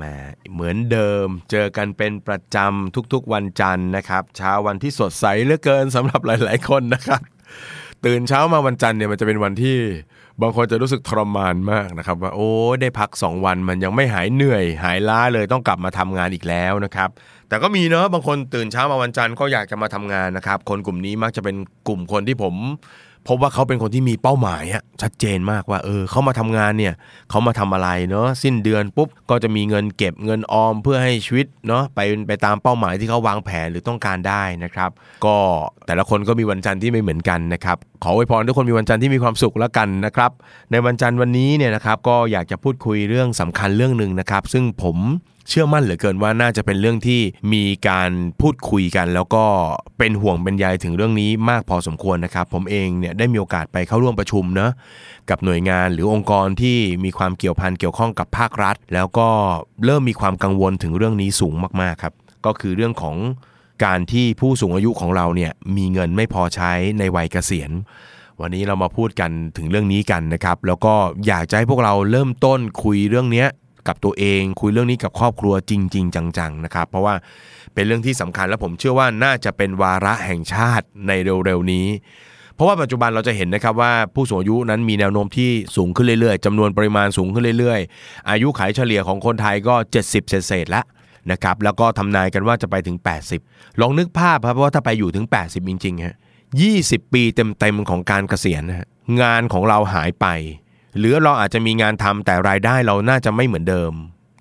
แหมเหมือนเดิมเจอกันเป็นประจำทุกๆวันจันทร์นะครับเช้าวันที่สดใสเหลือเกินสำหรับหลาย ๆ คนนะครับตื่นเช้ามาวันจันทร์เนี่ยมันจะเป็นวันที่บางคนจะรู้สึกทรมานมากนะครับ ว่าโอ้ได้พัก 2 วันมันยังไม่หายเหนื่อย หายล้าเลยต้องกลับมาทำงานอีกแล้วนะครับ แต่ก็มีเนาะบางคนตื่นเช้ามาวันจันทร์ก็อยากจะมาทำงานนะครับ คนกลุ่มนี้มักจะเป็นกลุ่มคนที่ผม พบว่าเขาเป็นคนที่มีเป้าหมายอะชัดเจนมากว่าเออเขามาทำงานเนี่ยเขามาทำอะไรเนาะสิ้นเดือนปุ๊บก็จะมีเงินเก็บเงินออมเพื่อให้ชีวิตเนาะไปไปตามเป้าหมายที่เขาวางแผนหรือต้องการได้นะครับ ก็แต่ละคนก็มีวันจันทร์ที่ไม่เหมือนกันนะครับขออวยพรทุกคนมีวันจันทร์ที่มีความสุขแล้วกันนะครับในวันจันทร์วันนี้เนี่ยนะครับก็อยากจะพูดคุยเรื่องสำคัญเรื่องหนึ่งนะครับ ซึ่งผม เชื่อมั่นเหลือเกินว่าน่าจะเป็นเรื่องที่มีการพูดคุยกัน แล้วก็เป็นห่วงเป็นใยถึงเรื่องนี้มากพอสมควรนะครับ ผมเองเนี่ยได้มีโอกาสไปเข้าร่วมประชุมเนะกับหน่วยงานหรือองค์กรที่มีความเกี่ยวพันเกี่ยวข้องกับภาครัฐ แล้วก็เริ่มมีความกังวลถึงเรื่องนี้สูงมากๆครับ ก็คือเรื่องของการที่ผู้สูงอายุของเราเนี่ยมีเงินไม่พอใช้ในวัยเกษียณวันนี้เรามาพูดกันถึงเรื่องนี้กันนะครับ แล้วก็อยากจะให้พวกเราเริ่มต้นคุยเรื่องเนี้ย กับตัวเอง คุยเรื่องนี้กับครอบครัวจริง ๆ จังๆนะครับ เพราะว่าเป็นเรื่องที่สำคัญและผมเชื่อว่าน่าจะเป็นวาระแห่งชาติในเร็วๆนี้ เพราะว่าปัจจุบันเราจะเห็นนะครับว่าผู้สูงอายุนั้นมีแนวโน้มที่สูงขึ้นเรื่อยๆจำนวนปริมาณสูงขึ้นเรื่อยๆ อายุขัยเฉลี่ยของคนไทยก็ 70 เศษๆแล้วนะครับแล้วก็ทำนายกันว่าจะไปถึง 80 ลองนึกภาพครับว่าถ้าไปอยู่ถึง 80 จริงๆฮะ20 ปีเต็มๆของการเกษียณงานของเราหายไป หรือเราอาจจะมีงานทำแต่รายได้เราน่าจะไม่เหมือนเดิม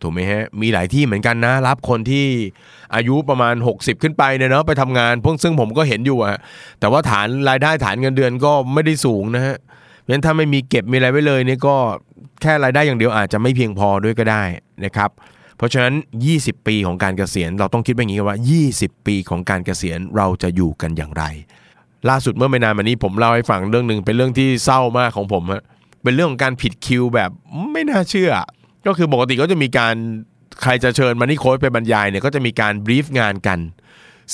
ถูกไหมฮะ มีหลายที่เหมือนกันนะ รับคนที่อายุประมาณ 60 ขึ้นไปเนี่ยเนาะไปทำงานพวกซึ่งผมก็เห็นอยู่อะแต่ว่าฐานรายได้ฐานเงินเดือนก็ไม่ได้สูงนะฮะเพราะฉะนั้นถ้าไม่มีเก็บมีอะไรไว้เลยเนี่ยก็แค่รายได้อย่างเดียวอาจจะไม่เพียงพอด้วยก็ได้นะครับเพราะฉะนั้น 20 ปีของการเกษียณ เราต้องคิดแบบนี้ว่า 20 ปีของการเกษียณเราจะอยู่กันอย่างไร ล่าสุดเมื่อไม่นานมานี้ผมเล่าให้ฟังเรื่องหนึ่งเป็นเรื่องที่เศร้ามากของผมฮะ เป็นเรื่องของการผิดคิวแบบไม่น่าเชื่อ ก็คือปกติก็จะมีการใครจะเชิญมานี่โค้ชไปบรรยายเนี่ยก็จะมีการบรีฟงานกัน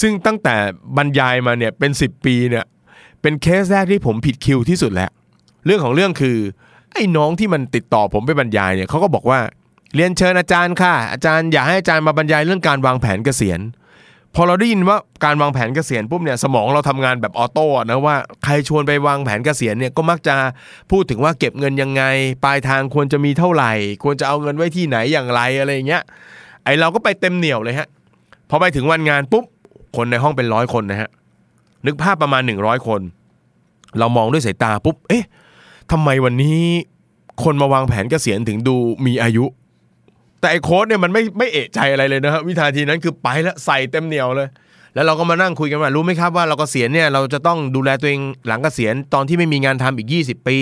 ซึ่งตั้งแต่บรรยายมาเนี่ยเป็น 10 ปีเนี่ยเป็นเคสแรกที่ผมผิดคิวที่สุดแล้ว เรื่องของเรื่องคือไอ้น้องที่มันติดต่อผมไปบรรยายเนี่ยเขาก็บอกว่าเรียนเชิญอาจารย์ค่ะ อาจารย์อยากให้อาจารย์มาบรรยายเรื่องการวางแผนเกษียณ พอเราได้ยินว่าการวางแผนเกษียณปุ๊บเนี่ยสมองเราทำงานแบบออโต้นะว่าใครชวนไปวางแผนเกษียณเนี่ยก็มักจะพูดถึงว่าเก็บเงินยังไง ปลายทางควรจะมีเท่าไหร่ ควรจะเอาเงินไว้ที่ไหนอย่างไรอะไรอย่างเงี้ยไอเราก็ไปเต็มเหนียวเลยฮะพอไปถึงวันงานปุ๊บคนในห้องเป็นร้อยคนนะฮะนึกภาพประมาณ 100 คน เรามองด้วยสายตาปุ๊บเอ๊ะทำไมวันนี้คนมาวางแผนเกษียณถึงดูมีอายุ แต่ไอ้โค้ดเนี่ยมันไม่ไม่เอะใจอะไรเลยนะครับวินาทีนั้นคือไปแล้วใส่เต็มเหนียวเลย แล้วเราก็มานั่งคุยกันว่ารู้ไหมครับว่าเรากเกษียณเนี่ยเราจะต้องดูแลตัวเองหลังเกษียณตอนที่ไม่มีงานทำอีก 20 ปี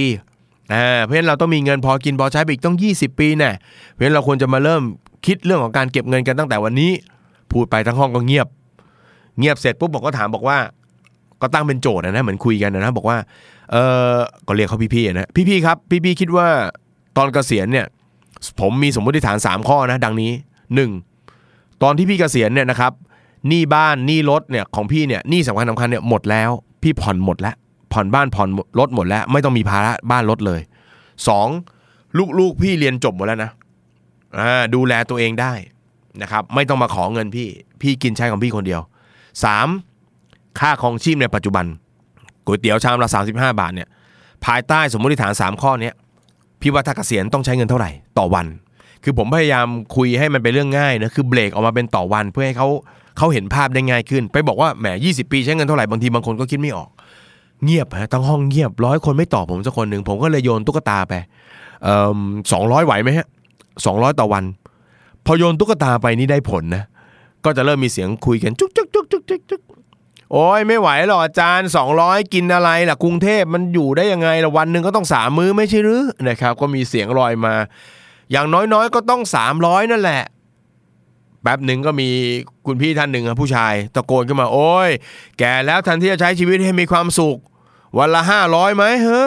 อ่าเพราะฉะนั้นเราต้องมีเงินพอกินพอใช้ไปอีกต้อง 20 ปีแน่เพราะฉะนั้นเราควรจะมาเริ่มคิดเรื่องของการเก็บเงินกันตั้งแต่วันนี้ พูดไปทั้งห้องก็เงียบ เงียบเสร็จปุ๊บบอกก็ถามบอกว่า ก็ตั้งเป็นโจทย์นะเหมือนคุยกันนะบอกว่าเออก็เรียกเขาพี่ๆนะพี่ๆครับ พี่ๆคิดว่าตอนเกษียณเนี่ย ผมมีสมมติฐาน 3 ข้อนะ ดังนี้ 1. ตอนที่พี่เกษียณเนี่ยนะครับหนี้บ้านหนี้รถเนี่ยของพี่เนี่ยหนี้สำคัญสำคัญเนี่ยหมดแล้ว พี่ผ่อนหมดแล้ว ผ่อนบ้านผ่อนรถหมดแล้ว ไม่ต้องมีภาระบ้านรถเลย 2. ลูกๆพี่เรียนจบหมดแล้วนะดูแลตัวเองได้นะครับไม่ต้องมาขอเงินพี่ พี่กินใช้ของพี่คนเดียว 3. ค่าของชีพในปัจจุบันก๋วยเตี๋ยวชามละ35 บาทเนี่ยภายใต้สมมติฐาน 3 ข้อเนี้ย พี่ว่าถ้าเกษียณต้องใช้เงินเท่าไหร่ต่อวัน คือผมพยายามคุยให้มันเป็นเรื่องง่ายนะคือเบรกออกมาเป็นต่อวันเพื่อให้เขาเขาเห็นภาพได้ง่ายขึ้น ไปบอกว่าแหม20 ปีใช้เงินเท่าไหร่บางทีบางคนก็คิดไม่ออก เงียบฮะทั้งห้องเงียบร้อยคนไม่ตอบผมสักคนหนึ่งผมก็เลยโยนตุ๊กตาไปสองร้อยไหวไหมฮะสองร้อยต่อวัน พอโยนตุ๊กตาไปนี่ได้ผลนะก็จะเริ่มมีเสียงคุยกันจุกจุกจุกจุกจุกจุก โอ้ยไม่ไหวหรอกอาจารย์ 200 กินอะไรล่ะกรุงเทพมันอยู่ได้ยังไงละวันหนึ่งก็ต้องสามมื้อไม่ใช่หรือนะครับ ก็มีเสียงลอยมา อย่างน้อยๆ ก็ต้อง 300 นั่นแหละแป๊บหนึ่งก็มีคุณพี่ท่านหนึ่งครับผู้ชาย ตะโกนขึ้นมา โอ้ยแก่แล้วทันที่จะใช้ชีวิตให้มีความสุข วันละห้าร้อยไหมเฮ้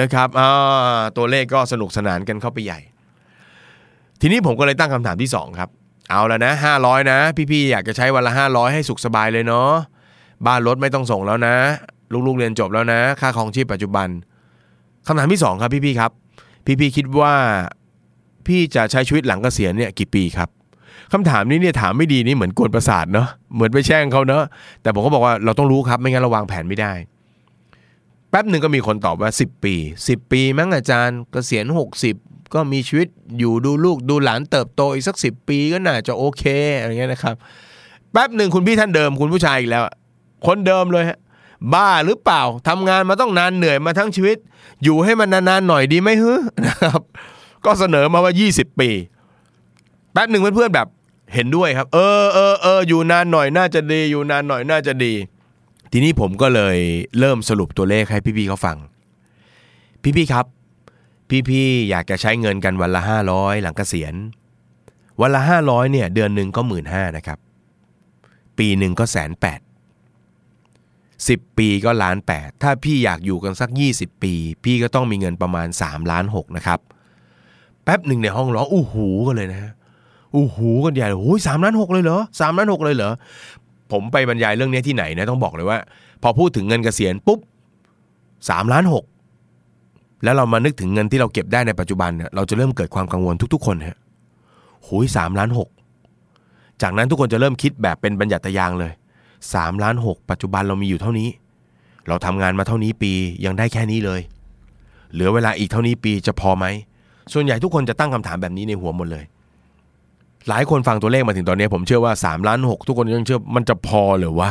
นะครับอ่าตัวเลขก็สนุกสนานกันเข้าไปใหญ่ ทีนี้ผมก็เลยตั้งคำถามที่สองครับ เอาแล้วนะห้าร้อยนะ พี่ๆอยากจะใช้วันละห้าร้อยให้สุขสบายเลยเนาะ บ้านรถไม่ต้องส่งแล้วนะ ลูกๆเรียนจบแล้วนะ ค่าครองชีพปัจจุบันคำถามที่สองครับพี่ๆครับ พี่ๆคิดว่าพี่จะใช้ชีวิตหลังเกษียณเนี่ยกี่ปีครับคำถามนี้เนี่ยถามไม่ดีนี่เหมือนกวนประสาทเนาะเหมือนไปแช่งเขาเนาะแต่ผมก็บอกว่าเราต้องรู้ครับไม่งั้นเราวางแผนไม่ได้ แป๊บหนึ่งก็มีคนตอบว่า 10 ปี 10 ปีมั้งอาจารย์เกษียณ 60 ก็มีชีวิตอยู่ดูลูกดูหลานเติบโตอีกสัก 10 ปีก็น่าจะโอเคอะไรเงี้ยนะครับแป๊บหนึ่งคุณพี่ท่านเดิมคุณผู้ชายอีกแล้ว คนเดิมเลยฮะบ้าหรือเปล่าทำงานมาต้องนานเหนื่อยมาทั้งชีวิต อยู่ให้มันนานๆหน่อยดีไหมฮึนะครับ ก็เสนอมาว่า 20 ปีแป๊บหนึ่งเพื่อนๆแบบเห็นด้วยครับ เออเออเอออยู่นานหน่อยน่าจะดี อยู่นานหน่อยน่าจะดี ทีนี้ผมก็เลยเริ่มสรุปตัวเลขให้พี่ๆเขาฟัง พี่ๆครับ พี่ๆอยากจะใช้เงินกันวันละ 500 หลังเกษียณวันละ 500เนี่ยเดือนหนึ่งก็หมื่นห้านะครับ ปีหนึ่งก็แสนแปด สิบปีก็ล้านแปดถ้าพี่อยากอยู่กันสัก 20 ปี พี่ก็ต้องมีเงินประมาณ3ล้านหกนะครับแป๊บหนึ่งในห้องร้องอู้หูกันเลยนะฮะอู้หูกันใหญ่เลยโอ้ยสามล้านหกเลยเหรอสามล้านหกเลยเหรอผมไปบรรยายเรื่องนี้ที่ไหนนะต้องบอกเลยว่า พอพูดถึงเงินเกษียณปุ๊บสามล้านหกแล้วเรามานึกถึงเงินที่เราเก็บได้ในปัจจุบันเนี่ยเราจะเริ่มเกิดความกังวลทุกๆ คนฮะหูยสามล้านหกจากนั้นทุกคนจะเริ่มคิดแบบเป็นบัญญัติยางเลย สามล้านหกปัจจุบันเรามีอยู่เท่านี้ เราทำงานมาเท่านี้ปียังได้แค่นี้เลย เหลือเวลาอีกเท่านี้ปีจะพอไหม ส่วนใหญ่ทุกคนจะตั้งคำถามแบบนี้ในหัวหมดเลย หลายคนฟังตัวเลขมาถึงตอนนี้ ผมเชื่อว่า3ล้าน6ทุกคนยังเชื่อมันจะพอหรือวะ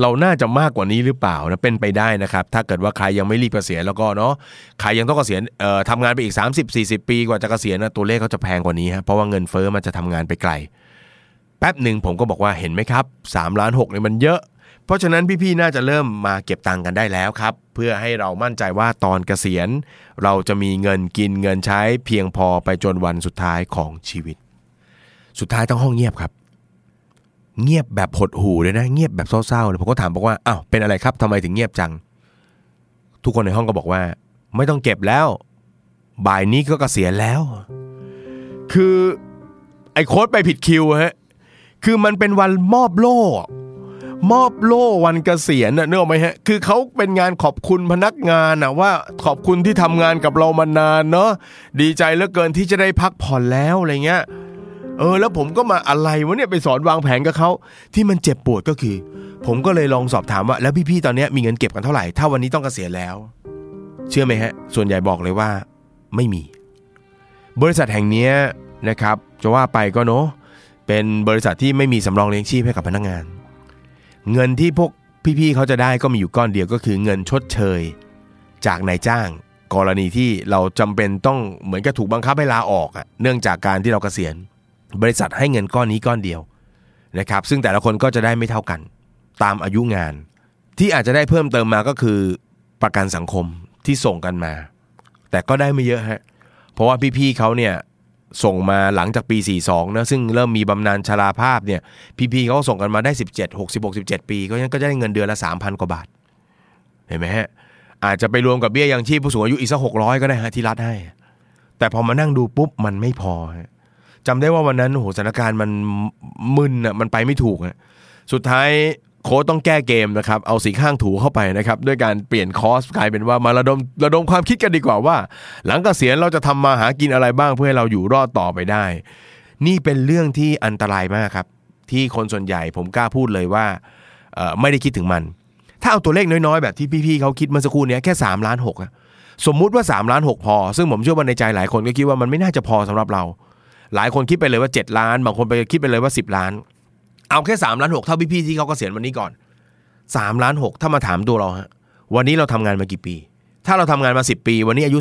เราน่าจะมากกว่านี้หรือเปล่านะเป็นไปได้นะครับ ถ้าเกิดว่าใครยังไม่รีบเกษียณแล้วก็เนาะใครยังต้องเกษียณเอ่อทำงานไปอีก 30-40 ปีกว่าจะเกษียณนะตัวเลขเขาจะแพงกว่านี้ฮะเพราะว่าเงินเฟ้อมันจะทำงานไปไกล แป๊บหนึ่งผมก็บอกว่าเห็นไหมครับ3ล้าน6เนี่ยมันเยอะ เพราะฉะนั้นพี่ๆน่าจะเริ่มมาเก็บตังค์กันได้แล้วครับ เพื่อให้เรามั่นใจว่าตอนเกษียณ เราจะมีเงินกินเงินใช้เพียงพอไปจนวันสุดท้ายของชีวิต สุดท้ายต้องห้องเงียบครับ เงียบแบบหดหูเลยนะ เงียบแบบเศร้าๆเลยผมก็ถามบอกว่าอ้าวเป็นอะไรครับทำไมถึงเงียบจัง ทุกคนในห้องก็บอกว่า ไม่ต้องเก็บแล้ว บ่ายนี้ก็เกษียณแล้ว คือไอ้โค้ดไปผิดคิวฮะ คือมันเป็นวันมอบโล่ มอบโล่วันเกษียณน่ะเนกออกไหมฮะ คือเขาเป็นงานขอบคุณพนักงานน่ะว่าขอบคุณที่ทำงานกับเรามานานเนาะดีใจเหลือเกินที่จะได้พักผ่อนแล้วอะไรเงี้ยเออแล้วผมก็มาอะไรวะเนี่ยไปสอนวางแผนกับเขาที่มันเจ็บปวดก็คือ ผมก็เลยลองสอบถามว่า แล้วพี่ๆตอนนี้มีเงินเก็บกันเท่าไหร่ถ้าวันนี้ต้องเกษียณแล้ว เชื่อไหมฮะ ส่วนใหญ่บอกเลยว่า ไม่มี บริษัทแห่งนี้นะครับ จะว่าไปก็เนาะ เป็นบริษัทที่ไม่มีสำรองเลี้ยงชีพให้กับพนักงาน เงินที่พวกพี่ๆเขาจะได้ก็มีอยู่ก้อนเดียวก็คือเงินชดเชย จากนายจ้าง กรณีที่เราจำเป็นต้องเหมือนกับถูกบังคับให้ลาออกอะเนื่องจากการที่เราเกษียณ บริษัทให้เงินก้อนนี้ก้อนเดียวนะครับ ซึ่งแต่ละคนก็จะได้ไม่เท่ากัน ตามอายุงาน ที่อาจจะได้เพิ่มเติมมาก็คือประกันสังคมที่ส่งกันมา แต่ก็ได้ไม่เยอะฮะเพราะว่าพี่ๆเขาเนี่ย ส่งมาหลังจากปี 42 นะ ซึ่งเริ่มมีบำนาญชราภาพเนี่ย พี่ๆเขาก็ส่งกันมาได้ 17 66 17ปีก็ยังก็จะได้เงินเดือนละ 3,000 กว่าบาท เห็นไหมฮะ อาจจะไปรวมกับเบี้ยยังชีพผู้สูงอายุอีกสักหกร้อยก็ได้ฮะที่รัฐให้ แต่พอมานั่งดูปุ๊บมันไม่พอจำได้ว่าวันนั้นโหสถานการณ์มันมึนอะมันไปไม่ถูกฮะสุดท้าย โค้ชต้องแก้เกมนะครับเอาสีข้างถูเข้าไปนะครับด้วยการเปลี่ยนคอสกลายเป็นว่ามาระดมระดมความคิดกันดีกว่าว่า หลังเกษียณเราจะทำมาหากินอะไรบ้างเพื่อให้เราอยู่รอดต่อไปได้ นี่เป็นเรื่องที่อันตรายมากครับที่คนส่วนใหญ่ผมกล้าพูดเลยว่าไม่ได้คิดถึงมัน ถ้าเอาตัวเลขน้อยๆ แบบที่พี่ๆเขาคิดเมื่อสักครู่นี้แค่3ล้าน6อะสมมุติว่า3ล้าน6พอ ซึ่งผมเชื่อว่าในใจหลายคนก็คิดว่ามันไม่น่าจะพอสำหรับเรา หลายคนคิดไปเลยว่า 7 ล้าน บางคนไปคิดไปเลยว่า 10 ล้าน เอาแค่3ล้าน6เท่าพี่ๆที่เขาเกษียณวันนี้ก่อน3ล้าน6ถ้ามาถามตัวเราฮะวันนี้เราทำงานมากี่ปี ถ้าเราทำงานมา 10 ปี วันนี้อายุ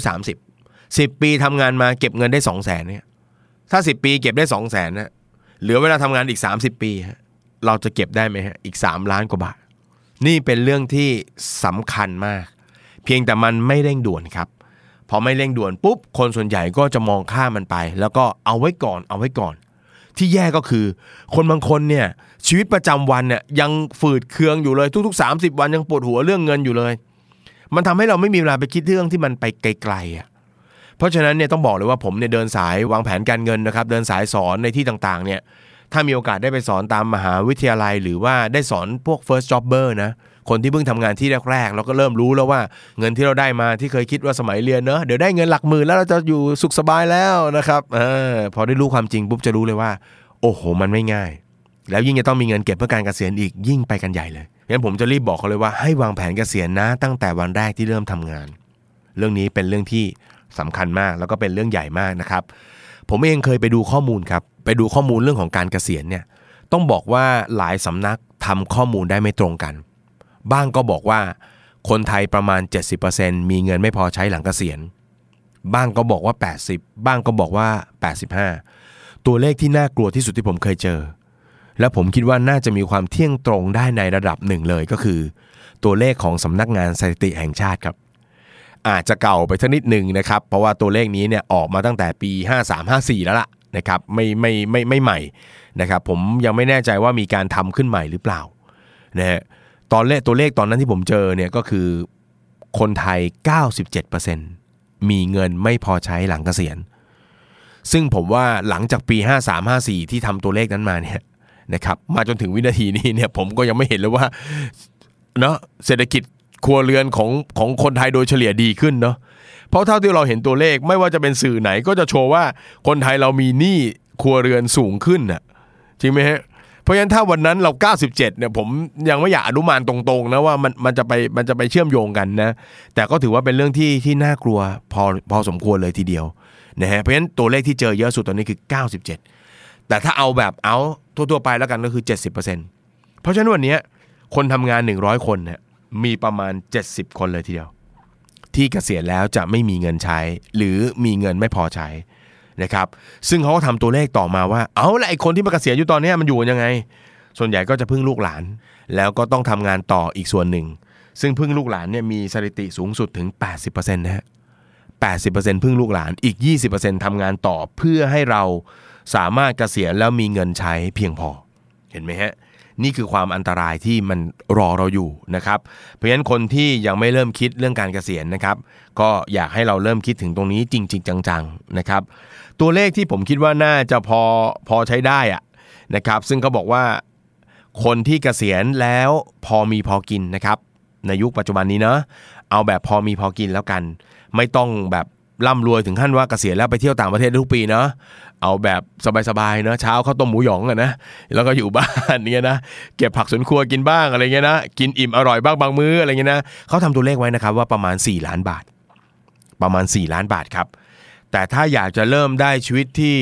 30 10 ปีทำงานมาเก็บเงินได้ 2 0 0แสนเนี่ยถ้า 10 ปีเก็บได้ 2 0 0แสนนะเหลือเวลาทำงานอีก 30 ปีฮะเราจะเก็บได้ไหมฮะอีก 3 ล้านกว่าบาท นี่เป็นเรื่องที่สำคัญมาก เพียงแต่มันไม่เร่งด่วนครับพอไม่เร่งด่วนปุ๊บคนส่วนใหญ่ก็จะมองข้ามมันไป แล้วก็เอาไว้ก่อนเอาไว้ก่อน ที่แย่ก็คือ คนบางคนเนี่ยชีวิตประจำวันเนี่ยยังฝืดเคืองอยู่เลยทุก ๆ 30 วันยังปวดหัวเรื่องเงินอยู่เลย มันทำให้เราไม่มีเวลาไปคิดเรื่องที่มันไปไกลๆอะเพราะฉะนั้นเนี่ยต้องบอกเลยว่าผมเนี่ยเดินสายวางแผนการเงินนะครับ เดินสายสอนในที่ต่างๆเนี่ยถ้ามีโอกาสได้ไปสอนตามมหาวิทยาลัย หรือว่าได้สอนพวก first jobber นะ คนที่เพิ่งทำงานที่แรกๆเราก็เริ่มรู้แล้วว่าเงินที่เราได้มาที่เคยคิดว่าสมัยเรียนเนอะเดี๋ยวได้เงินหลักหมื่นแล้วเราจะอยู่สุขสบายแล้วนะครับอพอได้รู้ความจริงปุ๊บจะรู้เลยว่า โอ้โห มันไม่ง่าย แล้วยิ่งจะต้องมีเงินเก็บเพื่อการเกษียณอีกยิ่งไปกันใหญ่เลยงั้นผมจะรีบบอกเขาเลยว่าให้วางแผนเกษียณนะ ตั้งแต่วันแรกที่เริ่มทำงาน เรื่องนี้เป็นเรื่องที่สำคัญมากแล้วก็เป็นเรื่องใหญ่มากนะครับ ผมเองเคยไปดูข้อมูลครับ ไปดูข้อมูลเรื่องของการเกษียณเนี่ย ต้องบอกว่าหลายสำนักทำข้อมูลได้ไม่ตรงกัน บ้างก็บอกว่า คนไทยประมาณ 70%มีเงินไม่พอใช้หลังเกษียณ บ้างก็บอกว่า 80 บ้างก็บอกว่า 85 ตัวเลขที่น่ากลัวที่สุดที่ผมเคยเจอ และผมคิดว่าน่าจะมีความเที่ยงตรงได้ในระดับหนึ่งเลยก็คือ ตัวเลขของสำนักงานสถิติแห่งชาติครับ อาจจะเก่าไปสักนิดหนึ่งนะครับ เพราะว่าตัวเลขนี้เนี่ยออกมาตั้งแต่ปี 53-54 แล้วล่ะนะครับไม่ไม่ไม่ไม่ใหม่นะครับผมยังไม่แน่ใจว่ามีการทำขึ้นใหม่หรือเปล่านะฮะ ตอนเลขตัวเลขตอนนั้นที่ผมเจอเนี่ยก็คือคนไทย 97%มีเงินไม่พอใช้หลังเกษียณ ซึ่งผมว่าหลังจากปี 53-54 ที่ทำตัวเลขนั้นมาเนี่ยนะครับมาจนถึงวินาทีนี้เนี่ยผมก็ยังไม่เห็นเลยว่าเนาะเศรษฐกิจครัวเรือนของของคนไทยโดยเฉลี่ยดีขึ้นเนาะเพราะเท่าที่เราเห็นตัวเลขไม่ว่าจะเป็นสื่อไหนก็จะโชว์ว่าคนไทยเรามีหนี้ครัวเรือนสูงขึ้นน่ะจริงไหมฮะ เพราะฉะนั้นถ้าวันนั้นเรา 97 เนี่ยผมยังไม่อยากอนุมานตรงๆนะว่ามันมันจะไปมันจะไปเชื่อมโยงกันนะ แต่ก็ถือว่าเป็นเรื่องที่ที่น่ากลัวพอพอสมควรเลยทีเดียวนะฮะเพราะฉะนั้นตัวเลขที่เจอเยอะสุดตอนนี้คือ 97 แต่ถ้าเอาแบบเอาทั่วๆไปแล้วกันก็คือ 70%เพราะฉะนั้นวันนี้คนทำงาน 100 คนเนี่ยมีประมาณ 70 คนเลยทีเดียว ที่เกษียณแล้วจะไม่มีเงินใช้ หรือมีเงินไม่พอใช้ นะครับซึ่งเขาก็ทำตัวเลขต่อมาว่า เอาละไอคนที่มาเกษียณอยู่ตอนนี้มันอยู่ยังไง ส่วนใหญ่ก็จะพึ่งลูกหลาน แล้วก็ต้องทำงานต่ออีกส่วนหนึ่ง ซึ่งพึ่งลูกหลานเนี่ยมีสถิติสูงสุดถึง 80%นะฮะ80%พึ่งลูกหลานอีก 20%ทำงานต่อเพื่อให้เราสามารถเกษียณแล้วมีเงินใช้เพียงพอเห็นไหมฮะนี่คือความอันตรายที่มันรอเราอยู่นะครับ เพราะฉะนั้นคนที่ยังไม่เริ่มคิดเรื่องการเกษียณนะครับ ก็อยากให้เราเริ่มคิดถึงตรงนี้จริง ๆ จังๆนะครับ ตัวเลขที่ผมคิดว่าน่าจะพอพอใช้ได้อะนะครับ ซึ่งเขาบอกว่าคนที่เกษียณแล้วพอมีพอกินนะครับ ในยุคปัจจุบันนี้เนาะเอาแบบพอมีพอกินแล้วกัน ไม่ต้องแบบร่ำรวยถึงขั้นว่าเกษียณแล้วไปเที่ยวต่างประเทศทุกปีเนาะเอาแบบสบายๆเนาะเช้าข้าวต้มหมูหยองอะนะแล้วก็อยู่บ้านเนี่ยนะเก็บผักสวนครัวกินบ้างอะไรเงี้ยนะกินอิ่มอร่อยบ้างบางมื้ออะไรเงี้ยนะเขาทำตัวเลขไว้นะครับว่าประมาณ 4 ล้านบาท ประมาณ 4 ล้านบาทครับ แต่ถ้าอยากจะเริ่มได้ชีวิตที่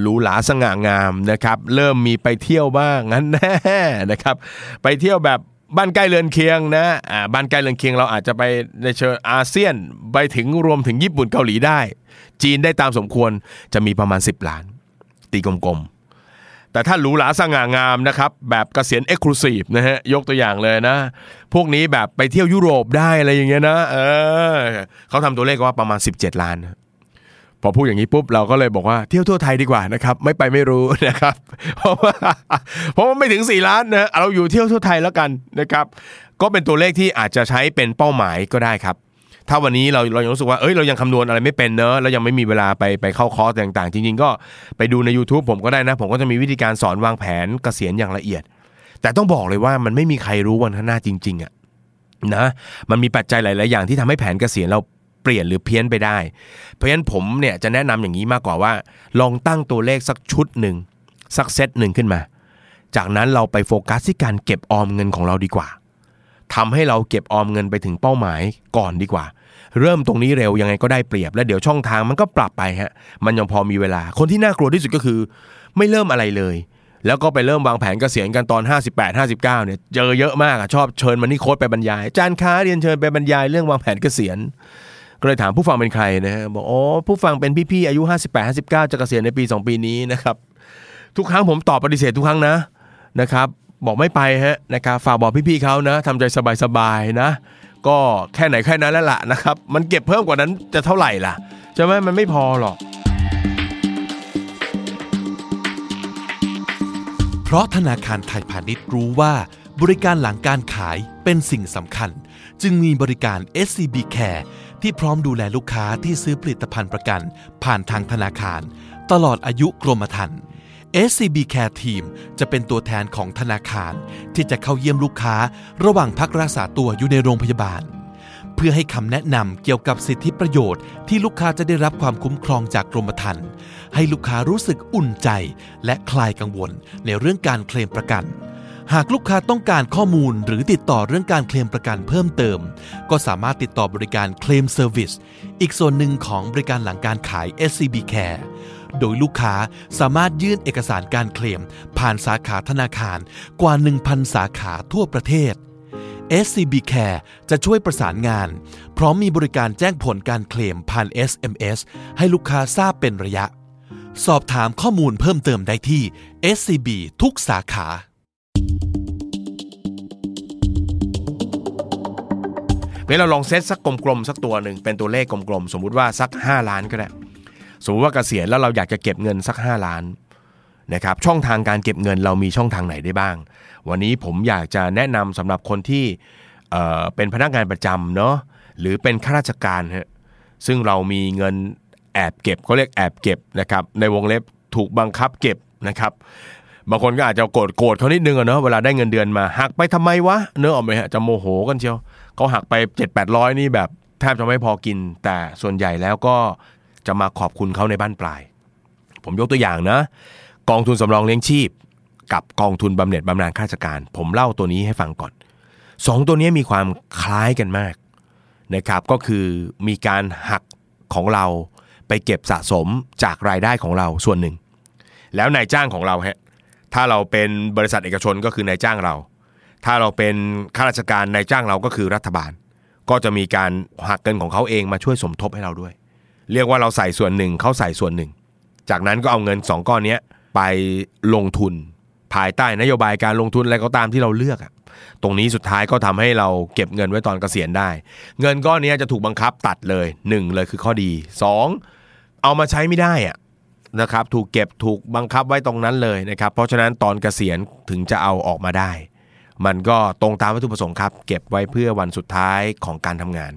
หรูหราสง่างามนะครับ เริ่มมีไปเที่ยวบ้างงั้นแน่นะครับ ไปเที่ยวแบบบ้านใกล้เรือนเคียงนะอ่าบ้านใกล้เรือนเคียงเราอาจจะไปในเชิงอาเซียนไปถึงรวมถึงญี่ปุ่นเกาหลีได้ จีนได้ตามสมควรจะมีประมาณ 10 ล้าน ตีกลมๆ แต่ถ้าหรูหราสง่างามนะครับ แบบเกษียณเอ็กซ์คลูซีฟนะฮะยกตัวอย่างเลยนะ พวกนี้แบบไปเที่ยวยุโรปได้อะไรอย่างเงี้ยนะเออเขาทำตัวเลขว่าประมาณ 17 ล้าน พอพูดอย่างนี้ปุ๊บเราก็เลยบอกว่าเที่ยวทั่วไทยดีกว่านะครับไม่ไปไม่รู้นะครับเพราะว่าเพราะว่าไม่ถึง 4 ล้านนะเราอยู่เที่ยวทั่วไทยแล้วกันนะครับก็เป็นตัวเลขที่อาจจะใช้เป็นเป้าหมายก็ได้ครับถ้าวันนี้เราเรายังรู้สึกว่าเอ้ยเรายังคำนวณอะไรไม่เป็นเนอะแล้วยังไม่มีเวลาไปไปเข้าคอร์สต่างๆ จริง ๆ ก็ไปดูใน YouTube ผมก็ได้นะ ผมก็จะมีวิธีการสอนวางแผนเกษียณอย่างละเอียด แต่ต้องบอกเลยว่ามันไม่มีใครรู้วันข้างหน้าจริง ๆอะนะมันมีปัจจัยหลาย ๆ อย่างที่ทำให้แผนเกษียณเรา ปลี่ยนหรือเพี้ยนไปได้ เพราะฉะนั้นผมเนี่ยจะแนะนำอย่างนี้มากกว่าว่า ลองตั้งตัวเลขสักชุดหนึ่งสักเซตหนึ่งขึ้นมา จากนั้นเราไปโฟกัสที่การเก็บออมเงินของเราดีกว่าทำให้เราเก็บออมเงินไปถึงเป้าหมายก่อนดีกว่า เริ่มตรงนี้เร็วยังไงก็ได้เปรียบ แล้วเดี๋ยวช่องทางมันก็ปรับไปฮะมันยังพอมีเวลา คนที่น่ากลัวที่สุดก็คือ ไม่เริ่มอะไรเลยแล้วก็ไปเริ่มวางแผนเกษียณกันตอน 58 59เนี่ยเจอเยอะมากอะชอบเชิญมันนี่โค้ดไปบรรยายอาจารย์ค้าเรียนเชิญไปบรรยายเรื่องวางแผนเกษียณ ก็เลยถามผู้ฟังเป็นใครนะฮะบอกอ๋อผู้ฟังเป็นพี่ๆอายุ 58 59 จะเกษียณในปี 2 ปีนี้นะครับทุกครั้งผมตอบปฏิเสธทุกครั้งนะนะครับบอกไม่ไปฮะนะครับฝากบอกพี่ๆเขานะทำใจสบายๆนะ ก็แค่ไหนแค่นั้นแล้วล่ะนะครับมันเก็บเพิ่มกว่านั้นจะเท่าไหร่ล่ะใช่ไหมมันไม่พอหรอก เพราะธนาคารไทยพาณิชย์รู้ว่าบริการหลังการขายเป็นสิ่งสำคัญ จึงมีบริการ SCB Care ที่พร้อมดูแลลูกค้าที่ซื้อผลิตภัณฑ์ประกัน ผ่านทางธนาคาร ตลอดอายุกรมธรรม์ SCB Care Team จะเป็นตัวแทนของธนาคาร ที่จะเข้าเยี่ยมลูกค้า ระหว่างพักรักษาตัวอยู่ในโรงพยาบาล เพื่อให้คำแนะนำเกี่ยวกับสิทธิประโยชน์ ที่ลูกค้าจะได้รับความคุ้มครองจากกรมธรรม์ให้ลูกค้ารู้สึกอุ่นใจ และคลายกังวลในเรื่องการเคลมประกัน หากลูกค้าต้องการข้อมูลหรือติดต่อเรื่องการเคลมประกันเพิ่มเติม ก็สามารถติดต่อบริการเคลมเซอร์วิสอีกส่วนหนึ่งของบริการหลังการขาย SCB Care โดยลูกค้าสามารถยื่นเอกสารการเคลม ผ่านสาขาธนาคารกว่า 1,000 สาขาทั่วประเทศ SCB Care จะช่วยประสานงาน พร้อมมีบริการแจ้งผลการเคลมผ่าน SMS ให้ลูกค้าทราบเป็นระยะ สอบถามข้อมูลเพิ่มเติมได้ที่ SCB ทุกสาขา เมื่อเราลองเซตสักกลมๆสักตัวหนึ่งเป็นตัวเลขกลมๆสมมุติว่าสัก 5 ล้านก็ได้สมมติว่าเกษียณแล้วเราอยากจะเก็บเงินสัก 5 ล้านนะครับช่องทางการเก็บเงินเรามีช่องทางไหนได้บ้าง วันนี้ผมอยากจะแนะนำสำหรับคนที่เเป็นพนักงานประจำเนาะหรือเป็นข้าราชการฮะซึ่งเรามีเงินแอบเก็บเขาเรียกแอบเก็บนะครับในวงเล็บถูกบังคับเก็บนะครับบางคนก็อาจจะโกรธโกรธเขานิดนึงอะเนาะเวลาได้เงินเดือนมาหักไปทำไมวะเนื้อออกไหมฮะจะโมโหกันเชียว เขาหักไป 7 8 0 0 นี่แบบแทบจะไม่พอกิน แต่ส่วนใหญ่แล้วก็จะมาขอบคุณเขาในบ้านปลาย ผมยกตัวอย่างนะ กองทุนสำรองเลี้ยงชีพ กับกองทุนบำเหน็จบำนาญข้าราชการ ผมเล่าตัวนี้ให้ฟังก่อนสองตัวนี้มีความคล้ายกันมากนะครับก็คือมีการหักของเราไปเก็บสะสมจากรายได้ของเราส่วนหนึ่ง แล้วนายจ้างของเราฮะถ้าเราเป็นบริษัทเอกชนก็คือนายจ้างเรา ถ้าเราเป็นข้าราชการนายจ้างเราก็คือรัฐบาล ก็จะมีการหักเงินของเขาเองมาช่วยสมทบให้เราด้วย เรียกว่าเราใส่ส่วนหนึ่งเขาใส่ส่วนหนึ่ง จากนั้นก็เอาเงิน 2 ก้อนนี้ไปลงทุน ภายใต้นโยบายการลงทุนอะไรก็ตามที่เราเลือกอะตรงนี้สุดท้ายก็ทำให้เราเก็บเงินไว้ตอนเกษียณได้ เงินก้อนนี้จะถูกบังคับตัดเลยหนึ่งเลยคือข้อดีสองเอามาใช้ไม่ได้อะนะครับถูกเก็บถูกบังคับไว้ตรงนั้นเลยนะครับเพราะฉะนั้นตอนเกษียณถึงจะเอาออกมาได้ มันก็ตรงตามวัตถุประสงค์ครับ เก็บไว้เพื่อวันสุดท้ายของการทำงาน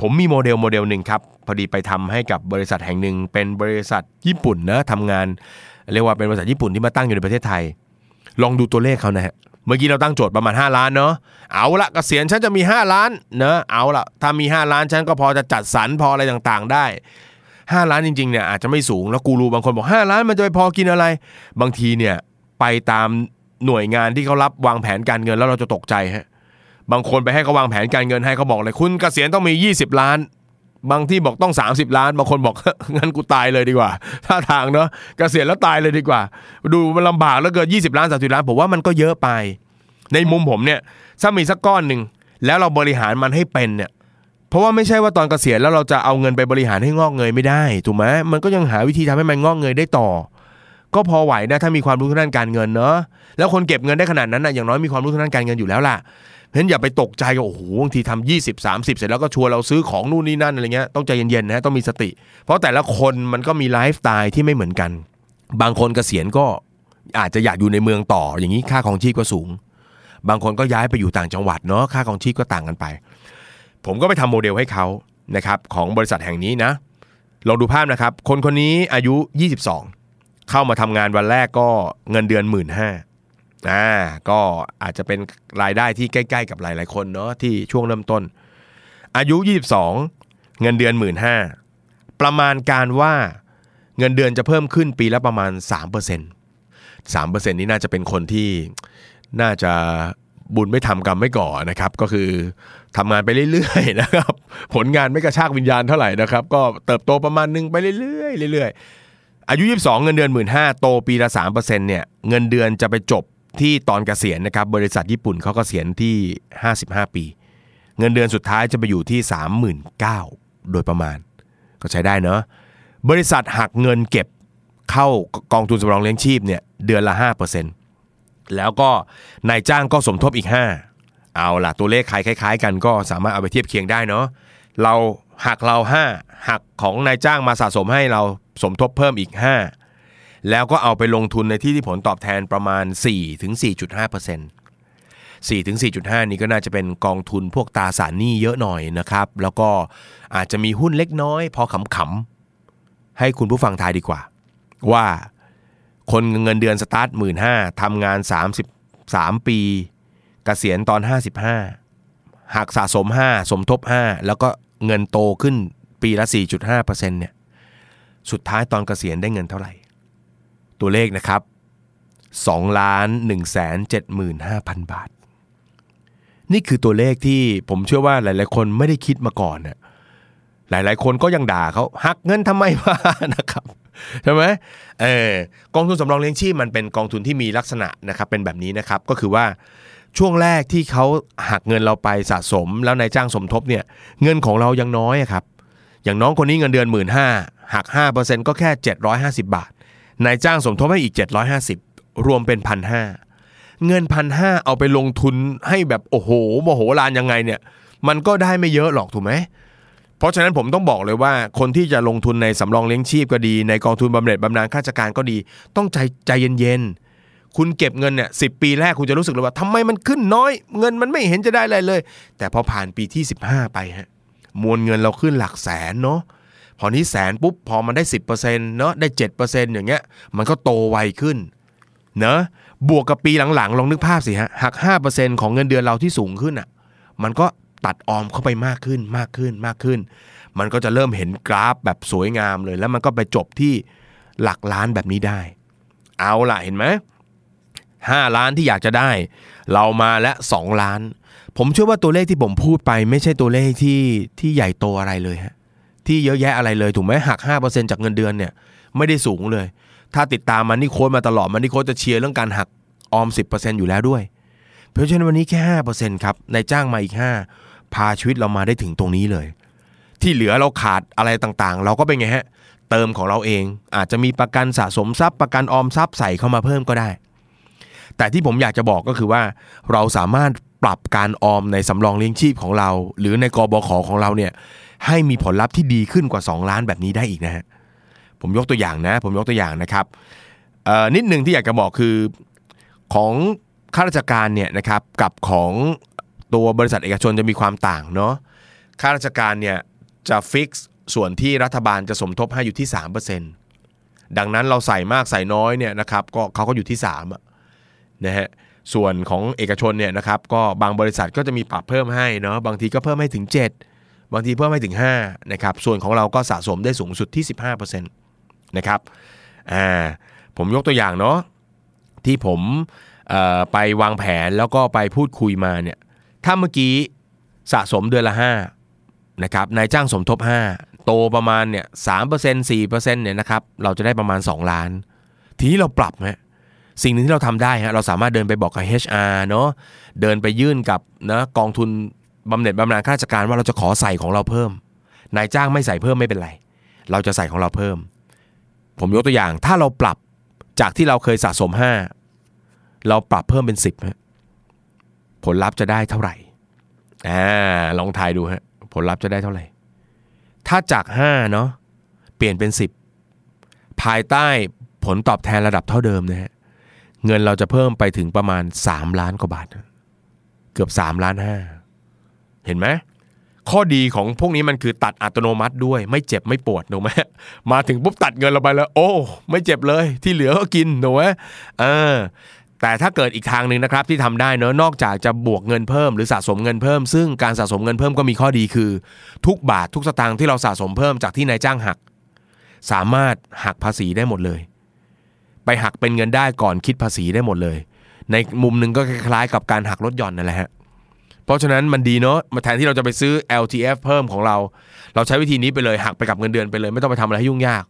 ผมมีโมเดลโมเดลหนึ่งครับ พอดีไปทำให้กับบริษัทแห่งหนึ่ง เป็นบริษัทญี่ปุ่นนะทำงาน เรียกว่าเป็นบริษัทญี่ปุ่นที่มาตั้งอยู่ในประเทศไทย ลองดูตัวเลขเขานะฮะเมื่อกี้เราตั้งโจทย์ประมาณ 5 ล้านเนาะ เอาละเกษียณฉันจะมี 5 ล้านเนอะเอาละถ้ามี 5 ล้านฉันก็พอจะจัดสรรพออะไรต่างๆ ได้ 5 ล้านจริงๆเนี่ยอาจจะไม่สูงแล้วกูรูบางคนบอก 5 ล้านมันจะไปพอกินอะไร บางทีเนี่ยไปตาม หน่วยงานที่เขารับวางแผนการเงินแล้วเราจะตกใจฮะบางคนไปให้เขาวางแผนการเงินให้เขาบอกเลยคุณเกษียณต้องมี 20 ล้าน บางที่บอกต้อง 30 ล้าน บางคนบอกงั้นกูตายเลยดีกว่าถ้าทางเนาะเกษียณแล้วตายเลยดีกว่า ดูมันลำบากแล้วเกิน20 ล้าน30ล้านผมว่ามันก็เยอะไป ในมุมผมเนี่ยถ้ามีสักก้อนหนึ่งแล้วเราบริหารมันให้เป็นเนี่ยเพราะว่าไม่ใช่ว่าตอนเกษียณแล้วเราจะเอาเงินไปบริหารให้งอกเงยไม่ได้ถูกไหมมันก็ยังหาวิธีทำให้มันงอกเงยได้ต่อ ก็พอไหวนะถ้ามีความรู้ทางด้านการเงินเนาะแล้วคนเก็บเงินได้ขนาดนั้นนะอย่างน้อยมีความรู้ทางด้านการเงินอยู่แล้วล่ะเพราะฉะนั้นอย่าไปตกใจกับโอ้โหบางทีทำยี่สิบสามสิบเสร็จแล้วก็ชวนเราซื้อของนู่นนี่นั่นอะไรเงี้ยต้องใจเย็นๆนะต้องมีสติ เพราะแต่ละคนมันก็มีไลฟ์สไตล์ที่ไม่เหมือนกัน บางคนเกษียณก็อาจจะอยากอยู่ในเมืองต่ออย่างนี้ค่าของชีพก็สูง บางคนก็ย้ายไปอยู่ต่างจังหวัดเนาะค่าของชีพก็ต่างกันไป ผมก็ไปทำโมเดลให้เขานะครับของบริษัทแห่งนี้นะลองดูภาพนะครับ คนคนนี้อายุ 22 เข้ามาทำงานวันแรกก็เงินเดือน1 5ื่นห้าอ่าก็อาจจะเป็นรายได้ที่ใกล้ ๆ กับหลาย ๆ คนเนาะที่ช่วงเริ่มต้น อายุ 22 เงินเดือน1 5ื่นห้าประมาณการว่าเงินเดือนจะเพิ่มขึ้นปีละประมาณ 3% 3%นี่น่าจะเป็นคนที่น่าจะบุญไม่ทำกรรมไม่ก่อนะครับ ก็คือทำงานไปเรื่อยๆนะครับ ผลงานไม่กระชากวิญญาณเท่าไหร่นะครับ ก็เติบโตประมาณนึงไปเรื่อยๆเรื่อยๆ อายุ 22 เงินเดือน 1 5ื่นโตปีละ3%เนี่ยเงินเดือนจะไปจบที่ตอนเกษียณนะครับบริษัทญี่ปุ่นเขาเกษียณที่ 55 ปี เงินเดือนสุดท้ายจะไปอยู่ที่ 39,000โดยประมาณ ก็ใช้ได้เนาะบริษัทหักเงินเก็บเข้ากองทุนสำรองเลี้ยงชีพเนี่ยเดือนละ 5%แล้วก็นายจ้างก็สมทบอีก 5 เอาล่ะตัวเลขใครคล้ายๆ กันก็สามารถเอาไปเทียบเคียงได้เนาะเราหักเรา 5 หักของนายจ้างมาสะสมให้เรา สมทบเพิ่มอีก 5 แล้วก็เอาไปลงทุนในที่ที่ผลตอบแทนประมาณ4ถึง4.5% 4ถึง4.5 นี่ก็น่าจะเป็นกองทุนพวกตราสารหนี้เยอะหน่อยนะครับ แล้วก็อาจจะมีหุ้นเล็กน้อย พอขำๆ ให้คุณผู้ฟังทายดีกว่า ว่าคนเงินเดือนสตาร์ทหมื่นห้าทำงาน 33 ปีกเกษียณตอน 55หักสะสม 5 สมทบ 5 แล้วก็เงินโตขึ้นปีละ 4.5%เนี่ย สุดท้ายตอนเกษียณได้เงินเท่าไหร่ ตัวเลขนะครับ2ล้าน1แสน75,000 บาท นี่คือตัวเลขที่ผมเชื่อว่าหลาย ๆ คนไม่ได้คิดมาก่อนน่ะหลาย ๆ คนก็ยังด่าเขาหักเงินทำไมวะนะครับใช่ไหมเออกองทุนสำรองเลี้ยงชีพมันเป็นกองทุนที่มีลักษณะนะครับเป็นแบบนี้นะครับก็คือว่าช่วงแรกที่เขาหักเงินเราไปสะสม แล้วนายจ้างสมทบเนี่ยเงินของเรายังน้อยอะครับ อย่างน้องคนนี้เงินเดือน 1 5ื่นหัก5%ก็แค่ 750 บาท นายจ้างสมทบให้อีก 750 รวมเป็นพันห้าเงินพันห้าเอาไปลงทุนให้แบบโอ้โหโมโหลานยังไงเนี่ย มันก็ได้ไม่เยอะหรอกถูกไหมเพราะฉะนั้นผมต้องบอกเลยว่าคนที่จะลงทุนในสำรองเลี้ยงชีพก็ดี ในกองทุนบำเหน็จบำนาญข้าราชการก็ดี ต้องใจใจเย็นๆ คุณเก็บเงินเนี่ยสิปีแรกคุณจะรู้สึกเลยว่าทำไมมันขึ้นน้อย เงินมันไม่เห็นจะได้อะไรเลย แต่พอผ่านปีที่ 15 ไปฮะ มวลเงินเราขึ้นหลักแสนเนาะพอนี้แสนปุ๊บพอมันได้ 10%เนาะได้ 7%อย่างเงี้ย มันก็โตไวขึ้นเนาะบวกกับปีหลังๆ ลองนึกภาพสิฮะหัก 5%ของเงินเดือนเราที่สูงขึ้นอะมันก็ตัดออมเข้าไปมากขึ้นมากขึ้นมากขึ้น มันก็จะเริ่มเห็นกราฟแบบสวยงามเลย แล้วมันก็ไปจบที่หลักล้านแบบนี้ได้ เอาล่ะเห็นไหมห้าล้านที่อยากจะได้ เรามาและสองล้าน ผมเชื่อว่าตัวเลขที่ผมพูดไป ไม่ใช่ตัวเลขที่ที่ใหญ่โตอะไรเลยฮะที่เยอะแยะอะไรเลยถูกไหมหัก 5%จากเงินเดือนเนี่ยไม่ได้สูงเลย ถ้าติดตามมันนี่โค้ดมาตลอดมันนี่โค้ดจะเชียร์เรื่องการหักออม 10%อยู่แล้วด้วย เพราะฉะนั้นวันนี้แค่ 5%ครับนายจ้างมาอีก 5 พาชีวิตเรามาได้ถึงตรงนี้เลย ที่เหลือเราขาดอะไรต่างๆ เราก็เป็นไงฮะเติมของเราเอง อาจจะมีประกันสะสมทรัพย์ประกันออมทรัพย์ใส่เข้ามาเพิ่มก็ได้ แต่ที่ผมอยากจะบอกก็คือว่า เราสามารถ ปรับการออมในสำรองเลี้ยงชีพของเรา หรือในกบขของเราเนี่ยให้มีผลลัพธ์ที่ดีขึ้นกว่า 2 ล้านแบบนี้ได้อีกนะฮะผมยกตัวอย่างนะ ผมยกตัวอย่างนะครับนิดหนึ่งที่อยากจะบอกคือของข้าราชการเนี่ยนะครับกับของตัวบริษัทเอกชนจะมีความต่างเนาะข้าราชการเนี่ยจะฟิกซ์ส่วนที่รัฐบาลจะสมทบให้อยู่ที่ 3%ดังนั้นเราใส่มากใส่น้อยเนี่ยนะครับก็เขาก็อยู่ที่3นะฮะ ส่วนของเอกชนเนี่ยนะครับก็บางบริษัทก็จะมีปรับเพิ่มให้เนาะบางทีก็เพิ่มให้ถึง 7 บางทีเพิ่มให้ถึง5นะครับส่วนของเราก็สะสมได้สูงสุดที่ 15%นะครับอ่าผมยกตัวอย่างเนาะที่ผมไปวางแผนแล้วก็ไปพูดคุยมาเนี่ยถ้าเมื่อกี้สะสมเดือนละ5นะครับนายจ้างสมทบ 5 โตประมาณเนี่ยสามเปอร์เซ็นต์สี่เปอร์เซ็นต์เนี่ยนะครับเราจะได้ประมาณ 2 ล้าน ทีนี้เราปรับฮะ สิ่งหนึ่งที่เราทำได้ฮะเราสามารถเดินไปบอกกับ HR เนาะเดินไปยื่นกับนะกองทุนบำเหน็จบำนาญข้าราชการว่าเราจะขอใส่ของเราเพิ่ม นายจ้างไม่ใส่เพิ่มไม่เป็นไร เราจะใส่ของเราเพิ่ม ผมยกตัวอย่างถ้าเราปรับจากที่เราเคยสะสม 5 เราปรับเพิ่มเป็น 10ฮะผลลัพธ์จะได้เท่าไหร่อ่าลองทายดูฮะผลลัพธ์จะได้เท่าไหร่ ถ้าจาก5เนาะเปลี่ยนเป็น 10 ภายใต้ผลตอบแทนระดับเท่าเดิมนะฮะ เงินเราจะเพิ่มไปถึงประมาณ 3 ล้านกว่าบาท เกือบ 3 ล้านห้าเห็นไหมข้อดีของพวกนี้มันคือตัดอัตโนมัติด้วย ไม่เจ็บไม่ปวดถูกไหมมาถึงปุ๊บตัดเงินเราไปแล้ว โอ้ ไม่เจ็บเลยที่เหลือก็กินถูกไหมเออแต่ถ้าเกิดอีกทางหนึ่งนะครับที่ทำได้เนอะนอกจากจะบวกเงินเพิ่มหรือสะสมเงินเพิ่ม ซึ่งการสะสมเงินเพิ่มก็มีข้อดีคือ ทุกบาททุกสตางค์ที่เราสะสมเพิ่มจากที่นายจ้างหัก สามารถหักภาษีได้หมดเลย ไปหักเป็นเงินได้ก่อนคิดภาษีได้หมดเลย ในมุมหนึ่งก็คล้ายๆ กับการหักลดหย่อนนั่นแหละฮะเพราะฉะนั้นมันดีเนาะมาแทนที่เราจะไปซื้อ LTF เพิ่มของเรา เราใช้วิธีนี้ไปเลยหักไปกับเงินเดือนไปเลย ไม่ต้องไปทำอะไรให้ยุ่งยาก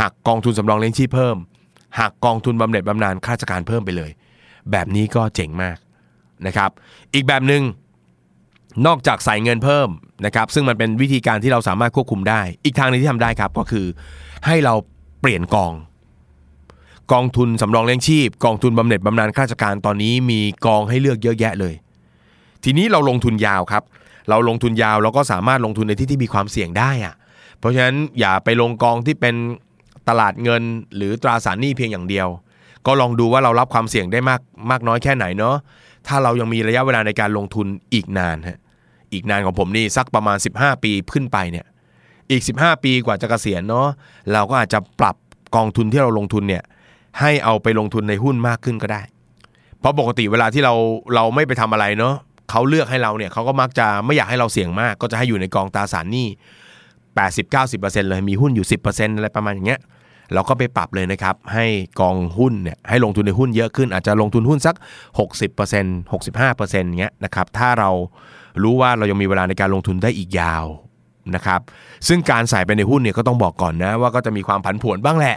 หักกองทุนสำรองเลี้ยงชีพเพิ่ม หักกองทุนบำเหน็จบำนาญข้าราชการเพิ่มไปเลย แบบนี้ก็เจ๋งมากนะครับ อีกแบบหนึง่งนอกจากใส่เงินเพิ่มนะครับซึ่งมันเป็นวิธีการที่เราสามารถควบคุมได้ อีกทางนึงที่ทำได้ครับก็คือให้เราเปลี่ยนกอง กองทุนสำรองเลี้ยงชีพ กองทุนบำเหน็จบำนาญข้าราชการตอนนี้มีกองให้เลือกเยอะแยะเลย ทีนี้เราลงทุนยาวครับ เราลงทุนยาวเราก็สามารถลงทุนในที่ที่มีความเสี่ยงได้อะเพราะฉะนั้นอย่าไปลงกองที่เป็นตลาดเงิน หรือตราสารหนี้เพียงอย่างเดียว ก็ลองดูว่าเรารับความเสี่ยงได้มากมากน้อยแค่ไหนเนาะถ้าเรายังมีระยะเวลาในการลงทุนอีกนานฮะอีกนานของผมนี่สักประมาณ 15 ปีขึ้นไปเนี่ยอีก 15 ปีกว่าจะเกษียณเนาะเราก็อาจจะปรับกองทุนที่เราลงทุนเนี่ย ให้เอาไปลงทุนในหุ้นมากขึ้นก็ได้ เพราะปกติเวลาที่เราเราไม่ไปทำอะไรเนาะเขาเลือกให้เราเนี่ยเขาก็มักจะไม่อยากให้เราเสี่ยงมาก ก็จะให้อยู่ในกองตราสารหนี้80-90%เลยมีหุ้นอยู่ 10%อะไรประมาณอย่างเงี้ยเราก็ไปปรับเลยนะครับ ให้กองหุ้นเนี่ยให้ลงทุนในหุ้นเยอะขึ้น อาจจะลงทุนหุ้นสัก 60% 65%เงี้ยนะครับถ้าเรารู้ว่าเรายังมีเวลาในการลงทุนได้อีกยาวนะครับซึ่งการใส่ไปในหุ้นเนี่ยก็ต้องบอกก่อนนะว่าก็จะมีความผันผวนบ้างแหละ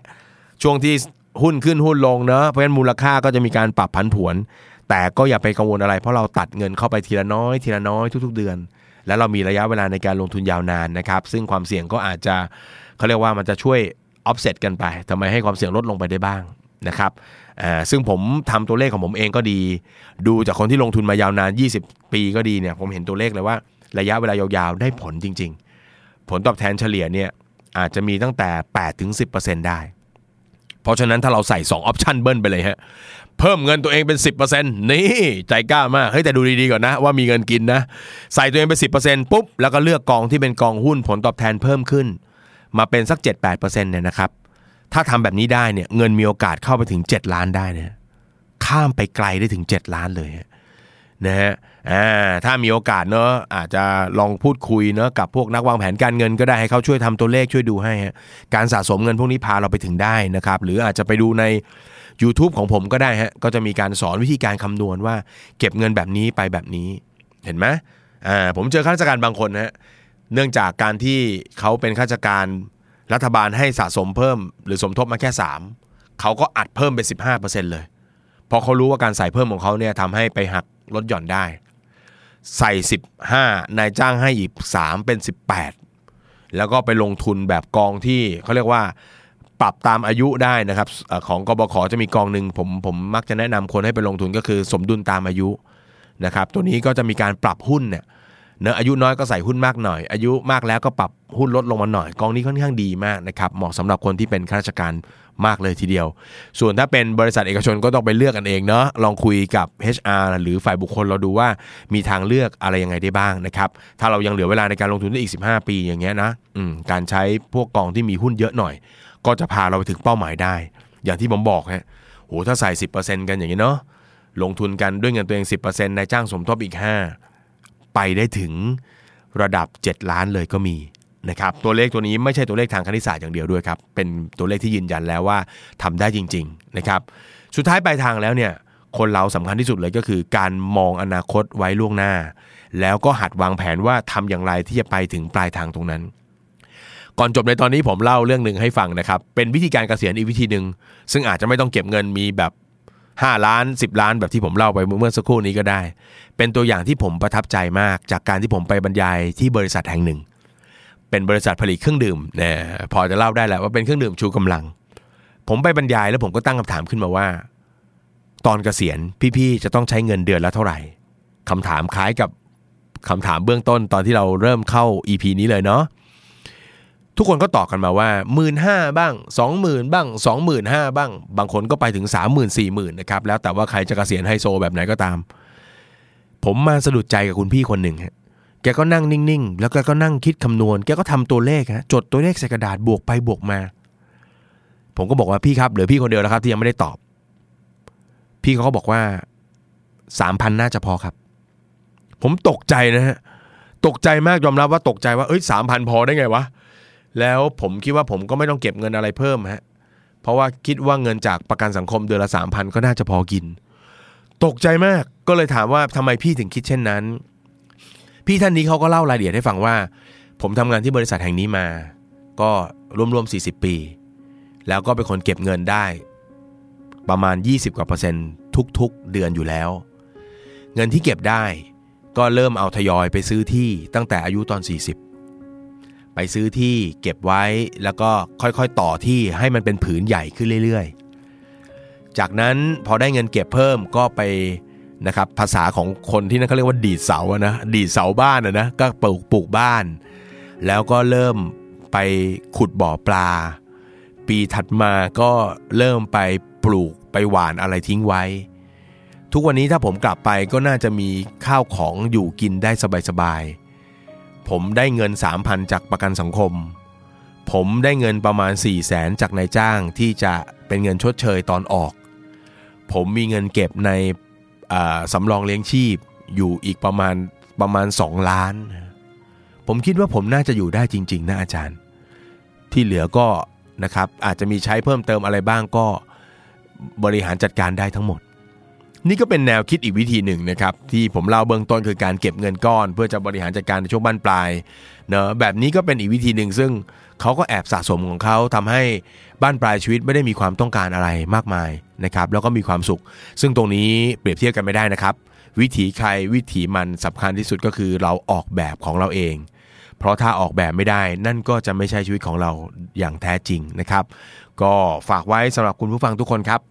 ช่วงที่ หุ้นขึ้นหุ้นลงเนอะเพราะฉะนั้นมูลค่าก็จะมีการปรับผันผวน แต่ก็อย่าไปกังวลอะไร เพราะเราตัดเงินเข้าไปทีละน้อยทีละน้อยทุก ๆ เดือน แล้วเรามีระยะเวลาในการลงทุนยาวนานนะครับ ซึ่งความเสี่ยงก็อาจจะเขาเรียกว่ามันจะช่วย offset กันไปทำไมให้ความเสี่ยงลดลงไปได้บ้างนะครับซึ่งผมทำตัวเลขของผมเองก็ดี ดูจากคนที่ลงทุนมายาวนาน 20 ปีก็ดีเนี่ยผมเห็นตัวเลขเลยว่าระยะเวลายาวๆ ได้ผลจริง ๆ ผลตอบแทนเฉลี่ยเนี่ยอาจจะมีตั้งแต่ 8-10%ได้ เพราะฉะนั้นถ้าเราใส่2ออปชันเบิ้ลไปเลยฮะเพิ่มเงินตัวเองเป็น 10%นี่ใจกล้ามากเฮ้ยแต่ดูดีๆก่อนนะ ว่ามีเงินกินนะ ใส่ตัวเองเป็น10%ปุ๊บแล้วก็เลือกกองที่เป็นกองหุ้นผลตอบแทนเพิ่มขึ้น มาเป็นสัก 7-8%เนี่ยนะครับถ้าทำแบบนี้ได้เนี่ยเงินมีโอกาสเข้าไปถึง 7 ล้านได้เนี่ยข้ามไปไกลได้ถึง 7 ล้านเลยนะฮะ อ่าถ้ามีโอกาสเนอะอาจจะลองพูดคุยเนอะกับพวกนักวางแผนการเงินก็ได้ให้เขาช่วยทำตัวเลขช่วยดูให้ฮะการสะสมเงินพวกนี้พาเราไปถึงได้นะครับ หรืออาจจะไปดูใน YouTube ของผมก็ได้ฮะก็จะมีการสอนวิธีการคำนวณว่า เก็บเงินแบบนี้ไปแบบนี้เห็นไหมอ่าผมเจอข้าราชการบางคนฮะเนื่องจากการที่เขาเป็นข้าราชการรัฐบาลให้สะสมเพิ่ม หรือสมทบมาแค่ 3เขาก็อัดเพิ่มเป็น15%เลยเพราะเขารู้ว่าการใส่เพิ่มของเขาเนี่ยทำให้ไปหักลดหย่อนได้ ใส่ 15 นายจ้างให้อีก 3 เป็น 18 แล้วก็ไปลงทุนแบบกองที่เขาเรียกว่าปรับตามอายุได้นะครับของกบขจะมีกองหนึ่งผมผมมักจะแนะนำคนให้ไปลงทุนก็คือสมดุลตามอายุนะครับตัวนี้ก็จะมีการปรับหุ้นเนี่ยเนื้ออายุน้อยก็ใส่หุ้นมากหน่อย อายุมากแล้วก็ปรับหุ้นลดลงมาหน่อย กองนี้ค่อนข้างดีมากนะครับเหมาะสำหรับคนที่เป็นข้าราชการ มากเลยทีเดียว ส่วนถ้าเป็นบริษัทเอกชนก็ต้องไปเลือกกันเองเนาะลองคุยกับ HR หรือฝ่ายบุคคลเราดูว่ามีทางเลือกอะไรยังไงได้บ้างนะครับถ้าเรายังเหลือเวลาในการลงทุนได้อีก 15 ปีอย่างเงี้ยนะการใช้พวกกองที่มีหุ้นเยอะหน่อย ก็จะพาเราไปถึงเป้าหมายได้ อย่างที่ผมบอกฮะโหถ้าใส่ 10%กันอย่างนี้เนาะลงทุนกันด้วยเงินตัวเอง 10%นายจ้างสมทบอีก 5 ไปได้ถึงระดับ 7 ล้านเลยก็มี นะครับตัวเลขตัวนี้ไม่ใช่ตัวเลขทางคณิตศาสตร์อย่างเดียวด้วยครับเป็นตัวเลขที่ยืนยันแล้วว่าทำได้จริงๆนะครับสุดท้ายปลายทางแล้วเนี่ยคนเราสำคัญที่สุดเลยก็คือ การมองอนาคตไว้ล่วงหน้า แล้วก็หัดวางแผนว่าทำอย่างไรที่จะไปถึงปลายทางตรงนั้น ก่อนจบในตอนนี้ผมเล่าเรื่องหนึ่งให้ฟังนะครับเป็นวิธีการเกษียณอีกวิธีหนึ่งซึ่งอาจจะไม่ต้องเก็บเงินมีแบบ5 ล้าน 10 ล้านแบบที่ผมเล่าไปเมื่อสักครู่นี้ก็ได้ เป็นตัวอย่างที่ผมประทับใจมากจากการที่ผมไปบรรยายที่บริษัทแห่งหนึ่ง เป็นบริษัทผลิตเครื่องดื่มนะพอจะเล่าได้แหละว่าเป็นเครื่องดื่มชูกำลัง ผมไปบรรยายแล้วผมก็ตั้งคำถามขึ้นมาว่า ตอนเกษียณพี่ๆจะต้องใช้เงินเดือนละเท่าไหร่คำถามคล้ายกับคำถามเบื้องต้นตอนที่เราเริ่มเข้า EP นี้เลยเนาะทุกคนก็ตอบกันมาว่า1 5ื่นบ้าง 20,000 บ้าง 25,000 บ้าง บางคนก็ไปถึง 30,000 40,000นะครับแล้วแต่ว่าใครจะเกษียณไฮโซแบบไหนก็ตาม ผมมาสะดุดใจกับคุณพี่คนหนึ่งฮะ แกก็นั่งนิ่งๆ แล้วแกก็นั่งคิดคำนวณ แกก็ทำตัวเลขฮะจดตัวเลขใส่กระดาษบวกไปบวกมา ผมก็บอกว่าพี่ครับเหลือพี่คนเดียวแล้วครับ ที่ยังไม่ได้ตอบ พี่เขาก็บอกว่าสามพันน่าจะพอครับ ผมตกใจนะฮะตกใจมากยอมรับว่าตกใจว่าเอ้ยสามพันพอได้ไงวะแล้วผมคิดว่าผมก็ไม่ต้องเก็บเงินอะไรเพิ่มฮะเพราะว่าคิดว่าเงินจากประกันสังคมเดือนละสามพันก็น่าจะพอกิน ตกใจมากก็เลยถามว่าทำไมพี่ถึงคิดเช่นนั้น พี่ท่านนี้เขาก็เล่ารายละเอียดให้ฟังว่า ผมทำงานที่บริษัทแห่งนี้มา ก็รวมๆ40 ปี แล้วก็เป็นคนเก็บเงินได้ ประมาณ 20กว่าเปอร์เซ็นต์ทุกๆ เดือนอยู่แล้ว เงินที่เก็บได้ก็เริ่มเอาทยอยไปซื้อที่ตั้งแต่อายุตอน 40 ไปซื้อที่เก็บไว้แล้วก็ค่อยๆต่อที่ให้มันเป็นผืนใหญ่ขึ้นเรื่อยๆ จากนั้นพอได้เงินเก็บเพิ่มก็ไป นะครับภาษาของคนที่นั่นเขาเรียกว่าดีดเสาอะนะดีดเสาบ้านอะนะก็ปลูกปลูกบ้าน แล้วก็เริ่มไปขุดบ่อปลา ปีถัดมาก็เริ่มไปปลูกไปหวานอะไรทิ้งไว้ ทุกวันนี้ถ้าผมกลับไปก็น่าจะมีข้าวของอยู่กินได้สบายๆผมได้เงิน 3,000 จากประกันสังคม ผมได้เงินประมาณ 4 0 0แสนจากนายจ้างที่จะเป็นเงินชดเชยตอนออก ผมมีเงินเก็บใน สำรองเลี้ยงชีพอยู่อีกประมาณประมาณ 2 ล้าน ผมคิดว่าผมน่าจะอยู่ได้จริง ๆ นะอาจารย์ ที่เหลือก็นะครับอาจจะมีใช้เพิ่มเติมอะไรบ้างก็บริหารจัดการได้ทั้งหมด นี่ก็เป็นแนวคิดอีกวิธีหนึ่งนะครับ ที่ผมเล่าเบื้องต้นคือการเก็บเงินก้อน เพื่อจะบริหารจัดการในช่วงบ้านปลายเนอะแบบนี้ก็เป็นอีกวิธีหนึ่งซึ่ง เขาก็แอบสะสมของเขาทำให้บ้านปลายชีวิตไม่ได้มีความต้องการอะไรมากมายนะครับแล้วก็มีความสุข ซึ่งตรงนี้เปรียบเทียบกันไม่ได้นะครับ วิถีใครวิถีมันสำคัญที่สุดก็คือเราออกแบบของเราเอง เพราะถ้าออกแบบไม่ได้นั่นก็จะไม่ใช่ชีวิตของเราอย่างแท้จริงนะครับ ก็ฝากไว้สำหรับคุณผู้ฟังทุกคนครับ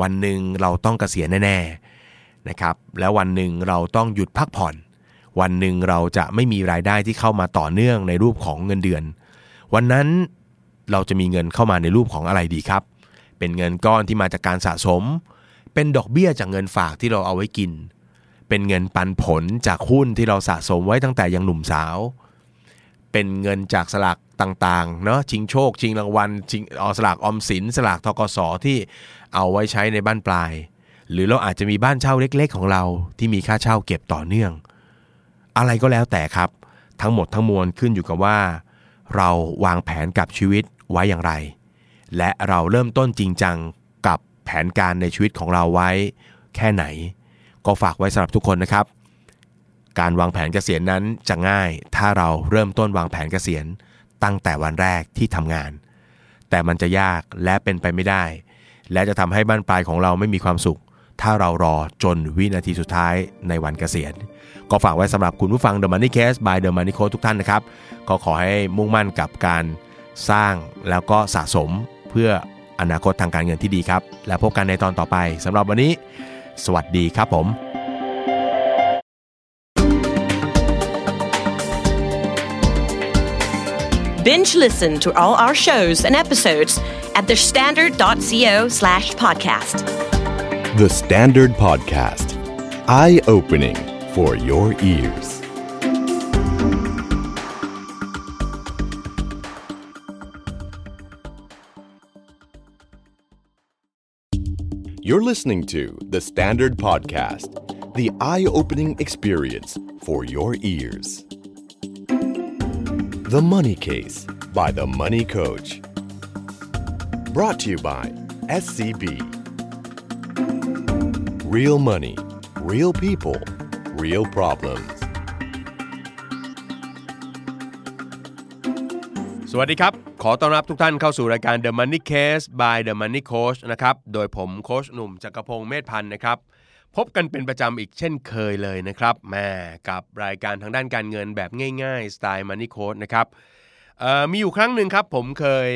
วันหนึ่งเราต้องเกษียณแน่ๆนะครับแล้ววันหนึ่งเราต้องหยุดพักผ่อนวันหนึ่งเราจะไม่มีรายได้ที่เข้ามาต่อเนื่องในรูปของเงินเดือน วันนั้นเราจะมีเงินเข้ามาในรูปของอะไรดีครับ เป็นเงินก้อนที่มาจากการสะสม เป็นดอกเบี้ยจากเงินฝากที่เราเอาไว้กิน เป็นเงินปันผลจากหุ้นที่เราสะสมไว้ตั้งแต่ยังหนุ่มสาว เป็นเงินจากสลากต่างๆ เนาะชิงโชค ชิงรางวัลชิงเอสลากออมสิน สลากทกสที่เอาไว้ใช้ในบ้านปลาย หรือเราอาจจะมีบ้านเช่าเล็ก ๆ ของเราที่มีค่าเช่าเก็บต่อเนื่อง อะไรก็แล้วแต่ครับ ทั้งหมดทั้งมวลขึ้นอยู่กับว่า เราวางแผนกับชีวิตไว้อย่างไร และเราเริ่มต้นจริงจังกับแผนการในชีวิตของเราไว้แค่ไหน ก็ฝากไว้สำหรับทุกคนนะครับ การวางแผนเกษียณนั้นจะง่าย ถ้าเราเริ่มต้นวางแผนเกษียณตั้งแต่วันแรกที่ทำงาน แต่มันจะยากและเป็นไปไม่ได้ และจะทำให้บ้านปลายของเราไม่มีความสุข ถ้าเรารอจนวินาทีสุดท้ายในวันเกษียณ ก็ฝากไว้สำหรับคุณผู้ฟัง The Money Case by The Money Coach ทุกท่านนะครับ ก็ขอให้มุ่งมั่นกับการสร้างแล้วก็สะสมเพื่ออนาคตทางการเงินที่ดีครับ แล้วพบกันในตอนต่อไปสำหรับวันนี้ สวัสดีครับผม Binge listen to all our shows and episodes at thestandard.co slash podcast. The Standard Podcast. Eye opening for your ears. You're listening to The Standard Podcast, the eye opening experience for your ears. The Money Case by The Money Coach. Brought to you by SCB. Real money, real people, real problems. สวัสดีครับ ขอต้อนรับทุกท่านเข้าสู่รายการ The Money Case by The Money Coach นะครับ โดยผมโคชหนุ่มจักรพงศ์เมธพันธ์นะครับ พบกันเป็นประจำอีกเช่นเคยเลยนะครับแม่กับรายการทางด้านการเงินแบบง่ายๆ สไตล์ Money Coach นะครับมีอยู่ครั้งหนึ่งครับผมเคย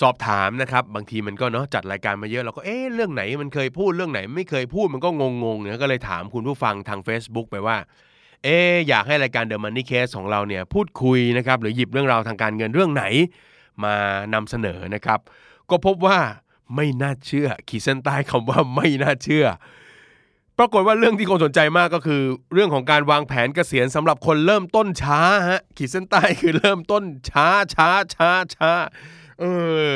สอบถามนะครับบางทีมันก็เนาะจัดรายการมาเยอะเราก็เอ๊ะเรื่องไหนมันเคยพูดเรื่องไหน ไม่เคยพูดมันก็งงๆเนี่ยก็เลยถามคุณผู้ฟังทาง Facebook ไปว่าเอ๊อยากให้รายการ The Money Case ของเราเนี่ยพูดคุยนะครับหรือหยิบเรื่องราวทางการเงินเรื่องไหนมานำเสนอนะครับ ก็พบว่าไม่น่าเชื่อ ขีดเส้นใต้คำว่าไม่น่าเชื่อ ปรากฏว่าเรื่องที่คนสนใจมากก็คือ เรื่องของการวางแผนเกษียณสำหรับคนเริ่มต้นช้าฮะขีดเส้นใต้คือเริ่มต้นช้าช้าช้าช้า เออ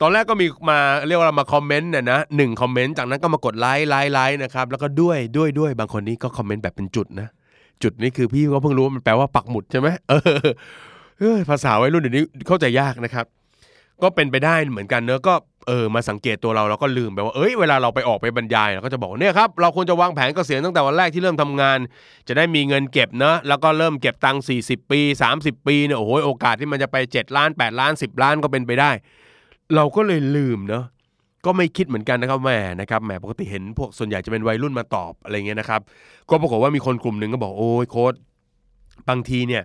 ตอนแรกก็มีมาเรียกว่ามาคอมเมนต์เนี่ยนะหนึ่งคอมเมนต์จากนั้นก็มากดไลค์ไลค์ไลค์นะครับแล้วก็ด้วยด้วยด้วยบางคนนี้ก็คอมเมนต์แบบเป็นจุดนะจุดนี้คือพี่ก็เพิ่งรู้ว่ามันแปลว่าปักหมุดใช่ไหมเออภาษาวัยรุ่นเดี๋ยวนี้เข้าใจยากนะครับ ก็เป็นไปได้เหมือนกันเนอะก็ เออมาสังเกตตัวเราเราก็ลืมไปว่าเอ้ยเวลาเราไปออกไปบรรยายเราก็จะบอกเนี่ยครับเราควรจะวางแผนเกษียณตั้งแต่วันแรกที่เริ่มทำงาน จะได้มีเงินเก็บเนอะแล้วก็เริ่มเก็บตังค์40 ปี 30 ปีเนี่ยโอ้โหโอกาสที่มันจะไป 7 ล้าน 8 ล้าน 10 ล้านก็เป็นไปได้ เราก็เลยลืมเนอะก็ไม่คิดเหมือนกันนะครับแหมนะครับแหมปกติเห็นพวกส่วนใหญ่จะเป็นวัยรุ่นมาตอบอะไรเงี้ยนะครับ ก็ปรากฏว่ามีคนกลุ่มหนึ่งก็บอกโอ้ยโค้ดบางทีเนี่ย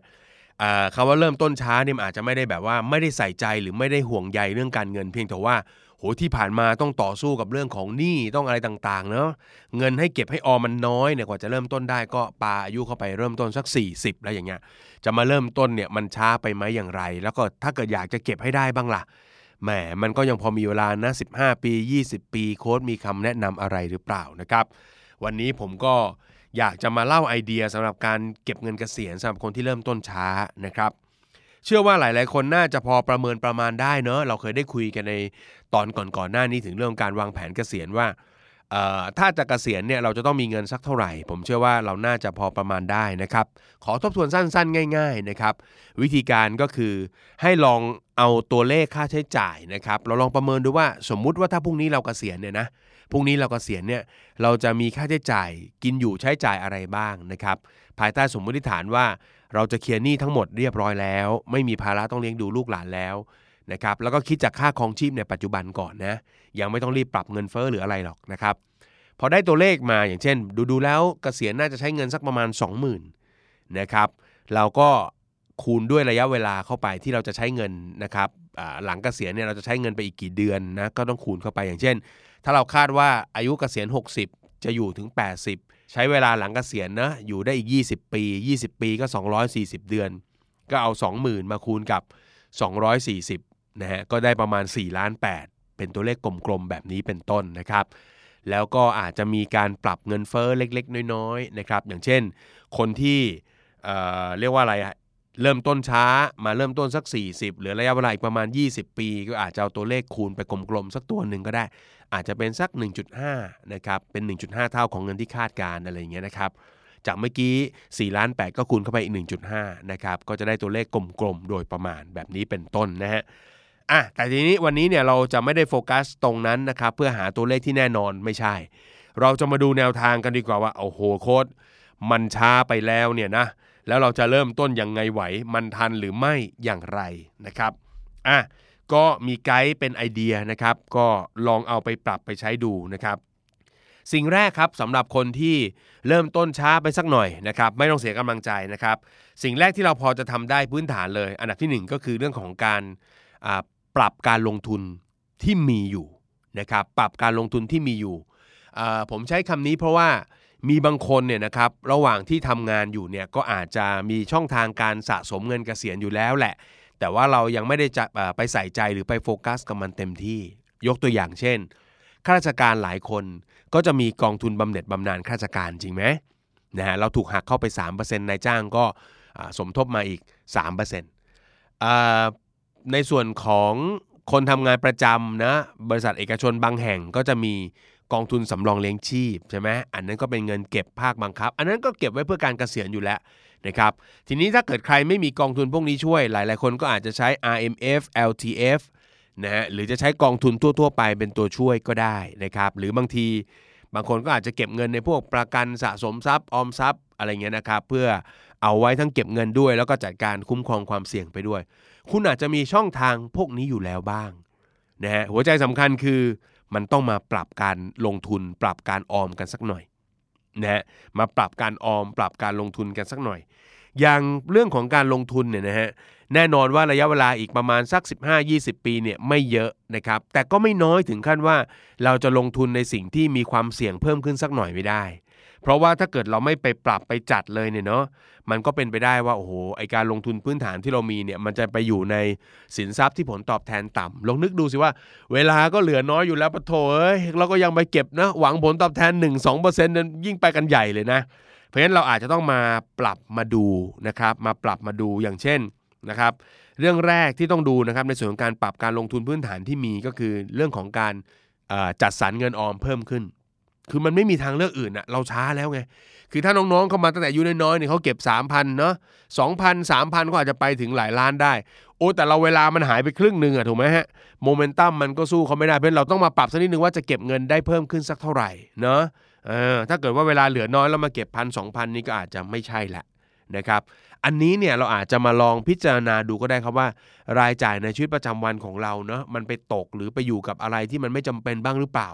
อ่าคำว่าเริ่มต้นช้าเนี่ยอาจจะไม่ได้แบบว่าไม่ได้ใส่ใจหรือไม่ได้ห่วงใยเรื่องการเงินเพียงแต่ว่า โหที่ผ่านมาต้องต่อสู้กับเรื่องของหนี้ต้องอะไรต่างๆเนาะเงินให้เก็บให้ออมมันน้อยเนี่ยกว่าจะเริ่มต้นได้ก็ปาอายุเข้าไปเริ่มต้นสัก 40 แล้วอย่างเงี้ยจะมาเริ่มต้นเนี่ยมันช้าไปไหมอย่างไร แล้วก็ถ้าเกิดอยากจะเก็บให้ได้บ้างล่ะแหมมันก็ยังพอมีเวลานะ 15 ปี 20 ปีโค้ดมีคำแนะนำอะไรหรือเปล่านะครับ วันนี้ผมก็อยากจะมาเล่าไอเดียสำหรับการเก็บเงินเกษียณสำหรับคนที่เริ่มต้นช้านะครับ เชื่อว่าหลาย ๆ คนน่าจะพอประเมินประมาณได้เนอะเราเคยได้คุยกันในตอนก่อนๆหน้านี้ถึงเรื่องการวางแผนเกษียณว่าถ้าจะเกษียณเนี่ยเราจะต้องมีเงินสักเท่าไหร่ ผมเชื่อว่าเราน่าจะพอประมาณได้นะครับ ขอทบทวนสั้น ๆ ง่าย ๆ นะครับ วิธีการก็คือให้ลองเอาตัวเลขค่าใช้จ่ายนะครับ เราลองประเมินดูว่าสมมุติว่าถ้าพรุ่งนี้เราเกษียณเนี่ยนะพรุ่งนี้เราเกษียณเนี่ยเราจะมีค่าใช้จ่ายกินอยู่ใช้จ่ายอะไรบ้างนะครับ ภายใต้สมมติฐานว่า เราจะเคลียร์หนี้ทั้งหมดเรียบร้อยแล้ว ไม่มีภาระต้องเลี้ยงดูลูกหลานแล้วนะครับแล้วก็คิดจากค่าครองชีพในปัจจุบันก่อนนะยังไม่ต้องรีบปรับเงินเฟ้อหรืออะไรหรอกนะครับพอได้ตัวเลขมาอย่างเช่น ดูดูแล้วเกษียณน่าจะใช้เงินสักประมาณ 20,000นะครับเราก็คูณด้วยระยะเวลาเข้าไปที่เราจะใช้เงินนะครับหลังเกษียณเนี่ยเราจะใช้เงินไปอีกกี่เดือนนะก็ต้องคูณเข้าไปอย่างเช่น ถ้าเราคาดว่าอายุเกษียณ 60 จะอยู่ถึง 80 ใช้เวลาหลังเกษียณนะอยู่ได้อีก 20 ปี 20 ปีก็ 240 เดือน ก็เอา 20,000 มาคูณกับ 240นะฮะก็ได้ประมาณ4ล้าน8เป็นตัวเลขกลมๆแบบนี้เป็นต้นนะครับ แล้วก็อาจจะมีการปรับเงินเฟ้อเล็กๆ น้อยๆนะครับอย่างเช่น คนที่เเรียกว่าอะไร เริ่มต้นช้ามาเริ่มต้นสัก 40เหลือระยะเวลาอีกประมาณ 20 ปี ก็อาจจะเอาตัวเลขคูณไปกลมๆ สักตัวหนึ่งก็ได้ อาจจะเป็นสัก 1.5 นะครับ เป็น 1.5 เท่าของเงินที่คาดการณ์อะไรอย่างเงี้ยนะครับ จากเมื่อกี้4ล้าน8ก็คูณเข้าไปอีก 1.5 นะครับ ก็จะได้ตัวเลขกลมๆ โดยประมาณแบบนี้เป็นต้นนะฮะอะแต่ทีนี้วันนี้เนี่ยเราจะไม่ได้โฟกัสตรงนั้นนะครับเพื่อหาตัวเลขที่แน่นอนไม่ใช่ เราจะมาดูแนวทางกันดีกว่าว่าโอ้โหโค้ดมันช้าไปแล้วเนี่ยนะ แล้วเราจะเริ่มต้นยังไงไหว มันทันหรือไม่อย่างไรนะครับอะก็มีไกด์เป็นไอเดียนะครับ ก็ลองเอาไปปรับไปใช้ดูนะครับ สิ่งแรกครับสำหรับคนที่เริ่มต้นช้าไปสักหน่อยนะครับ ไม่ต้องเสียกำลังใจนะครับ สิ่งแรกที่เราพอจะทำได้พื้นฐานเลย อันดับที่หนึ่งก็คือเรื่องของการปรับการลงทุนที่มีอยู่นะครับ ปรับการลงทุนที่มีอยู่ ผมใช้คำนี้เพราะว่า มีบางคนเนี่ยนะครับระหว่างที่ทำงานอยู่เนี่ยก็อาจจะมีช่องทางการสะสมเงินเกษียณอยู่แล้วแหละ แต่ว่าเรายังไม่ได้จะไปใส่ใจหรือไปโฟกัสกับมันเต็มที่ ยกตัวอย่างเช่นข้าราชการหลายคนก็จะมีกองทุนบำเหน็จบำนาญข้าราชการจริงไหมนะฮะเราถูกหักเข้าไป 3%นายจ้างก็สมทบมาอีก3%อ่าในส่วนของคนทำงานประจำนะบริษัทเอกชนบางแห่งก็จะมี กองทุนสำรองเลี้ยงชีพใช่ไหมอันนั้นก็เป็นเงินเก็บภาคบังคับ อันนั้นก็เก็บไว้เพื่อการเกษียณอยู่แล้วนะครับทีนี้ถ้าเกิดใครไม่มีกองทุนพวกนี้ช่วย หลาย ๆ คนก็อาจจะใช้ RMF LTF นะฮะหรือจะใช้กองทุนทั่ว ๆ ไปเป็นตัวช่วยก็ได้นะครับหรือบางทีบางคนก็อาจจะเก็บเงินในพวกประกันสะสมทรัพย์ออมทรัพย์อะไรเงี้ยนะครับเพื่อเอาไว้ทั้งเก็บเงินด้วย แล้วก็จัดการคุ้มครองความเสี่ยงไปด้วย คุณอาจจะมีช่องทางพวกนี้อยู่แล้วบ้างนะฮะหัวใจสำคัญคือ มันต้องมาปรับการลงทุน ปรับการออมกันสักหน่อยนะฮะมาปรับการออม ปรับการลงทุนกันสักหน่อย อย่างเรื่องของการลงทุนเนี่ยนะฮะแน่นอนว่าระยะเวลาอีกประมาณสัก 15-20 ปีเนี่ยไม่เยอะนะครับแต่ก็ไม่น้อยถึงขั้นว่า เราจะลงทุนในสิ่งที่มีความเสี่ยงเพิ่มขึ้นสักหน่อยไม่ได้ เพราะว่าถ้าเกิดเราไม่ไปปรับไปจัดเลยเนี่ยเนาะมันก็เป็นไปได้ว่าโอ้โหไอการลงทุนพื้นฐานที่เรามีเนี่ยมันจะไปอยู่ในสินทรัพย์ที่ผลตอบแทนต่ำลองนึกดูสิว่า เวลาก็เหลือน้อยอยู่แล้วปะโถเอ้ยเราก็ยังไปเก็บนะหวังผลตอบแทน 1-2%นั้นยิ่งไปกันใหญ่เลยนะเพราะฉะนั้นเราอาจจะต้องมาปรับมาดูนะครับมาปรับมาดูอย่างเช่นนะครับเรื่องแรกที่ต้องดูนะครับในส่วนของการปรับการลงทุนพื้นฐานที่มีก็คือเรื่องของการจัดสรรเงินออมเพิ่มขึ้น คือมันไม่มีทางเลือกอื่นอะเราช้าแล้วไง คือถ้าน้องๆเข้ามาตั้งแต่อายุน้อยๆเนี่ยเขาเก็บ 3,000เนาะ2,000 3,000ก็อาจจะไปถึงหลายล้านได้ โอ้แต่เราเวลามันหายไปครึ่งหนึ่งอะถูกไหมฮะโมเมนตัมมันก็สู้เขาไม่ได้เพราะฉะนั้นเราต้องมาปรับสักนิดนึงว่าจะเก็บเงินได้เพิ่มขึ้นสักเท่าไหร่เนาะเออถ้าเกิดว่าเวลาเหลือน้อยแล้วมาเก็บพันสองพันนี่ก็อาจจะไม่ใช่ละนะครับอันนี้เนี่ยเราอาจจะมาลองพิจารณาดูก็ได้ครับว่า รายจ่ายในชีวิตประจำวันของเราเนาะมันไปตกหรือไปอยู่กับอะไรที่มันไม่จำเป็นบ้างหรือเปล่า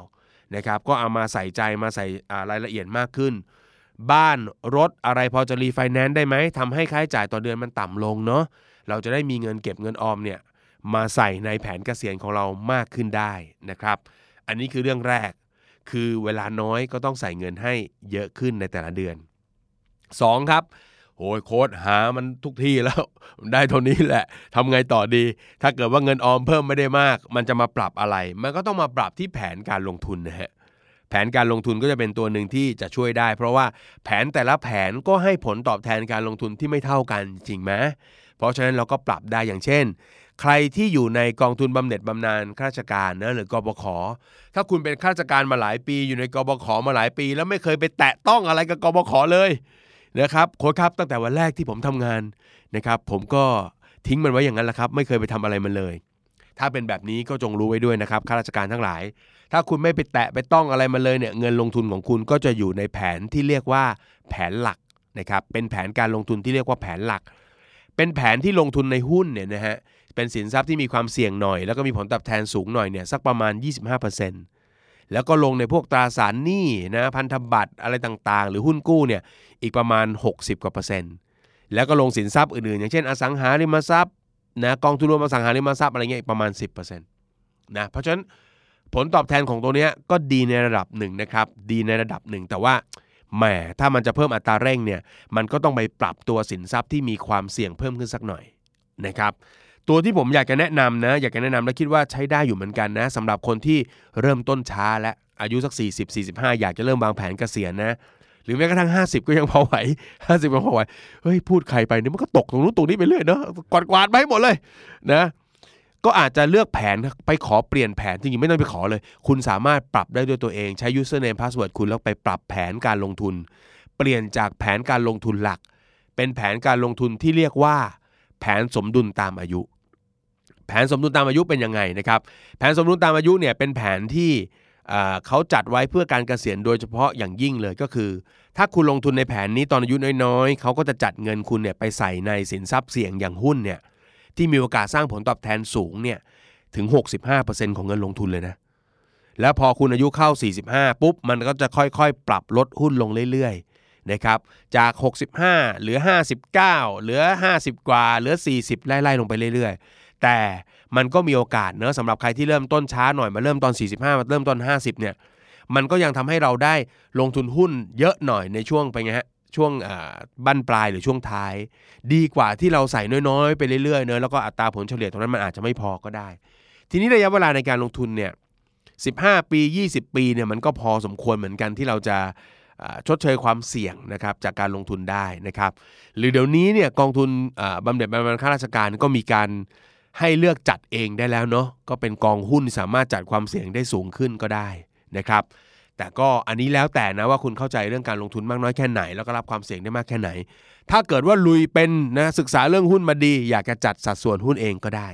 นะครับก็เอามาใส่ใจมาใส่ารายละเอียดมากขึ้น บ้านรถอะไรพอจะรีไฟแนนซ์ได้ไหมทำให้ค่าใช้จ่ายต่อเดือนมันต่ำลงเนาะเราจะได้มีเงินเก็บเงินออมเนี่ยมาใส่ในแผนเกษียณของเรามากขึ้นได้นะครับ อันนี้คือเรื่องแรก คือเวลาน้อยก็ต้องใส่เงินให้เยอะขึ้นในแต่ละเดือน 2. ครับ โอ้ยโคตรหามันทุกที่แล้วได้เท่านี้แหละทำไงต่อดี ถ้าเกิดว่าเงินออมเพิ่มไม่ได้มาก มันจะมาปรับอะไร มันก็ต้องมาปรับที่แผนการลงทุนนะฮะแผนการลงทุนก็จะเป็นตัวหนึ่งที่จะช่วยได้ เพราะว่าแผนแต่ละแผนก็ให้ผลตอบแทนการลงทุนที่ไม่เท่ากันจริงไหมเพราะฉะนั้นเราก็ปรับได้อย่างเช่น ใครที่อยู่ในกองทุนบำเหน็จบำนาญข้าราชการนะหรือกบขถ้าคุณเป็นข้าราชการมาหลายปี อยู่ในกบขมาหลายปี แล้วไม่เคยไปแตะต้องอะไรกับกบขเลย นะครับโค้ชครับตั้งแต่วันแรกที่ผมทำงานนะครับ ผมก็ทิ้งมันไว้อย่างนั้นแหละครับ ไม่เคยไปทำอะไรมันเลย ถ้าเป็นแบบนี้ก็จงรู้ไว้ด้วยนะครับข้าราชการทั้งหลาย ถ้าคุณไม่ไปแตะไปต้องอะไรมาเลยเนี่ยเงินลงทุนของคุณก็จะอยู่ในแผนที่เรียกว่าแผนหลักนะครับเป็นแผนการลงทุนที่เรียกว่าแผนหลัก เป็นแผนที่ลงทุนในหุ้นเนี่ยนะฮะเป็นสินทรัพย์ที่มีความเสี่ยงหน่อย แล้วก็มีผลตอบแทนสูงหน่อยเนี่ยสักประมาณ 25% แล้วก็ลงในพวกตราสารหนี้นะพันธบัตรอะไรต่างๆ หรือหุ้นกู้เนี่ยอีกประมาณ 60กว่าเปอร์เซ็นต์แล้วก็ลงสินทรัพย์อื่นๆ อย่างเช่น อสังหาริมทรัพย์นะกองทุนรวมอสังหาริมทรัพย์อะไรเงี้ยอีกประมาณ 10%นะเพราะฉะนั้นผลตอบแทนของตัวเนี้ยก็ดีในระดับหนึ่งนะครับดีในระดับหนึ่งแต่ว่าแหมถ้ามันจะเพิ่มอัตราเร่งเนี่ยมันก็ต้องไปปรับตัวสินทรัพย์ที่มีความเสี่ยงเพิ่มขึ้นสักหน่อยนะครับ ตัวที่ผมอยากจะแนะนำนะ อยากจะแนะนำและคิดว่าใช้ได้อยู่เหมือนกันนะสำหรับคนที่เริ่มต้นช้าและอายุสัก 40 45 อยากจะเริ่มวางแผนเกษียณนะ หรือแม้กระทั่ง 50 ก็ยังพอไหว 50ก็พอไหวเฮ้ยพูดใครไปเนี่ยมันก็ตกตรงนู้นตรงนี้ไปเรื่อยเนาะกวาดกวาดๆไปให้หมดเลยนะก็อาจจะเลือกแผนไปขอเปลี่ยนแผนจริงๆไม่ต้องไปขอเลย คุณสามารถปรับได้ด้วยตัวเองใช้ username password คุณแล้วไปปรับแผนการลงทุน เปลี่ยนจากแผนการลงทุนหลัก เป็นแผนการลงทุนที่เรียกว่า แผนสมดุลตามอายุ แผนสมดุลตามอายุเป็นยังไงนะครับ แผนสมดุลตามอายุเนี่ยเป็นแผนที่เขาจัดไว้เพื่อการเกษียณโดยเฉพาะอย่างยิ่งเลยก็คือ ถ้าคุณลงทุนในแผนนี้ตอนอายุน้อยๆ เขาก็จะจัดเงินคุณเนี่ยไปใส่ในสินทรัพย์เสี่ยงอย่างหุ้นเนี่ยที่มีโอกาสสร้างผลตอบแทนสูงเนี่ยถึง 65%ของเงินลงทุนเลยนะ แล้วพอคุณอายุเข้า 45 ปุ๊บ มันก็จะค่อยๆ ปรับลดหุ้นลงเรื่อยๆนะครับจาก 65 เหลือ 59 เหลือ 50 กว่า เหลือ 40 ไล่ๆลงไปเรื่อยๆ แต่มันก็มีโอกาสเนอะสำหรับใครที่เริ่มต้นช้าหน่อยมาเริ่มตอน 45มาเริ่มตอน 50เนี่ยมันก็ยังทำให้เราได้ลงทุนหุ้นเยอะหน่อยในช่วงไปไงฮะช่วงบั้นปลายหรือช่วงท้าย ดีกว่าที่เราใส่น้อยๆ ไปเรื่อยๆเนอะแล้วก็อัตราผลเฉลี่ยตรงนั้นมันอาจจะไม่พอก็ได้ ทีนี้ระยะเวลาในการลงทุนเนี่ย15 ปี 20 ปีเนี่ยมันก็พอสมควรเหมือนกันที่เราจะชดเชยความเสี่ยงนะครับจากการลงทุนได้นะครับ หรือเดี๋ยวนี้เนี่ยกองทุนบำเหน็จบำนาญข้าราชการก็มีการ ให้เลือกจัดเองได้แล้วเนาะก็เป็นกองหุ้นสามารถจัดความเสี่ยงได้สูงขึ้นก็ได้นะครับ แต่ก็อันนี้แล้วแต่นะว่าคุณเข้าใจเรื่องการลงทุนมากน้อยแค่ไหน แล้วก็รับความเสี่ยงได้มากแค่ไหน ถ้าเกิดว่าลุยเป็นนะศึกษาเรื่องหุ้นมาดี อยากจะจัดสัดส่วนหุ้นเองก็ได้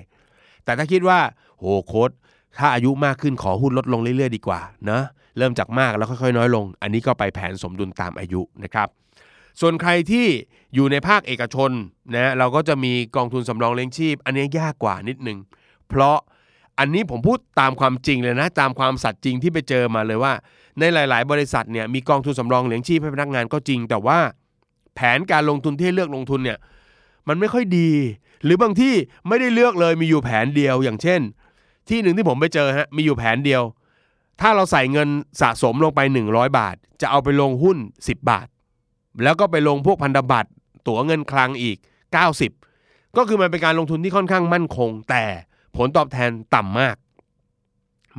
แต่ถ้าคิดว่าโหโค้ดถ้าอายุมากขึ้นขอหุ้นลดลงเรื่อยๆ ดีกว่านะเริ่มจากมากแล้วค่อยๆน้อยลง อันนี้ก็ไปแผนสมดุลตามอายุนะครับ ส่วนใครที่อยู่ในภาคเอกชนนะเราก็จะมีกองทุนสำรองเลี้ยงชีพ อันนี้ยากกว่านิดนึง เพราะอันนี้ผมพูดตามความจริงเลยนะ ตามความสัตย์จริงที่ไปเจอมาเลยว่า ในหลาย ๆ บริษัทเนี่ยมีกองทุนสำรองเลี้ยงชีพให้พนักงานก็จริง แต่ว่าแผนการลงทุนที่เลือกลงทุนเนี่ยมันไม่ค่อยดี หรือบางที่ไม่ได้เลือกเลยมีอยู่แผนเดียวอย่างเช่น ที่หนึ่งที่ผมไปเจอฮะมีอยู่แผนเดียว ถ้าเราใส่เงินสะสมลงไป 100 บาท จะเอาไปลงหุ้น 10 บาท แล้วก็ไปลงพวกพันธบัตรตั๋วเงินคลังอีก 90 ก็คือมันเป็นการลงทุนที่ค่อนข้างมั่นคง แต่ผลตอบแทนต่ำมาก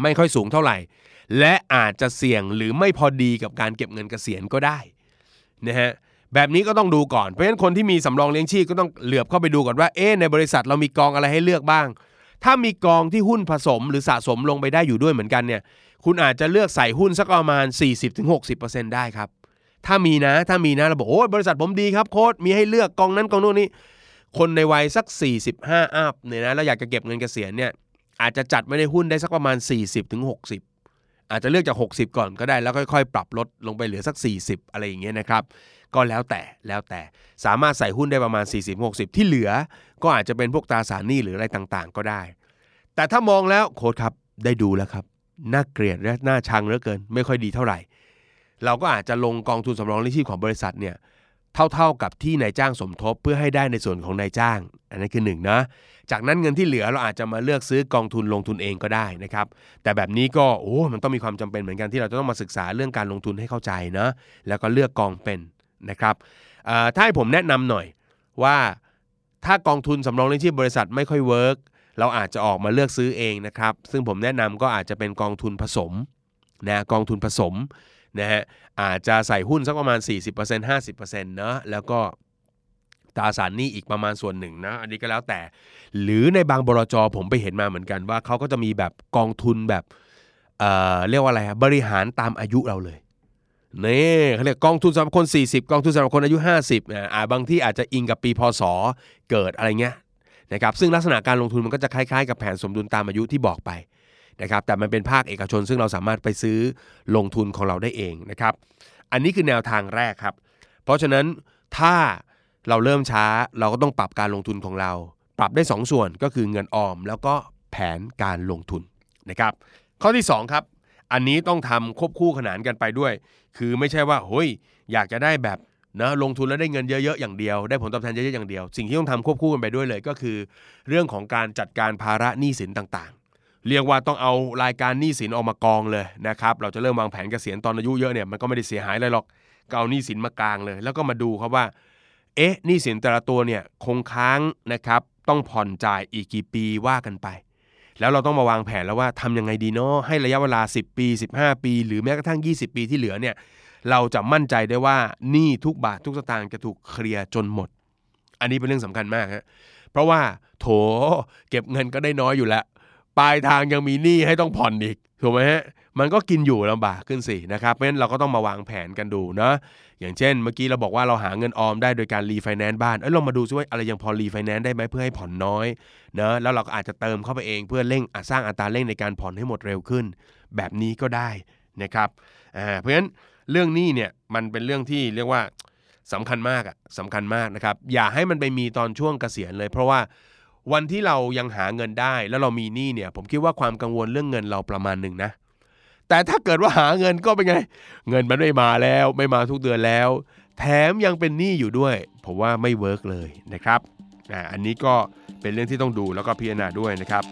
ไม่ค่อยสูงเท่าไหร่ และอาจจะเสี่ยงหรือไม่พอดีกับการเก็บเงินเกษียณก็ได้นะฮะแบบนี้ก็ต้องดูก่อน เพราะฉะนั้นคนที่มีสำรองเลี้ยงชีพก็ต้องเหลือบเข้าไปดูก่อนว่า เอ๊ในบริษัทเรามีกองอะไรให้เลือกบ้าง ถ้ามีกองที่หุ้นผสมหรือสะสมลงไปได้อยู่ด้วยเหมือนกันเนี่ย คุณอาจจะเลือกใส่หุ้นสักประมาณ 40-60%ได้ครับ ถ้ามีนะ ถ้ามีนะเราบอกโอ้บริษัทผมดีครับโค้ดมีให้เลือกกองนั้นกองโน้นนี่คนในวัยสัก 45อัพเนี่ยนะแล้วอยากจะเก็บเงินเกษียณเนี่ยอาจจะจัดไม่ได้หุ้นได้สักประมาณ 40-60 อาจจะเลือกจาก 60 ก่อนก็ได้แล้วค่อยๆ ปรับลดลงไปเหลือสัก 40 อะไรอย่างเงี้ยนะครับก็แล้วแต่แล้วแต่สามารถใส่หุ้นได้ประมาณ 40-60 ที่เหลือ ก็อาจจะเป็นพวกตราสารหนี้หรืออะไรต่างๆ ก็ได้ แต่ถ้ามองแล้วโค้ดครับได้ดูแล้วครับน่าเกลียดและน่าชังเหลือเกิน ไม่ค่อยดีเท่าไหร่ เราก็อาจจะลงกองทุนสำรองเลี้ยงชีพของบริษัทเนี่ยเท่าๆกับที่นายจ้างสมทบเพื่อให้ได้ในส่วนของนายจ้าง อันนั้นคือหนึ่งนะจากนั้นเงินที่เหลือเราอาจจะมาเลือกซื้อกองทุนลงทุนเองก็ได้นะครับ แต่แบบนี้ก็โอ้มันต้องมีความจำเป็นเหมือนกันที่เราจะต้องมาศึกษาเรื่องการลงทุนให้เข้าใจนะแล้วก็เลือกกองเป็นนะครับถ้าให้ผมแนะนำหน่อยว่าถ้ากองทุนสำรองเลี้ยงชีพบริษัทไม่ค่อย work เราอาจจะออกมาเลือกซื้อเองนะครับ ซึ่งผมแนะนำก็อาจจะเป็นกองทุนผสมนะกองทุนผสม นะฮะอาจจะใส่หุ้นสักประมาณ 40% 50%เนอะแล้วก็ตราสารหนี้อีกประมาณส่วนหนึ่งนะอันนี้ก็แล้วแต่ หรือในบางบลจผมไปเห็นมาเหมือนกันว่าเขาก็จะมีแบบกองทุนแบบเอ่อเรียกว่าอะไรฮะบริหารตามอายุเราเลยนี่เขาเรียกกองทุนสำหรับคน 40 กองทุนสำหรับคนอายุ 50อ่าบางที่อาจจะอิงกับปีพศเกิดอะไรเงี้ยนะครับซึ่งลักษณะการลงทุนมันก็จะคล้ายๆ กับแผนสมดุลตามอายุที่บอกไป นะครับแต่มันเป็นภาคเอกชน ซึ่งเราสามารถไปซื้อลงทุนของเราได้เองนะครับอันนี้คือแนวทางแรกครับ เพราะฉะนั้นถ้าเราเริ่มช้าเราก็ต้องปรับการลงทุนของเรา ปรับได้ 2ส่วนก็คือเงินออม แล้วก็แผนการลงทุนนะครับข้อที่ 2 ครับ อันนี้ต้องทำควบคู่ขนานกันไปด้วย คือไม่ใช่ว่าเฮ้ยอยากจะได้แบบนะลงทุนแล้วได้เงินเยอะๆอย่างเดียว ได้ผลตอบแทนเยอะๆอย่างเดียว สิ่งที่ต้องทำควบคู่กันไปด้วยเลย ก็คือ เรื่องของการจัดการภาระหนี้สินต่างๆ เรียกว่าต้องเอารายการหนี้สินออกมากองเลยนะครับเราจะเริ่มวางแผนเกษียณตอนอายุเยอะเนี่ยมันก็ไม่ได้เสียหายอะไรหรอกก็เอาหนี้สินมากลางเลย แล้วก็มาดูครับว่าเอ๊ะหนี้สินแต่ละตัวเนี่ยคงค้างนะครับต้องผ่อนจ่ายอีกกี่ปีว่ากันไป แล้วเราต้องมาวางแผนแล้วว่าทำยังไงดีเนาะให้ระยะเวลา 10 ปี 15 ปี หรือแม้กระทั่ง 20 ปีที่เหลือเนี่ยเราจะมั่นใจได้ว่าหนี้ทุกบาททุกสตางค์จะถูกเคลียร์จนหมด อันนี้เป็นเรื่องสำคัญมากฮะเพราะว่าโถเก็บเงินก็ได้น้อยอยู่แล้ว ปลายทางยังมีหนี้ให้ต้องผ่อนอีกถูกไหมฮะมันก็กินอยู่ลำบากขึ้นสินะครับเพราะฉะนั้นเราก็ต้องมาวางแผนกันดูนะอย่างเช่น เมื่อกี้เราบอกว่าเราหาเงินออมได้โดยการรีไฟแนนซ์บ้านเอ้ยลองมาดูซิว่าอะไรยังพอรีไฟแนนซ์ได้ไหมเพื่อให้ผ่อนน้อยเนะแล้วเราก็อาจจะเติมเข้าไปเองเพื่อเร่งสร้างอัตราเร่งในการผ่อนให้หมดเร็วขึ้น แบบนี้ก็ได้นะครับเพราะฉะนั้นเรื่องหนี้เนี่ยมันเป็นเรื่องที่เรียกว่าสำคัญมากอะสำคัญมากนะครับอย่าให้มันไปมีตอนช่วงเกษียณเลย เพราะว่า วันที่เรายังหาเงินได้แล้วเรามีหนี้เนี่ย ผมคิดว่าความกังวลเรื่องเงินเราประมาณหนึ่งนะ แต่ถ้าเกิดว่าหาเงินก็เป็นไง เงินมันไม่มาแล้วไม่มาทุกเดือนแล้ว แถมยังเป็นหนี้อยู่ด้วย ผมว่าไม่ work เลยนะครับอ่าอันนี้ก็เป็นเรื่องที่ต้องดูแล้วก็พิจารณาด้วยนะครับ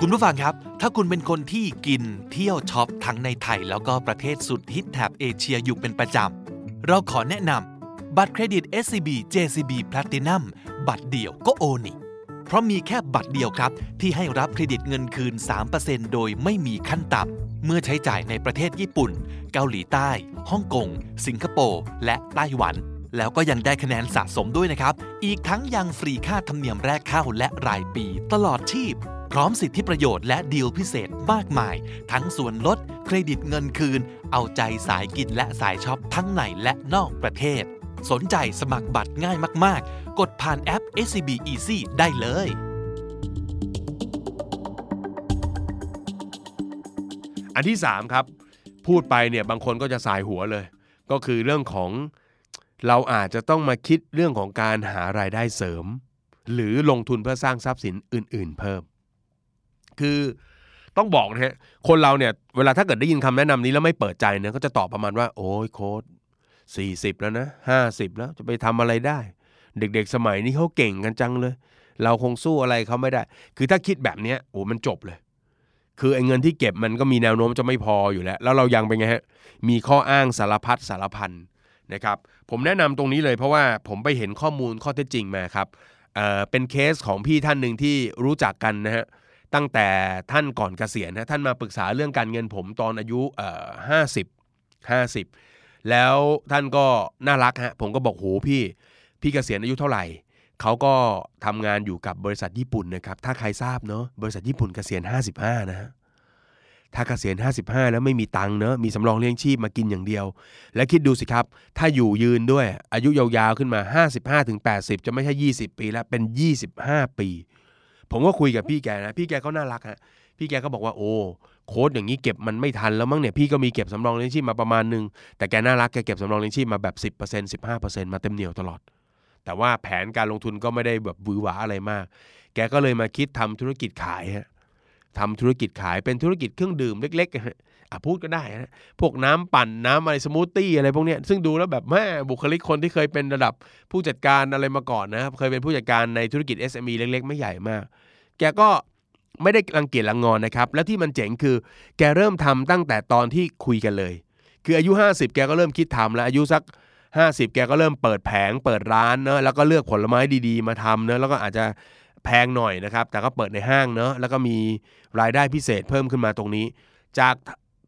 คุณผู้ฟังครับ ถ้าคุณเป็นคนที่กินเที่ยวช็อปทั้งในไทย แล้วก็ประเทศสุดฮิตแถบเอเชียอยู่เป็นประจำ เราขอแนะนำ บัตรเครดิต SCB JCB Platinum บัตรเดียวก็โอนี่เพราะมีแค่บัตรเดียวครับ ที่ให้รับเครดิตเงินคืน 3%โดยไม่มีขั้นต่ำเมื่อใช้จ่ายในประเทศญี่ปุ่น เกาหลีใต้ ฮ่องกง สิงคโปร์ และไต้หวัน แล้วก็ยังได้คะแนนสะสมด้วยนะครับ อีกทั้งยังฟรีค่าธรรมเนียมแรกเข้าและรายปีตลอดชีพ พร้อมสิทธิประโยชน์และดีลพิเศษมากมาย ทั้งส่วนลด เครดิตเงินคืน เอาใจสายกินและสายช็อปทั้งในและนอกประเทศ สนใจสมัครบัตรง่ายมาก ๆ กดผ่านแอป SCB Easy ได้เลย อันที่ 3 ครับ พูดไปเนี่ยบางคนก็จะสายหัวเลย ก็คือเรื่องของเราอาจจะต้องมาคิดเรื่องของการหารายได้เสริม หรือลงทุนเพื่อสร้างทรัพย์สินอื่น ๆ เพิ่ม คือต้องบอกนะฮะคนเราเนี่ยเวลาถ้าเกิดได้ยินคำแนะนำนี้แล้วไม่เปิดใจเนี่ยก็จะตอบประมาณว่า โอ้ยโค้ด 40 แล้วนะ 50 แล้วจะไปทำอะไรได้ เด็กๆสมัยนี้เขาเก่งกันจังเลย เราคงสู้อะไรเขาไม่ได้ คือถ้าคิดแบบเนี้ยโอ้มันจบเลย คือไอ้เงินที่เก็บมันก็มีแนวโน้มจะไม่พออยู่แล้ว แล้วเรายังเป็นไงฮะมีข้ออ้างสารพัดสารพันนะครับผมแนะนำตรงนี้เลยเพราะว่าผมไปเห็นข้อมูลข้อเท็จจริงมาครับเอ่อเป็นเคสของพี่ท่านหนึ่งที่รู้จักกันนะฮะตั้งแต่ท่านก่อนเกษียณนะท่านมาปรึกษาเรื่องการเงินผมตอนอายุเอ่อห้าสิบห้าสิบ แล้วท่านก็น่ารักฮะผมก็บอกโหพี่ พี่เกษียณอายุเท่าไหร่เขาก็ทำงานอยู่กับบริษัทญี่ปุ่นนะครับ ถ้าใครทราบเนาะบริษัทญี่ปุ่นเกษียณ 55 นะฮะถ้าเกษียณ 55 แล้วไม่มีตังค์เนาะมีสำรองเลี้ยงชีพมากินอย่างเดียว และคิดดูสิครับ ถ้าอยู่ยืนด้วยอายุยาวๆขึ้นมา 55ถึง80 จะไม่ใช่ 20 ปีแล้ว เป็น 25 ปี ผมก็คุยกับพี่แกนะ พี่แกก็น่ารักฮะพี่แกก็บอกว่าโอ้ โค้ดอย่างนี้เก็บมันไม่ทันแล้วมั้งเนี่ยพี่ก็มีเก็บสำรองเลี้ยงชีพมาประมาณนึง แต่แกน่ารักแกเก็บสำรองเลี้ยงชีพมาแบบ 10% 15%มาเต็มเหนียวตลอด แต่ว่าแผนการลงทุนก็ไม่ได้แบบวือหวาอะไรมาก แกก็เลยมาคิดทำธุรกิจขายฮะทำธุรกิจขายเป็นธุรกิจเครื่องดื่มเล็กๆอะพูดก็ได้ฮะพวกน้ำปั่นน้ำอะไรสมูทตี้อะไรพวกเนี้ยซึ่งดูแล้วแบบแม่บุคลิกคนที่เคยเป็นระดับผู้จัดการอะไรมาก่อนนะครับเคยเป็นผู้จัดการในธุรกิจ SME เล็ก ๆ ไม่ใหญ่มาก แกก็ ไม่ได้รังเกียจรังงอนนะครับ แล้วที่มันเจ๋งคือ แกเริ่มทำตั้งแต่ตอนที่คุยกันเลย คืออายุ 50 แกก็เริ่มคิดทำแล้วอายุสัก 50 แกก็เริ่มเปิดแผงเปิดร้านเนอะแล้วก็เลือกผลไม้ดีๆ มาทำเนอะแล้วก็อาจจะแพงหน่อยนะครับ แต่ก็เปิดในห้างเนอะแล้วก็มีรายได้พิเศษเพิ่มขึ้นมาตรงนี้ จาก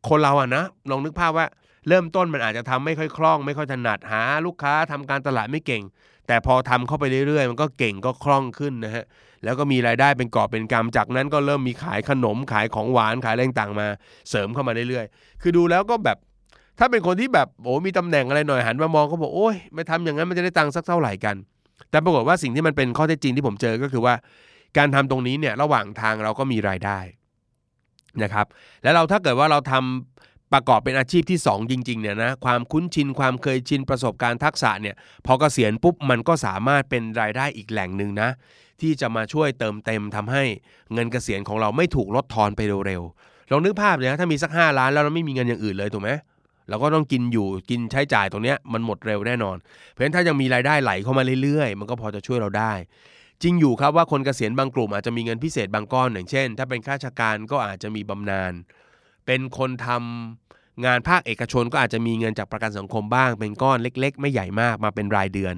คนเราอะนะลองนึกภาพว่าเริ่มต้นมันอาจจะทำไม่ค่อยคล่อง ไม่ค่อยถนัดหาลูกค้าทำการตลาดไม่เก่ง แต่พอทำเข้าไปเรื่อยๆ มันก็เก่งก็คล่องขึ้นนะฮะ แล้วก็มีรายได้เป็นกอบเป็นกำจากนั้นก็เริ่มมีขายขนมขายของหวานขายอะไรต่างมา เสริมเข้ามาเรื่อยๆ คือดูแล้วก็แบบถ้าเป็นคนที่แบบโอ้มีตำแหน่งอะไรหน่อยหันมามองก็บอกโอ้ยไม่ทำอย่างนั้นมันจะได้ตังค์สักเท่าไหร่กัน แต่ปรากฏว่าสิ่งที่มันเป็นข้อเท็จจริงที่ผมเจอก็คือว่า การทำตรงนี้เนี่ยระหว่างทางเราก็มีรายได้นะครับ แล้วเราถ้าเกิดว่าเราทำประกอบเป็นอาชีพที่ 2 จริงๆเนี่ยนะความคุ้นชินความเคยชินประสบการณ์ทักษะเนี่ยพอเกษียณปุ๊บมันก็สามารถเป็นรายได้อีกแหล่งหนึ่งนะ ที่จะมาช่วยเติมเต็มทำให้เงินเกษียณของเราไม่ถูกลดทอนไปเร็วๆลองนึกภาพเลยนะถ้ามีสัก 5 ล้านแล้วเราไม่มีเงินอย่างอื่นเลยถูกไหมเราก็ต้องกินอยู่กินใช้จ่ายตรงเนี้ยมันหมดเร็วแน่นอน เพราะฉะนั้นถ้ายังมีรายได้ไหลเข้ามาเรื่อยๆ มันก็พอจะช่วยเราได้ จริงอยู่ครับว่าคนเกษียณบางกลุ่มอาจจะมีเงินพิเศษบางก้อนอย่างเช่น ถ้าเป็นข้าราชการก็อาจจะมีบำนาญเป็นคนทำ งานภาคเอกชนก็อาจจะมีเงินจากประกันสังคมบ้าง เป็นก้อนเล็ก ๆ ไม่ใหญ่มากมาเป็นรายเดือน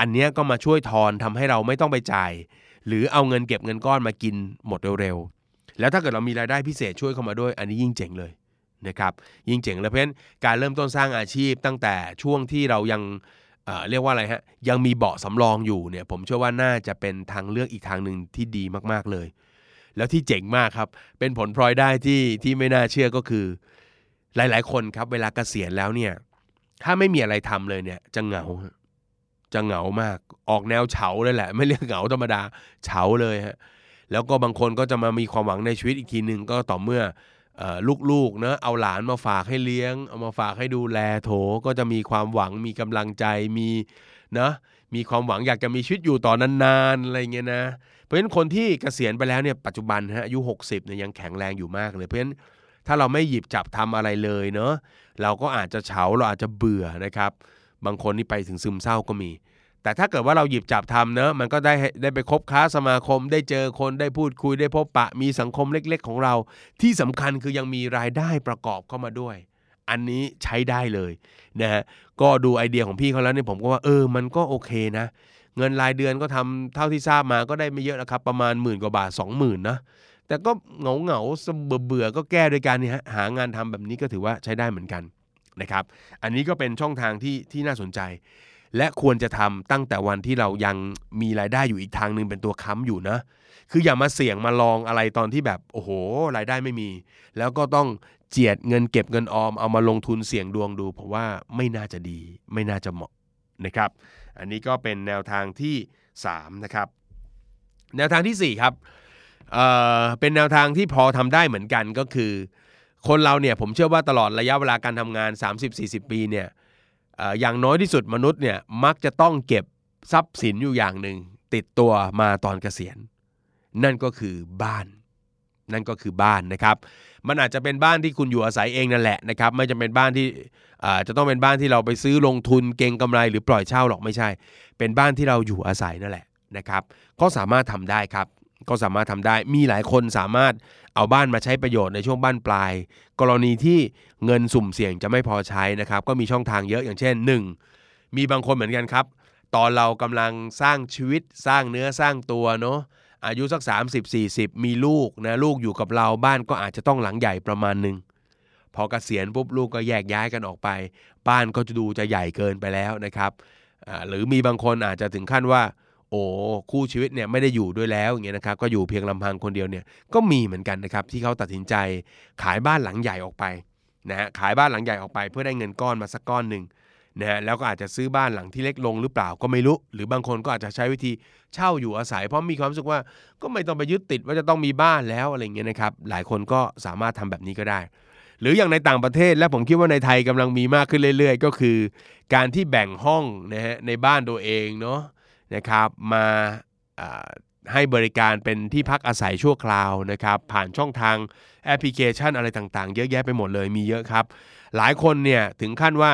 อันนี้ก็มาช่วยทอนทำให้เราไม่ต้องไปจ่าย หรือเอาเงินเก็บเงินก้อนมากินหมดเร็วๆแล้วถ้าเกิดเรามีรายได้พิเศษช่วยเข้ามาด้วย อันนี้ยิ่งเจ๋งเลยนะครับยิ่งเจ๋งเลยเพราะฉะนั้นการเริ่มต้นสร้างอาชีพตั้งแต่ช่วงที่เรายังเเรียกว่าอะไรฮะยังมีเบาะสำรองอยู่เนี่ยผมเชื่อว่าน่าจะเป็นทางเลือกอีกทางหนึ่งที่ดีมากๆเลย แล้วที่เจ๋งมากครับเป็นผลพลอยได้ที่ที่ไม่น่าเชื่อก็คือ หลาย ๆ คนครับเวลาเกษียณแล้วเนี่ย ถ้าไม่มีอะไรทำเลยเนี่ย จะเหงา จะเหงามาก ออกแนวเฉาเลยแหละ ไม่เรียกเหงาธรรมดา เฉาเลยฮะ แล้วก็บางคนก็จะมามีความหวังในชีวิตอีกทีหนึ่งก็ต่อเมื่ออลูกๆเนะเอาหลานมาฝากให้เลี้ยง เอามาฝากให้ดูแลโถก็จะมีความหวังมีกำลังใจมีนะมีความหวังอยากจะมีชีวิตอยู่ต่อนานๆอะไรเงี้ยนะ เพราะฉะนั้นคนที่เกษียณไปแล้วเนี่ยปัจจุบันฮะอายุ 60เนี่ยยังแข็งแรงอยู่มากเลยเพราะฉะนั้น ถ้าเราไม่หยิบจับทำอะไรเลยเนาะเราก็อาจจะเฉาเราอาจจะเบื่อนะครับ บางคนนี่ไปถึงซึมเศร้าก็มี แต่ถ้าเกิดว่าเราหยิบจับทำเนอะมันก็ได้ได้ไปคบค้าสมาคม ได้เจอคนได้พูดคุยได้พบปะ มีสังคมเล็ก ๆ ของเรา ที่สำคัญคือยังมีรายได้ประกอบเข้ามาด้วย อันนี้ใช้ได้เลยนะฮะก็ดูไอเดียของพี่เขาแล้วเนี่ยผมก็ว่าเออมันก็โอเคนะ เงินรายเดือนก็ทำเท่าที่ทราบมาก็ได้ไม่เยอะนะครับ ประมาณหมื่นกว่าบาท 20,000นะ แต่ก็เหงาเหงาเบื่อเบื่อก็แก้โดยการหางานทำแบบนี้ก็ถือว่าใช้ได้เหมือนกันนะครับ อันนี้ก็เป็นช่องทางที่ที่น่าสนใจ และควรจะทำตั้งแต่วันที่เรายังมีรายได้อยู่อีกทางหนึ่งเป็นตัวค้ำอยู่นะคืออย่ามาเสี่ยงมาลองอะไรตอนที่แบบโอ้โห รายได้ไม่มี แล้วก็ต้องเจียดเงินเก็บเงินออมเอามาลงทุนเสี่ยงดวงดูเพราะว่าไม่น่าจะดี ไม่น่าจะเหมาะนะครับ อันนี้ก็เป็นแนวทางที่3นะครับแนวทางทีสี่4ครับ เอ่อเป็นแนวทางที่พอทำได้เหมือนกันก็คือ คนเราเนี่ยผมเชื่อว่าตลอดระยะเวลาการทำงาน 30-40 ปีเนี่ยอย่างน้อยที่สุดมนุษย์เนี่ยมักจะต้องเก็บทรัพย์สินอยู่อย่างหนึ่งติดตัวมาตอนเกษียณ นั่นก็คือบ้าน นั่นก็คือบ้านนะครับ มันอาจจะเป็นบ้านที่คุณอยู่อาศัยเองนั่นแหละนะครับ ไม่จำเป็นบ้านที่จะต้องเป็นบ้านที่เราไปซื้อลงทุนเก็งกำไรหรือปล่อยเช่าหรอกไม่ใช่ เป็นบ้านที่เราอยู่อาศัยนั่นแหละนะครับ ก็สามารถทำได้ครับ ก็สามารถทำได้ มีหลายคนสามารถเอาบ้านมาใช้ประโยชน์ในช่วงบ้านปลาย กรณีที่เงินสุ่มเสี่ยงจะไม่พอใช้นะครับ ก็มีช่องทางเยอะอย่างเช่น 1. มีบางคนเหมือนกันครับ ตอนเรากำลังสร้างชีวิตสร้างเนื้อสร้างตัวเนาะอายุสัก 30 40 มีลูกนะลูกอยู่กับเราบ้านก็อาจจะต้องหลังใหญ่ประมาณหนึ่งพอเกษียณปุ๊บลูกก็แยกย้ายกันออกไป บ้านก็จะดูจะใหญ่เกินไปแล้วนะครับหรือมีบางคนอาจจะถึงขั้นว่า โอ้คู่ชีวิตเนี่ยไม่ได้อยู่ด้วยแล้วอย่างเงี้ยนะครับก็อยู่เพียงลำพังคนเดียวเนี่ยก็มีเหมือนกันนะครับที่เขาตัดสินใจขายบ้านหลังใหญ่ออกไปนะฮะขายบ้านหลังใหญ่ออกไป เพื่อได้เงินก้อนมาสักก้อนหนึ่งนะฮะแล้วก็อาจจะซื้อบ้านหลังที่เล็กลงหรือเปล่าก็ไม่รู้ หรือบางคนก็อาจจะใช้วิธีเช่าอยู่อาศัย เพราะมีความรู้สึกว่าก็ไม่ต้องไปยึดติดว่าจะต้องมีบ้านแล้วอะไรเงี้ยนะครับหลายคนก็สามารถทำแบบนี้ก็ได้ หรืออย่างในต่างประเทศและผมคิดว่าในไทยกำลังมีมากขึ้นเรื่อย ๆ ก็คือ การที่แบ่งห้องนะฮะในบ้านตัวเองเนาะ นะครับมาให้บริการเป็นที่พักอาศัยชั่วคราวนะครับผ่านช่องทางแอปพลิเคชันอะไรต่างๆ เยอะแยะไปหมดเลยมีเยอะครับ หลายคนเนี่ยถึงขั้นว่า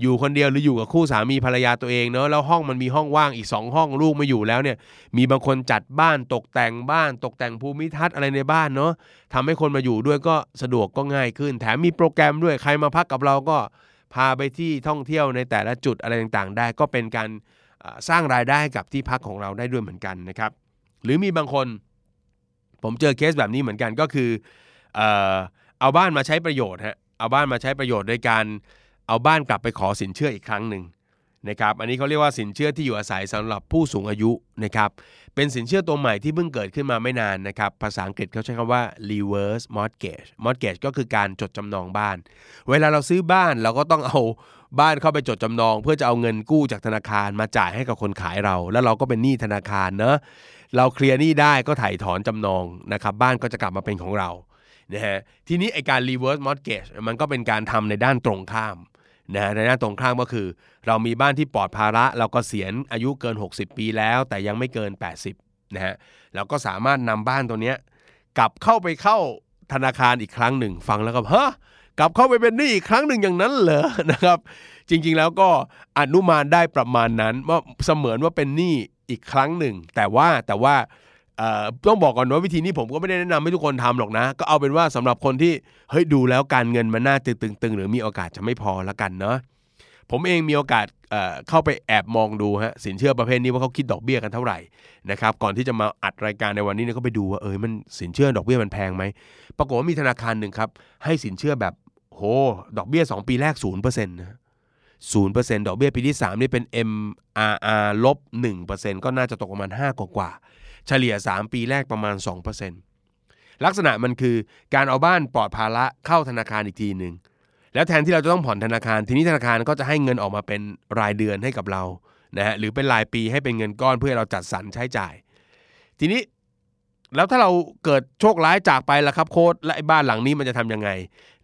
อยู่คนเดียวหรืออยู่กับคู่สามีภรรยาตัวเองเนอะแล้วห้องมันมีห้องว่างอีก 2 ห้องลูกไม่อยู่แล้วเนี่ยมีบางคนจัดบ้านตกแต่งบ้าน ตกแต่งภูมิทัศน์อะไรในบ้านเนาะทำให้คนมาอยู่ด้วยก็สะดวกก็ง่ายขึ้น แถมมีโปรแกรมด้วยใครมาพักกับเราก็พาไปที่ท่องเที่ยวในแต่ละจุดอะไรต่างๆ ได้ก็เป็นการ สร้างรายได้กับที่พักของเราได้ด้วยเหมือนกันนะครับ หรือมีบางคน ผมเจอเคสแบบนี้เหมือนกันก็คือเออเอาบ้านมาใช้ประโยชน์ฮะเอาบ้านมาใช้ประโยชน์โดยการเอาบ้านกลับไปขอสินเชื่ออีกครั้งหนึ่งนะครับ อันนี้เขาเรียกว่าสินเชื่อที่อยู่อาศัยสำหรับผู้สูงอายุนะครับ เป็นสินเชื่อตัวใหม่ที่เพิ่งเกิดขึ้นมาไม่นานนะครับ ภาษาอังกฤษเขาใช้คำว่า reverse mortgage mortgage ก็คือการจดจำนองบ้าน เวลาเราซื้อบ้านเราก็ต้องเอาบ้านเข้าไปจดจำนอง เพื่อจะเอาเงินกู้จากธนาคารมาจ่ายให้กับคนขายเรา แล้วเราก็เป็นหนี้ธนาคารเนอะเราเคลียร์หนี้ได้ก็ถ่ายถอนจำนองนะครับบ้านก็จะกลับมาเป็นของเรานะฮะทีนี้ไอการ reverse mortgage มันก็เป็นการทำในด้านตรงข้าม นะในด้านตรงข้ามก็คือ เรามีบ้านที่ปลอดภาระเราก็เสียณอายุเกิน 60 ปีแล้ว แต่ยังไม่เกิน 80นะฮะเราก็สามารถนำบ้านตัวเนี้ยกลับเข้าไปเข้าธนาคารอีกครั้งหนึ่งฟังแล้วก็ฮะกลับเข้าไปเป็นหนี้อีกครั้งหนึ่งอย่างนั้นเหรอนะครับ จริงๆแล้วก็อนุมานได้ประมาณนั้นว่าเสมือนว่าเป็นหนี้อีกครั้งหนึ่ง แต่ว่าแต่ว่า ต้องบอกก่อนว่าวิธีนี้ผมก็ไม่ได้แนะนำให้ทุกคนทำหรอกนะ ก็เอาเป็นว่าสำหรับคนที่เฮ้ยดูแล้วการเงินมันน่าตึงๆหรือมีโอกาสจะไม่พอละกันเนาะผมเองมีโอกาสเเข้าไปแอบมองดูฮะสินเชื่อประเภทนี้ว่าเขาคิดดอกเบี้ยกันเท่าไหร่นะครับก่อนที่จะมาอัดรายการในวันนี้เนี่ยก็ไปดูว่าเออมันสินเชื่อดอกเบี้ยมันแพงไหมปรากฏว่ามีธนาคารหนึ่งครับให้สินเชื่อแบบโหดอกเบี้ย 2 ปีแรก0%นย์เปอร์เซ็นต์นะศูนย์เปอร์เซ็นต์ดอกเบี้ยปีที่ 3 นี่เป็น MRR ลบ1%ก็น่าจะตกประมาณ 5 กว่ากว่า เฉลี่ย 3 ปีแรกประมาณ 2%ลักษณะมันคือการเอาบ้านปลอดภาระเข้าธนาคารอีกทีหนึ่งแล้วแทนที่เราจะต้องผ่อนธนาคาร ทีนี้ธนาคารก็จะให้เงินออกมาเป็นรายเดือนให้กับเรานะฮะหรือเป็นรายปีให้เป็นเงินก้อนเพื่อเราจัดสรรใช้จ่าย ทีนี้แล้วถ้าเราเกิดโชคร้ายจากไปล่ะครับโค้ดและไอ้บ้านหลังนี้มันจะทํำยังไง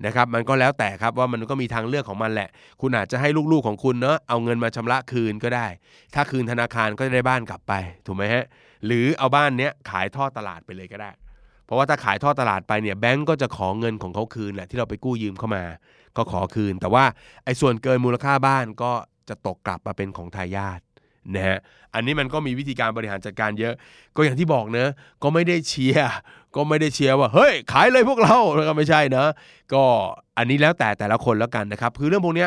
นะครับมันก็แล้วแต่ครับว่ามันก็มีทางเลือกของมันแหละ คุณอาจจะให้ลูกๆของคุณเนาะเอาเงินมาชำระคืนก็ได้ ถ้าคืนธนาคารก็จะได้บ้านกลับไปถูกไหมฮะ หรือเอาบ้านเนี้ยขายท่อตลาดไปเลยก็ได้ เพราะว่าถ้าขายท่อตลาดไปเนี่ยแบงก์ก็จะขอเงินของเขาคืนแหละที่เราไปกู้ยืมเข้ามา ก็ขอคืน แต่ว่าไอ้ส่วนเกินมูลค่าบ้านก็จะตกกลับมาเป็นของทายาทนะฮะอันนี้มันก็มีวิธีการบริหารจัดการเยอะ ก็อย่างที่บอกเนะก็ไม่ได้เชียร์ก็ไม่ได้เชียร์ว่าเฮ้ยขายเลยพวกเราแล้วก็ไม่ใช่นะ ก็อันนี้แล้วแต่แต่ละคนแล้วกันนะครับ คือเรื่องพวกนี้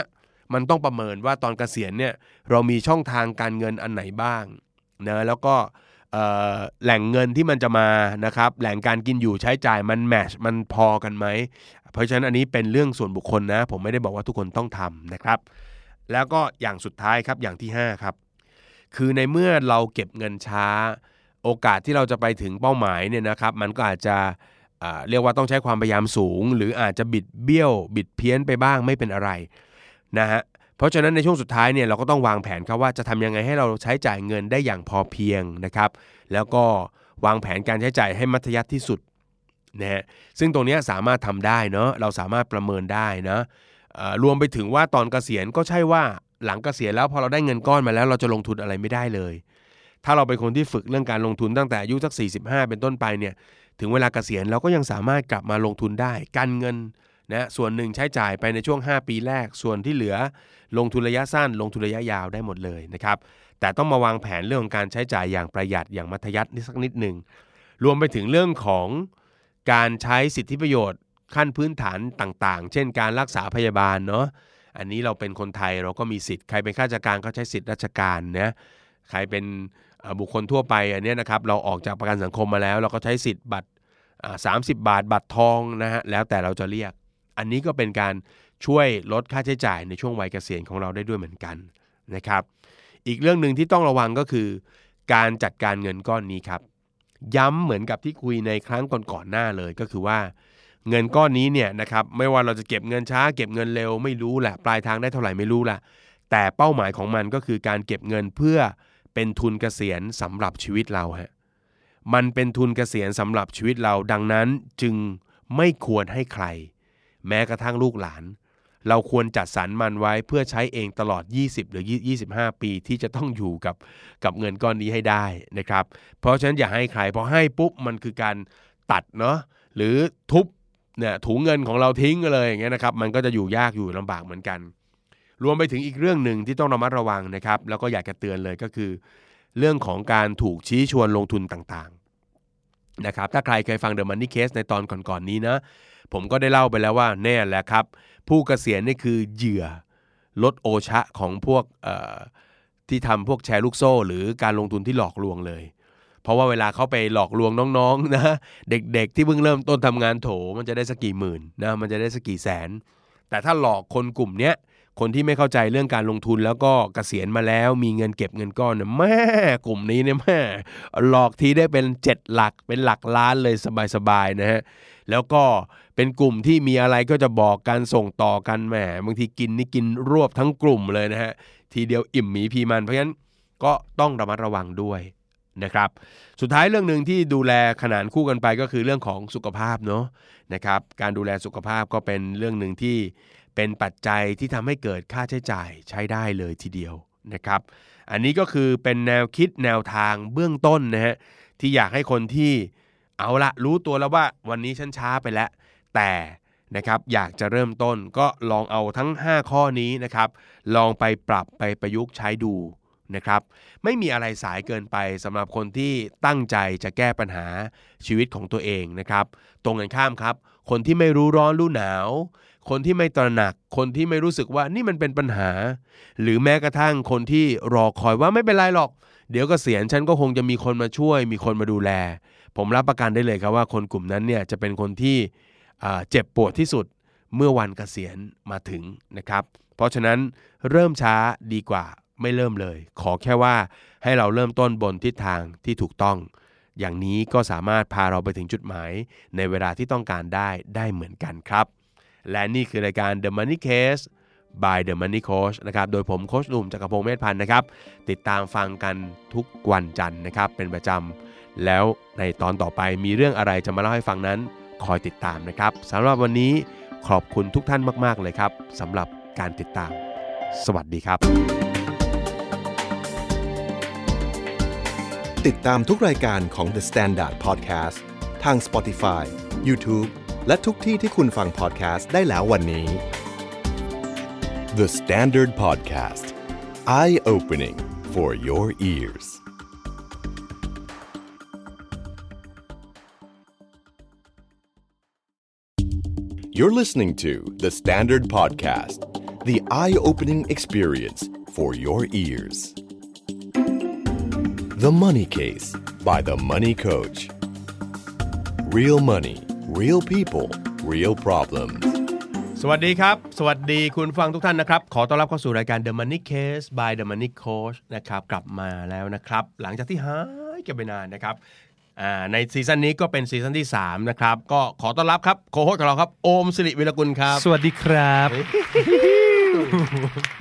มันต้องประเมินว่าตอนเกษียณเนี่ยเรามีช่องทางการเงินอันไหนบ้างนะแล้วก็ แหล่งเงินที่มันจะมานะครับ แหล่งการกินอยู่ใช้จ่ายมันแมชมันพอกันไหม เพราะฉะนั้นอันนี้เป็นเรื่องส่วนบุคคลนะ ผมไม่ได้บอกว่าทุกคนต้องทำนะครับ แล้วก็อย่างสุดท้ายครับอย่างที่ 5 ครับ คือในเมื่อเราเก็บเงินช้า โอกาสที่เราจะไปถึงเป้าหมายเนี่ยนะครับ มันก็อาจจะเรียกว่าต้องใช้ความพยายามสูง หรืออาจจะบิดเบี้ยว บิดเพี้ยนไปบ้างไม่เป็นอะไรนะฮะ เพราะฉะนั้นในช่วงสุดท้ายเนี่ยเราก็ต้องวางแผนครับว่าจะทำยังไงให้เราใช้จ่ายเงินได้อย่างพอเพียงนะครับ แล้วก็วางแผนการใช้จ่ายให้มัธยัติที่สุดนะฮะซึ่งตรงนี้สามารถทำได้เนาะเราสามารถประเมินได้นะรวมไปถึงว่าตอนเกษียณก็ใช่ว่าหลังเกษียณแล้วพอเราได้เงินก้อนมาแล้วเราจะลงทุนอะไรไม่ได้เลย ถ้าเราเป็นคนที่ฝึกเรื่องการลงทุนตั้งแต่อายุสัก 45 เป็นต้นไปเนี่ยถึงเวลาเกษียณเราก็ยังสามารถกลับมาลงทุนได้ การเงิน นะส่วนหนึ่งใช้จ่ายไปในช่วง 5 ปีแรก ส่วนที่เหลือลงทุนระยะสั้น ลงทุนระยะยาวได้หมดเลยนะครับ แต่ต้องมาวางแผนเรื่องของการใช้จ่ายอย่างประหยัดอย่างมัธยัตินิดสักนิดหนึ่งรวมไปถึงเรื่องของการใช้สิทธิประโยชน์ ขั้นพื้นฐานต่างๆ เช่น การรักษาพยาบาลเนาะอันนี้เราเป็นคนไทยเราก็มีสิทธิ์ใครเป็นข้าราชการก็ใช้สิทธิราชการนะใครเป็นบุคคลทั่วไปอันนี้นะครับเราออกจากประกันสังคมมาแล้ว เราก็ใช้สิทธิ์บัตรสามสิบบาท บัตรทองนะฮะแล้วแต่เราจะเรียก อันนี้ก็เป็นการช่วยลดค่าใช้จ่ายในช่วงวัยเกษียณของเราได้ด้วยเหมือนกันนะครับ อีกเรื่องหนึ่งที่ต้องระวังก็คือ การจัดการเงินก้อนนี้ครับ ย้ำเหมือนกับที่คุยในครั้งก่อนๆหน้าเลยก็คือว่า เงินก้อนนี้เนี่ยนะครับไม่ว่าเราจะเก็บเงินช้า เก็บเงินเร็วไม่รู้แหละปลายทางได้เท่าไหร่ไม่รู้ละแต่เป้าหมายของมันก็คือการเก็บเงินเพื่อเป็นทุนเกษียณสำหรับชีวิตเราฮะมันเป็นทุนเกษียณสำหรับชีวิตเราดังนั้นจึงไม่ควรให้ใคร แม้กระทั่งลูกหลาน เราควรจัดสรรมันไว้เพื่อใช้เองตลอด 20 หรือ 25 ปีที่จะต้องอยู่กับกับเงินก้อนนี้ให้ได้นะครับ เพราะฉะนั้นอย่าให้ใครพอให้ปุ๊บมันคือการตัดเนาะหรือทุบเนี่ยถุงเงินของเราทิ้งเลยอย่างเงี้ยนะครับ มันก็จะอยู่ยากอยู่ลำบากเหมือนกัน รวมไปถึงอีกเรื่องหนึ่งที่ต้องระมัดระวังนะครับ แล้วก็อยากจะเตือนเลยก็คือ เรื่องของการถูกชี้ชวนลงทุนต่างๆนะครับถ้าใครเคยฟัง The Money Case ในตอนก่อนๆนี้นะ ผมก็ได้เล่าไปแล้วว่าแน่แหละครับ ผู้เกษียณนี่คือเหยื่อลดโอชะของพวกที่ทำพวกแชร์ลูกโซ่ หรือการลงทุนที่หลอกลวงเลย เพราะว่าเวลาเขาไปหลอกลวงน้องๆนะเด็กๆ ที่เพิ่งเริ่มต้นทำงานโถมันจะได้สักกี่หมื่นนะมันจะได้สักกี่แสน แต่ถ้าหลอกคนกลุ่มเนี้ยคนที่ไม่เข้าใจเรื่องการลงทุนแล้วก็เกษียณมาแล้วมีเงินเก็บเงินก้อนเนี่ยแม่กลุ่มนี้เนี่ยแม่หลอกทีได้เป็นเจ็ดหลักเป็นหลักล้านเลยสบายๆนะฮะ แล้วก็เป็นกลุ่มที่มีอะไรก็จะบอกการส่งต่อกันแหมบางทีกินนี่กินรวบทั้งกลุ่มเลยนะฮะทีเดียวอิ่มหมีพีมันเพราะฉะนั้นก็ต้องระมัดระวังด้วยนะครับ สุดท้ายเรื่องหนึ่งที่ดูแลขนานคู่กันไปก็คือเรื่องของสุขภาพเนาะนะครับ การดูแลสุขภาพก็เป็นเรื่องหนึ่งที่เป็นปัจจัยที่ทำให้เกิดค่าใช้จ่ายใช้ได้เลยทีเดียวนะครับ อันนี้ก็คือเป็นแนวคิดแนวทางเบื้องต้นนะฮะที่อยากให้คนที่ เอาละรู้ตัวแล้วว่าวันนี้ฉันช้าไปแล้ว แต่นะครับอยากจะเริ่มต้นก็ลองเอาทั้ง 5 ข้อนี้นะครับ ลองไปปรับไปประยุกต์ใช้ดูนะครับไม่มีอะไรสายเกินไปสำหรับคนที่ตั้งใจจะแก้ปัญหาชีวิตของตัวเองนะครับ ตรงกันข้ามครับ คนที่ไม่รู้ร้อนรู้หนาว คนที่ไม่ตระหนัก คนที่ไม่รู้สึกว่านี่มันเป็นปัญหา หรือแม้กระทั่งคนที่รอคอยว่าไม่เป็นไรหรอก เดี๋ยวกเกษียณฉันก็คงจะมีคนมาช่วย มีคนมาดูแล ผมรับประกันได้เลยครับว่าคนกลุ่มนั้นเนี่ยจะเป็นคนที่เจ็บปวดที่สุดเมื่อวันเกษียณมาถึงนะครับ เพราะฉะนั้นเริ่มช้าดีกว่าไม่เริ่มเลย ขอแค่ว่าให้เราเริ่มต้นบนทิศทางที่ถูกต้อง อย่างนี้ก็สามารถพาเราไปถึงจุดหมาย ในเวลาที่ต้องการได้ได้เหมือนกันครับ และนี่คือรายการ The Money Case by The Money Coach นะครับ โดยผมโคชหนุ่มจักรพงศ์เมธพันธ์นะครับ ติดตามฟังกันทุกวันจันทร์นะครับ เป็นประจำ แล้วในตอนต่อไปมีเรื่องอะไรจะมาเล่าให้ฟังนั้น คอยติดตามนะครับสำหรับวันนี้ขอบคุณทุกท่านมาก ๆ เลยครับสำหรับการติดตาม สวัสดีครับ ติดตามทุกรายการของ The Standard Podcast ทาง Spotify, YouTube และทุกที่ที่คุณฟัง podcast ได้แล้ววันนี้ The Standard Podcast Eye Opening for your ears You're listening to The Standard Podcast the eye-opening experience for your ears The Money Case by The Money Coach. Real money, real people, real problems. สวัสดีครับ สวัสดีคุณฟังทุกท่านนะครับ ขอต้อนรับเข้าสู่รายการ The Money Case by The Money Coach นะครับ กลับมาแล้วนะครับ หลังจากที่หายกันไปนานนะครับอ่า ในซีซั่นนี้ก็เป็นซีซั่นที่ 3 นะครับ ก็ขอต้อนรับครับโคโฮสของเราครับ โอมสิริวิรกุลครับ สวัสดีครับ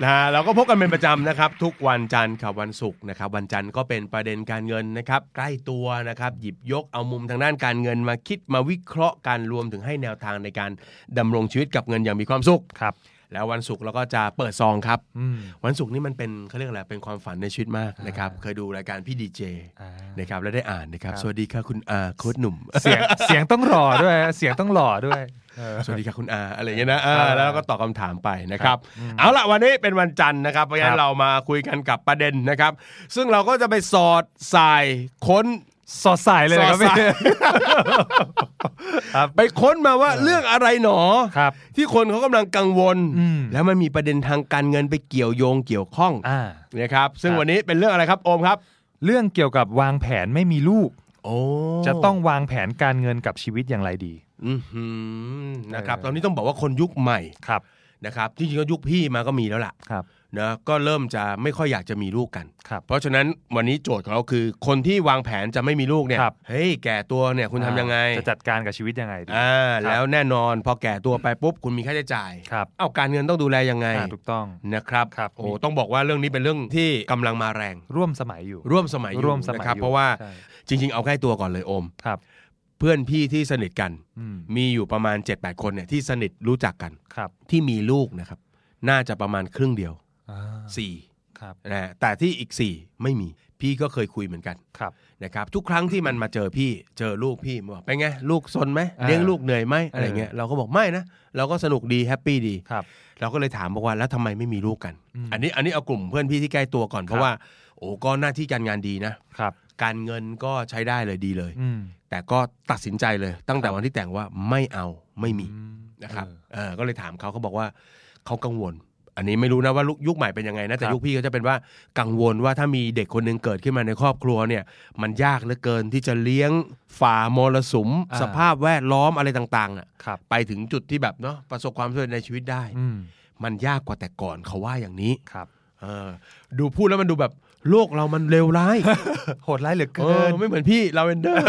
นะฮะเราก็พบกันเป็นประจำนะครับ ทุกวันจันทร์กับวันศุกร์นะครับ วันจันทร์ก็เป็นประเด็นการเงินนะครับ ใกล้ตัวนะครับ หยิบยกเอามุมทางด้านการเงินมาคิดมาวิเคราะห์กันรวมถึงให้แนวทางในการดำรงชีวิตกับเงินอย่างมีความสุขครับ แล้ววันศุกร์เราก็จะเปิดซองครับอืมวันศุกร์นี่มันเป็นเขาเรียกอะไรเป็นความฝันในชีวิตมากนะครับเคยดูรายการพี่ดีเจอ่านะครับแล้วได้อ่านนะครับครับ สวัสดีค่ะคุณอาโค้ดหนุ่ม เสียงเสียงต้องหล่อด้วย เสียงต้องหล่อด้วยเออสวัสดีค่ะคุณอาอะไรอย่างเงี้ยนะอ่าครับแล้วก็ตอบคำถามไปนะครับ เอาละวันนี้เป็นวันจันทร์นะครับเพราะฉะนั้ครันบเรามาคุยกันกับประเด็นนะครับ ซึ่งเราก็จะไปสอดสายค้น สดใสเลยนะครับสอดพี่ใส่ครับ ไปค้นมาว่าเรื่องอะไรหนอครับ ที่คนเขากำลังกังวล อืม แล้วมันมีประเด็นทางการเงินไปเกี่ยวโยงเกี่ยวข้องอ่า นะครับ ซึ่งครับ วันนี้เป็นเรื่องอะไรครับโอมครับ เรื่องเกี่ยวกับวางแผนไม่มีลูก โอ้จะต้องวางแผนการเงินกับชีวิตอย่างไรดีอือหือนะครับเออตอนนี้ต้องบอกว่าคนยุคใหม่ครับ นะครับจริงๆก็ยุคพี่มาก็มีแล้วล่ะ ครับ นะก็เริ่มจะไม่ค่อยอยากจะมีลูกกันครับเพราะฉะนั้นวันนี้โจทย์ของเราคือ คนที่วางแผนจะไม่มีลูกเนี่ยครับเฮ้ยแก่ตัวเนี่ยคุณทำยังไง จะจัดการกับชีวิตยังไงดีอ่าครับแล้วแน่นอนพอแก่ตัวไปปุ๊บคุณมีค่าใช้จ่ายครับเอาการเงินต้องดูแลยังไงอ่าถูกต้องนะครับครับโอ้ต้องบอกว่าเรื่องนี้เป็นเรื่องที่กำลังมาแรง ร่วมสมัยอยู่ ร่วมสมัยอยู่ร่วมสมัยนะครับอยู่เพราะว่าใช่จริง ๆ เอาใกล้ตัวก่อนเลยโอมครับเพื่อนพี่ที่สนิทกันอืมมีอยู่ประมาณ7-8คนเนี่ยที่สนิทรู้จักกันครับที่มีลูกนะครับ น่าจะประมาณครึ่งเดียวอ่า สี่ครับนะฮะแต่ที่อีกสี่ไม่มี พี่ก็เคยคุยเหมือนกันครับนะครับ ทุกครั้งที่มันมาเจอพี่เจอลูกพี่บอกเป็นไง ลูกซนไหมอ่าเลี้ยงลูกเหนื่อยไหมอะไรเงี้ยเออเราก็บอกไม่นะ เราก็สนุกดีแฮปปี้ดีครับเราก็เลยถามบอกว่าแล้วทำไมไม่มีลูกกันอืมอันนี้อันนี้เอากลุ่มเพื่อนพี่ที่ใกล้ตัวก่อนเพราะว่า โอ้ก็หน้าที่การงานดีนะครับการเงินก็ใช้ได้เลยดีเลยอืมแต่ก็ตัดสินใจเลย ตั้งแต่วันที่แต่งว่าไม่เอาไม่มีอืมนะครับเออเออก็เลยถามเขาเขาบอกว่าเขากังวล อันนี้ไม่รู้นะว่าลุยุคใหม่เป็นยังไงนะแต่ครับยุคพี่ก็จะเป็นว่ากังวลว่าถ้ามีเด็กคนหนึ่งเกิดขึ้นมาในครอบครัวเนี่ย มันยากเหลือเกินที่จะเลี้ยงฝ่ามรสุมอ่าสภาพแวดล้อมอะไรต่างๆน่ะครับไปถึงจุดที่แบบเนาะประสบความสำเร็จในชีวิตได้อืมมันยากกว่าแต่ก่อนเขาว่าอย่างนี้ครับเออดูพูดแล้วมันดูแบบโลกเรามันเลวร้าย โหดร้ายเหลือเอเกิอนไม่เหมือนพี่ลาเวนเดอร์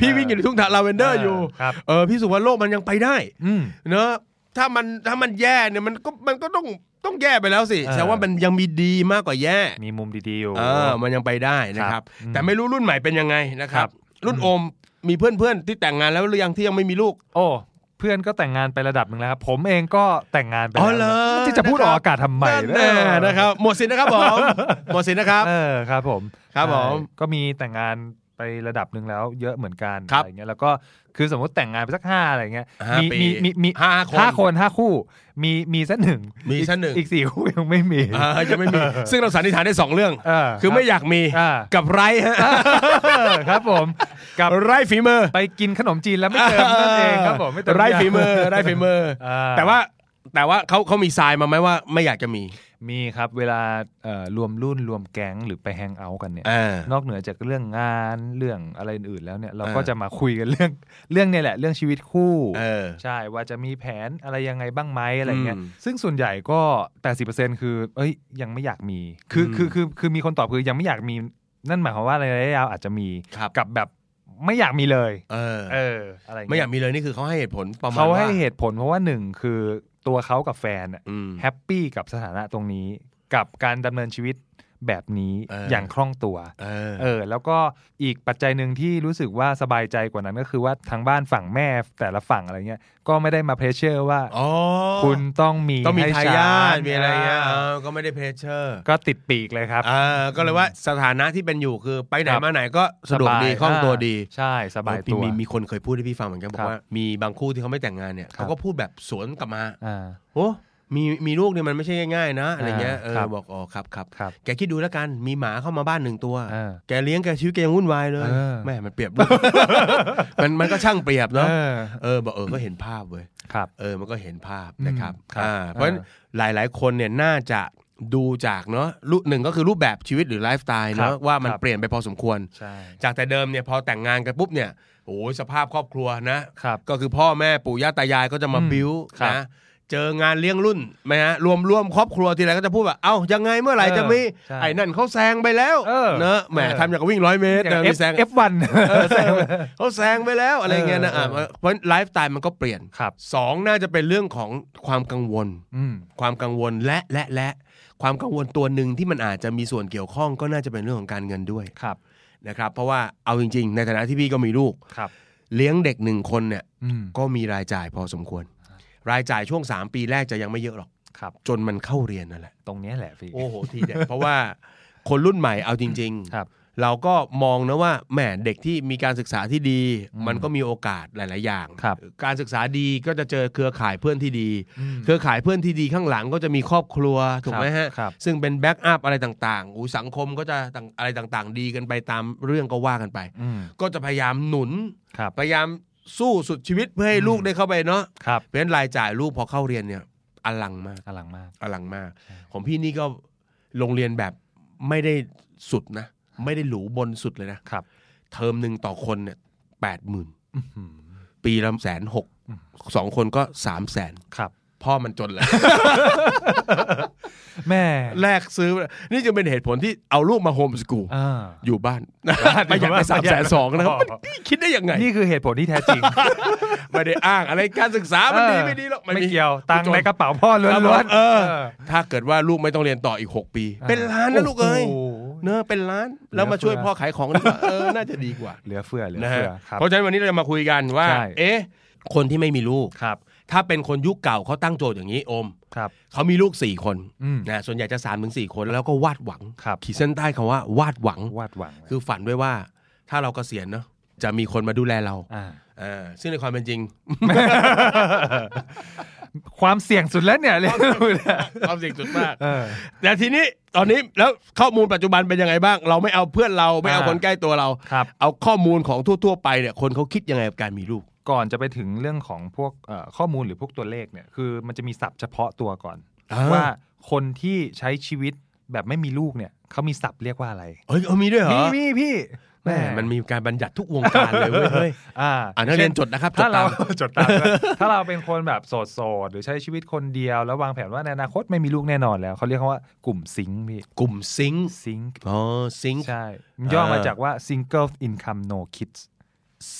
พี่วิ่งอยู่ในทุ่งทางลาเวนเดอร์อยู่ครับเออพี่สุว่าโลกมันยังไปได้อืมเนอะ ถ้ามันถ้ามันแย่เนี่ยมันก็มันก็ต้องต้องแย่ไปแล้วสิเออแต่ว่ามันยังมีดีมากกว่าแย่ มีมุมดีๆอยู่เออมันยังไปได้นะครับอืมแต่ไม่รู้รุ่นใหม่เป็นยังไงนะครัครับบรุ่นโอมมีเพื่อนๆที่แต่งงานแล้วหรือยังที่ยังไม่มีลูก โอ้เพื่อนก็แต่งงานไประดับหนึ่งแล้วครับ ผมเองก็แต่งงานไปอ๋อแล้วเหรอที่จะพูดออกอากาศทำไมนั่นแน่นะครับหมดสินนะครับผมหมดสินนะครับเออครับผมครับผมใช่ก็มีแต่งงาน ไประดับหนึ่งแล้วเยอะเหมือนกันครับอะไรเงี้ยแล้วก็คือสมมติแต่งงานไปสักห้าอะไรเงี้ยห้ามีปีมีมีมีห้าคนห้าคนห้าคู่ มีมีสักหนึ่งมีสักหนึ่งอีกสี่คู่ยังไม่มีอ่าจะไม่มี ซึ่งเราสันนิษฐานได้สองเรื่องเออคือไม่อยากมีอ่ากับไร้ฮะครับผมกับไร้ฝีมือไปกินขนมจีนแล้วไม่เติมนั่นเองครับผมไม่เติมไร้ฝีมือไร้ฝีมืออ่าแต่ว่าแต่ว่าเขาเขามีทรายมาไหมว่าไม่อยากจะมี มีครับเวลาเอ่อรวมรุ่นรวมแก๊งหรือไปแฮงเอาท์กันเนี่ย อ่านอกเหนือจากเรื่องงานเรื่องอะไรอื่นๆแล้วเนี่ยเราเออก็จะมาคุยกันเรื่องเรื่องเนี่ยแหละเรื่องชีวิตคู่ เออ ใช่ว่าจะมีแผนอะไรยังไงบ้างไหมอะไรเงี้ยอืมซึ่งส่วนใหญ่ก็80%คือ เอ้ยยังไม่อยากมีคืออม คือคือคือมีคนตอบคือยังไม่อยากมีนั่นหมายความว่าในระยะยาวอาจจะมีครับกับแบบไม่อยากมีเลย เออ เอออะไรเงี้ยไม่อยากมีเลยนี่คือเขาให้เหตุผลประมาณเขาให้ว่เหตุผลเพราะว่าหนึ่งคือ ตัวเขากับแฟนอะอืม happy กับสถานะตรงนี้ กับการดำเนินชีวิต แบบนี้เออออย่างคล่องตัวเออเออแล้วก็อีกปัจจัยหนึ่งที่รู้สึกว่าสบายใจกว่านั้นก็คือว่าทางบ้านฝั่งแม่แต่ละฝั่งอะไรเงี้ยก็ไม่ได้มา pressure ว่าอ๋อคุณต้องมีต้องมีให้ทาฉันยาทมีอะไรเงี้ยอ่าเออก็ไม่ได้เพรสเชอร์ ก็ติดปีกเลยครับอ่าก็เลยว่าสถานะที่เป็นอยู่คือไปไหนครับมาไหนก็สะดวกดีบายคล่องตัวดีาใช่สบายตัวมีมีคนเคยพูดให้พี่ฟังเหมือนกันบอครักบว่ามีบางคู่ที่เขาไม่แต่งงานเนี่ยครับเขาก็พูดแบบสวนกลับมาอ่าโอ้ มีมีลูกเนี่ยมันไม่ใช่ง่ายๆนะอะไรเงี้ยอ่าเออครับบอกอ๋อครับครับครับแกคิดดูแล้วกันมีหมาเข้ามาบ้านหนึ่งตัวอ่าแกเลี้ยงแกชีวิตแกยังวุ่นวายเลยเออแม่มันเปรียบลูกมันมันก็ช่างเปรียบเนาะเออเออบอกเออก็เห็นภาพเว้ยครับเออมันก็เห็นภาพนะครับอืมครับอ่าเพราะฉะนั้นอ่หลายๆคนเนี่ยน่าจะดูจากเนาะรูปหนึ่งก็คือรูปแบบชีวิตหรือไลฟ์สไตล์ครัเนาะบว่ามันครับเปลี่ยนไปพอสมควรใช่จากแต่เดิมเนี่ยพอแต่งงานกันปุ๊บเนี่ยโอ้ยสภาพครอบครัวนะครับก็คือพ่อแม่ปู่ย่าตายายก็จะมาอืมบิ้วครับนะ เจองานเลี้ยงรุ่นไหมฮะรวมรวมครอบครัวทีไรก็จะพูดว่าเอ้ายังไงเมื่อไหร่เออจะมีใช่ไอ้นั่นเขาแซงไปแล้วเออเนอะแหมเออทำอย่างกับวิ่งร้อยเมตรอย่างนะมีแซง F F1 เออแซงไปเขาแซงไปแล้วอะไรเงี้ยนะเอออะเออเพราะไลฟ์สไตล์มันก็เปลี่ยนครับสองน่าจะเป็นเรื่องของความกังวลอืมความกังวลและและและความกังวลตัวหนึ่งที่มันอาจจะมีส่วนเกี่ยวข้องก็น่าจะเป็นเรื่องของการเงินด้วยครับนะครับ เพราะว่าเอาจริง ๆ ในฐานะที่พี่ก็มีลูกครับ เลี้ยงเด็กหนึ่งคนเนี่ยอืมก็มีรายจ่ายพอสมควร รายจ่ายช่วง 3 ปีแรกจะยังไม่เยอะหรอกครับ จนมันเข้าเรียนนั่นแหละ ตรงเนี้ยแหละพี่ โอ้โหทีเด็ดเพราะว่าคนรุ่นใหม่เอาจริงครับๆเราก็มองนะว่าแหมเด็กที่มีการศึกษาที่ดี อืมมันก็มีโอกาสหลาย ๆ อย่าง ครับการศึกษาดีก็จะเจอเครือข่ายเพื่อนที่ดีอืมเครือข่ายเพื่อนที่ดีข้างหลังก็จะมีครอบครัวถูกไหมฮะ ครับ ซึ่งเป็นแบ็กอัพอะไรต่างๆอูสังคมก็จะต่างอะไรต่างๆ ดีกันไปตามเรื่องก็ว่ากันไป อืมก็จะพยายามหนุน ครับ พยายาม สู้สุดชีวิตเพื่อให้ลูกได้เข้าไปเนาะครับเพราะฉะนั้นรายจ่ายลูกพอเข้าเรียนเนี่ยอลังมากอลังมากอลังมาก ของพี่นี่ก็โรงเรียนแบบไม่ได้สุดนะ ไม่ได้หรูบนสุดเลยนะครับ เทอมหนึ่งต่อคนเนี่ยแปดหมื่นอื้อหือปีละแสนหกอืมสองคนก็สามแสนครับ พ่อมันจนแหละแม่แลกซื้อ นี่จึงเป็นเหตุผลที่เอาลูกมาโฮมสกูลอ่าอยู่บ้านบ้านประหยัดไปอยู่สามแสบ้านนสองนะครับอ๋อมันนี่คิดได้ยังไง นี่คือเหตุผลที่แท้จริง ไม่ได้อ้างอะไรการศึกษามันดีเออไม่ดีหรอกไม่เกี่ยว ตังค์ในกระเป๋าพ่อล้ครับผวมนเออเออถ้าเกิดว่าลูกไม่ต้องเรียนต่ออีก 6 ปี เป็นล้านนะลูกเอ้ยโโหเนอะเป็นล้านแล้วมาช่วยพ่อขายของดีกว่าเออน่าจะดีกว่าเหลือเฟือเหลือนะเฟืฮะอครับเพราะฉะนั้นวันนี้เราจะมาคุยกันว่าใช่เอ๊ะคนที่ไม่มีลูกครับ ถ้าเป็นคนยุคเก่าเขาตั้งโจทย์อย่างนี้โอมครับเขามีลูกสี่คนอืมนะส่วนใหญ่จะสามถึงสี่คนแล้วก็วาดหวังครับขีดเส้นใต้คำว่าวาดหวังวาดหวัง คือฝันไว้ว่า ถ้าเราเกษียณเนาะจะมีคนมาดูแลเราอ่าอ่าซึ่งในความเป็นจริง ความเสี่ยงสุดแล้วเนี่ยเรียกความเสี่ยงสุดมากเออแต่ทีนี้ตอนนี้แล้วข้อมูลปัจจุบันเป็นยังไงบ้าง เราไม่เอาเพื่อนเราไม่เอาอ่าคนใกล้ตัวเราครับเอาข้อมูลของทั่ว ๆ ไปเนี่ยคนเขาคิดยังไงกับการมีลูก ก่อนจะไปถึงเรื่องของพวกเอ่อข้อมูลหรือพวกตัวเลขเนี่ยคือมันจะมีศัพท์เฉพาะตัวก่อนอ่าว่าคนที่ใช้ชีวิตแบบไม่มีลูกเนี่ยเขามีศัพท์เรียกว่าอะไรเฮ้ยเอามีด้วยเหรอมีมีพี่แม่มันมีการบัญญัติทุกวงการเลยเว้ยเฮ้ยอ่าอ่านักเรียนจดนะครับจถ้าดเราตามจดตามด้วยถ้าเราเป็นคนแบบโสดโสดๆหรือใช้ชีวิตคนเดียว แล้ววางแผนว่าในอนาคตไม่มีลูกแน่นอนแล้วเขาเรียกเขาว่ากลุ่ม SINK พี่กลุ่ม SINK SINK อ๋อ SINK ใช่มันย่อมาจากว่า single income no kids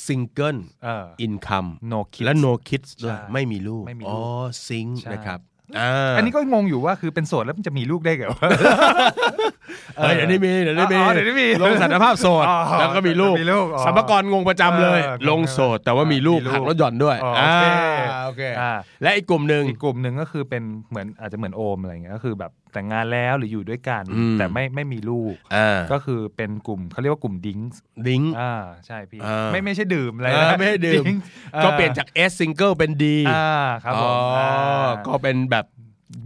single เออ income no kids และ no kids ด้วยใช่ไม่มีลูกไม่มีลูก อ๋อ SINK ใช่นะครับอ่าอันนี้ก็งงอยู่ว่าคือเป็นโสดแล้วมันจะมีลูกได้เหรอเฮ้ยเดี๋ยวนี้มีเดี๋ยวนี้มีอ๋อเดี๋ยวนี้มีลงสถานภาพโสดอ๋อแล้วก็มีลูกมีลูกอ๋อสรรพากรงงประจำเลยเออลงโสดแต่ว่ามีลูกมีลูกหักลดหย่อนด้วยอ๋อโอเคโอเคอ่าและอีกกลุ่มหนึ่งอีกกลุ่มหนึ่งก็คือเป็นเหมือนอาจจะเหมือนโอมอะไรเงี้ยก็คือแบบ แต่งงานแล้วหรืออยู่ด้วยกันอืมแต่ไม่ไม่มีลูกอ่าก็คือเป็นกลุ่มเขาเรียกว่ากลุ่ม DINK DINK อ่าใช่พี่อ่าไม่ไม่ใช่ดื่มอะไรเอนะอไม่ให้ดื่ม DINKก็เปลี่ยนจาก S single เป็น D อ่าครับผมอ๋ออาก็เป็นแบบ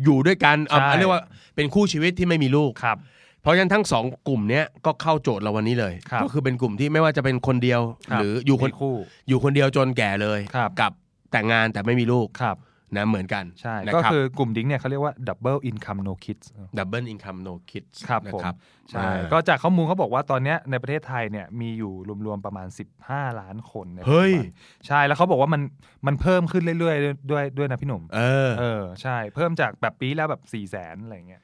อยู่ด้วยกันเอาใช่เรียกว่าเป็นคู่ชีวิตที่ไม่มีลูกครับเพราะฉะนั้นทั้งสองกลุ่มเนี้ยก็เข้าโจทย์เราวันนี้เลยครับก็คือเป็นกลุ่มที่ไม่ว่าจะเป็นคนเดียวครับหรืออยู่คนมีคู่ อยู่คนเดียวจนแก่เลยครับกับแต่งงานแต่ไม่มีลูกครับ นะเหมือนกันใช่นะก็ครับคือกลุ่มดิ้งเนี่ยเขาเรียกว่า double income no kids double income no kids ครับนะผมครับใช่อ่าก็จากข้อมูลเขาบอกว่าตอนเนี้ยในประเทศไทยเนี่ยมีอยู่รวมๆประมาณ 15 ล้านคนในปัจจุบันเฮ้ยใช่แล้วเขาบอกว่ามันมันเพิ่มขึ้นเรื่อยๆด้วยด้วยนะพี่หนุ่มเออเออใช่เพิ่มจากแบบปีแล้วแบบ4ี่แสนอะไรเงี้ย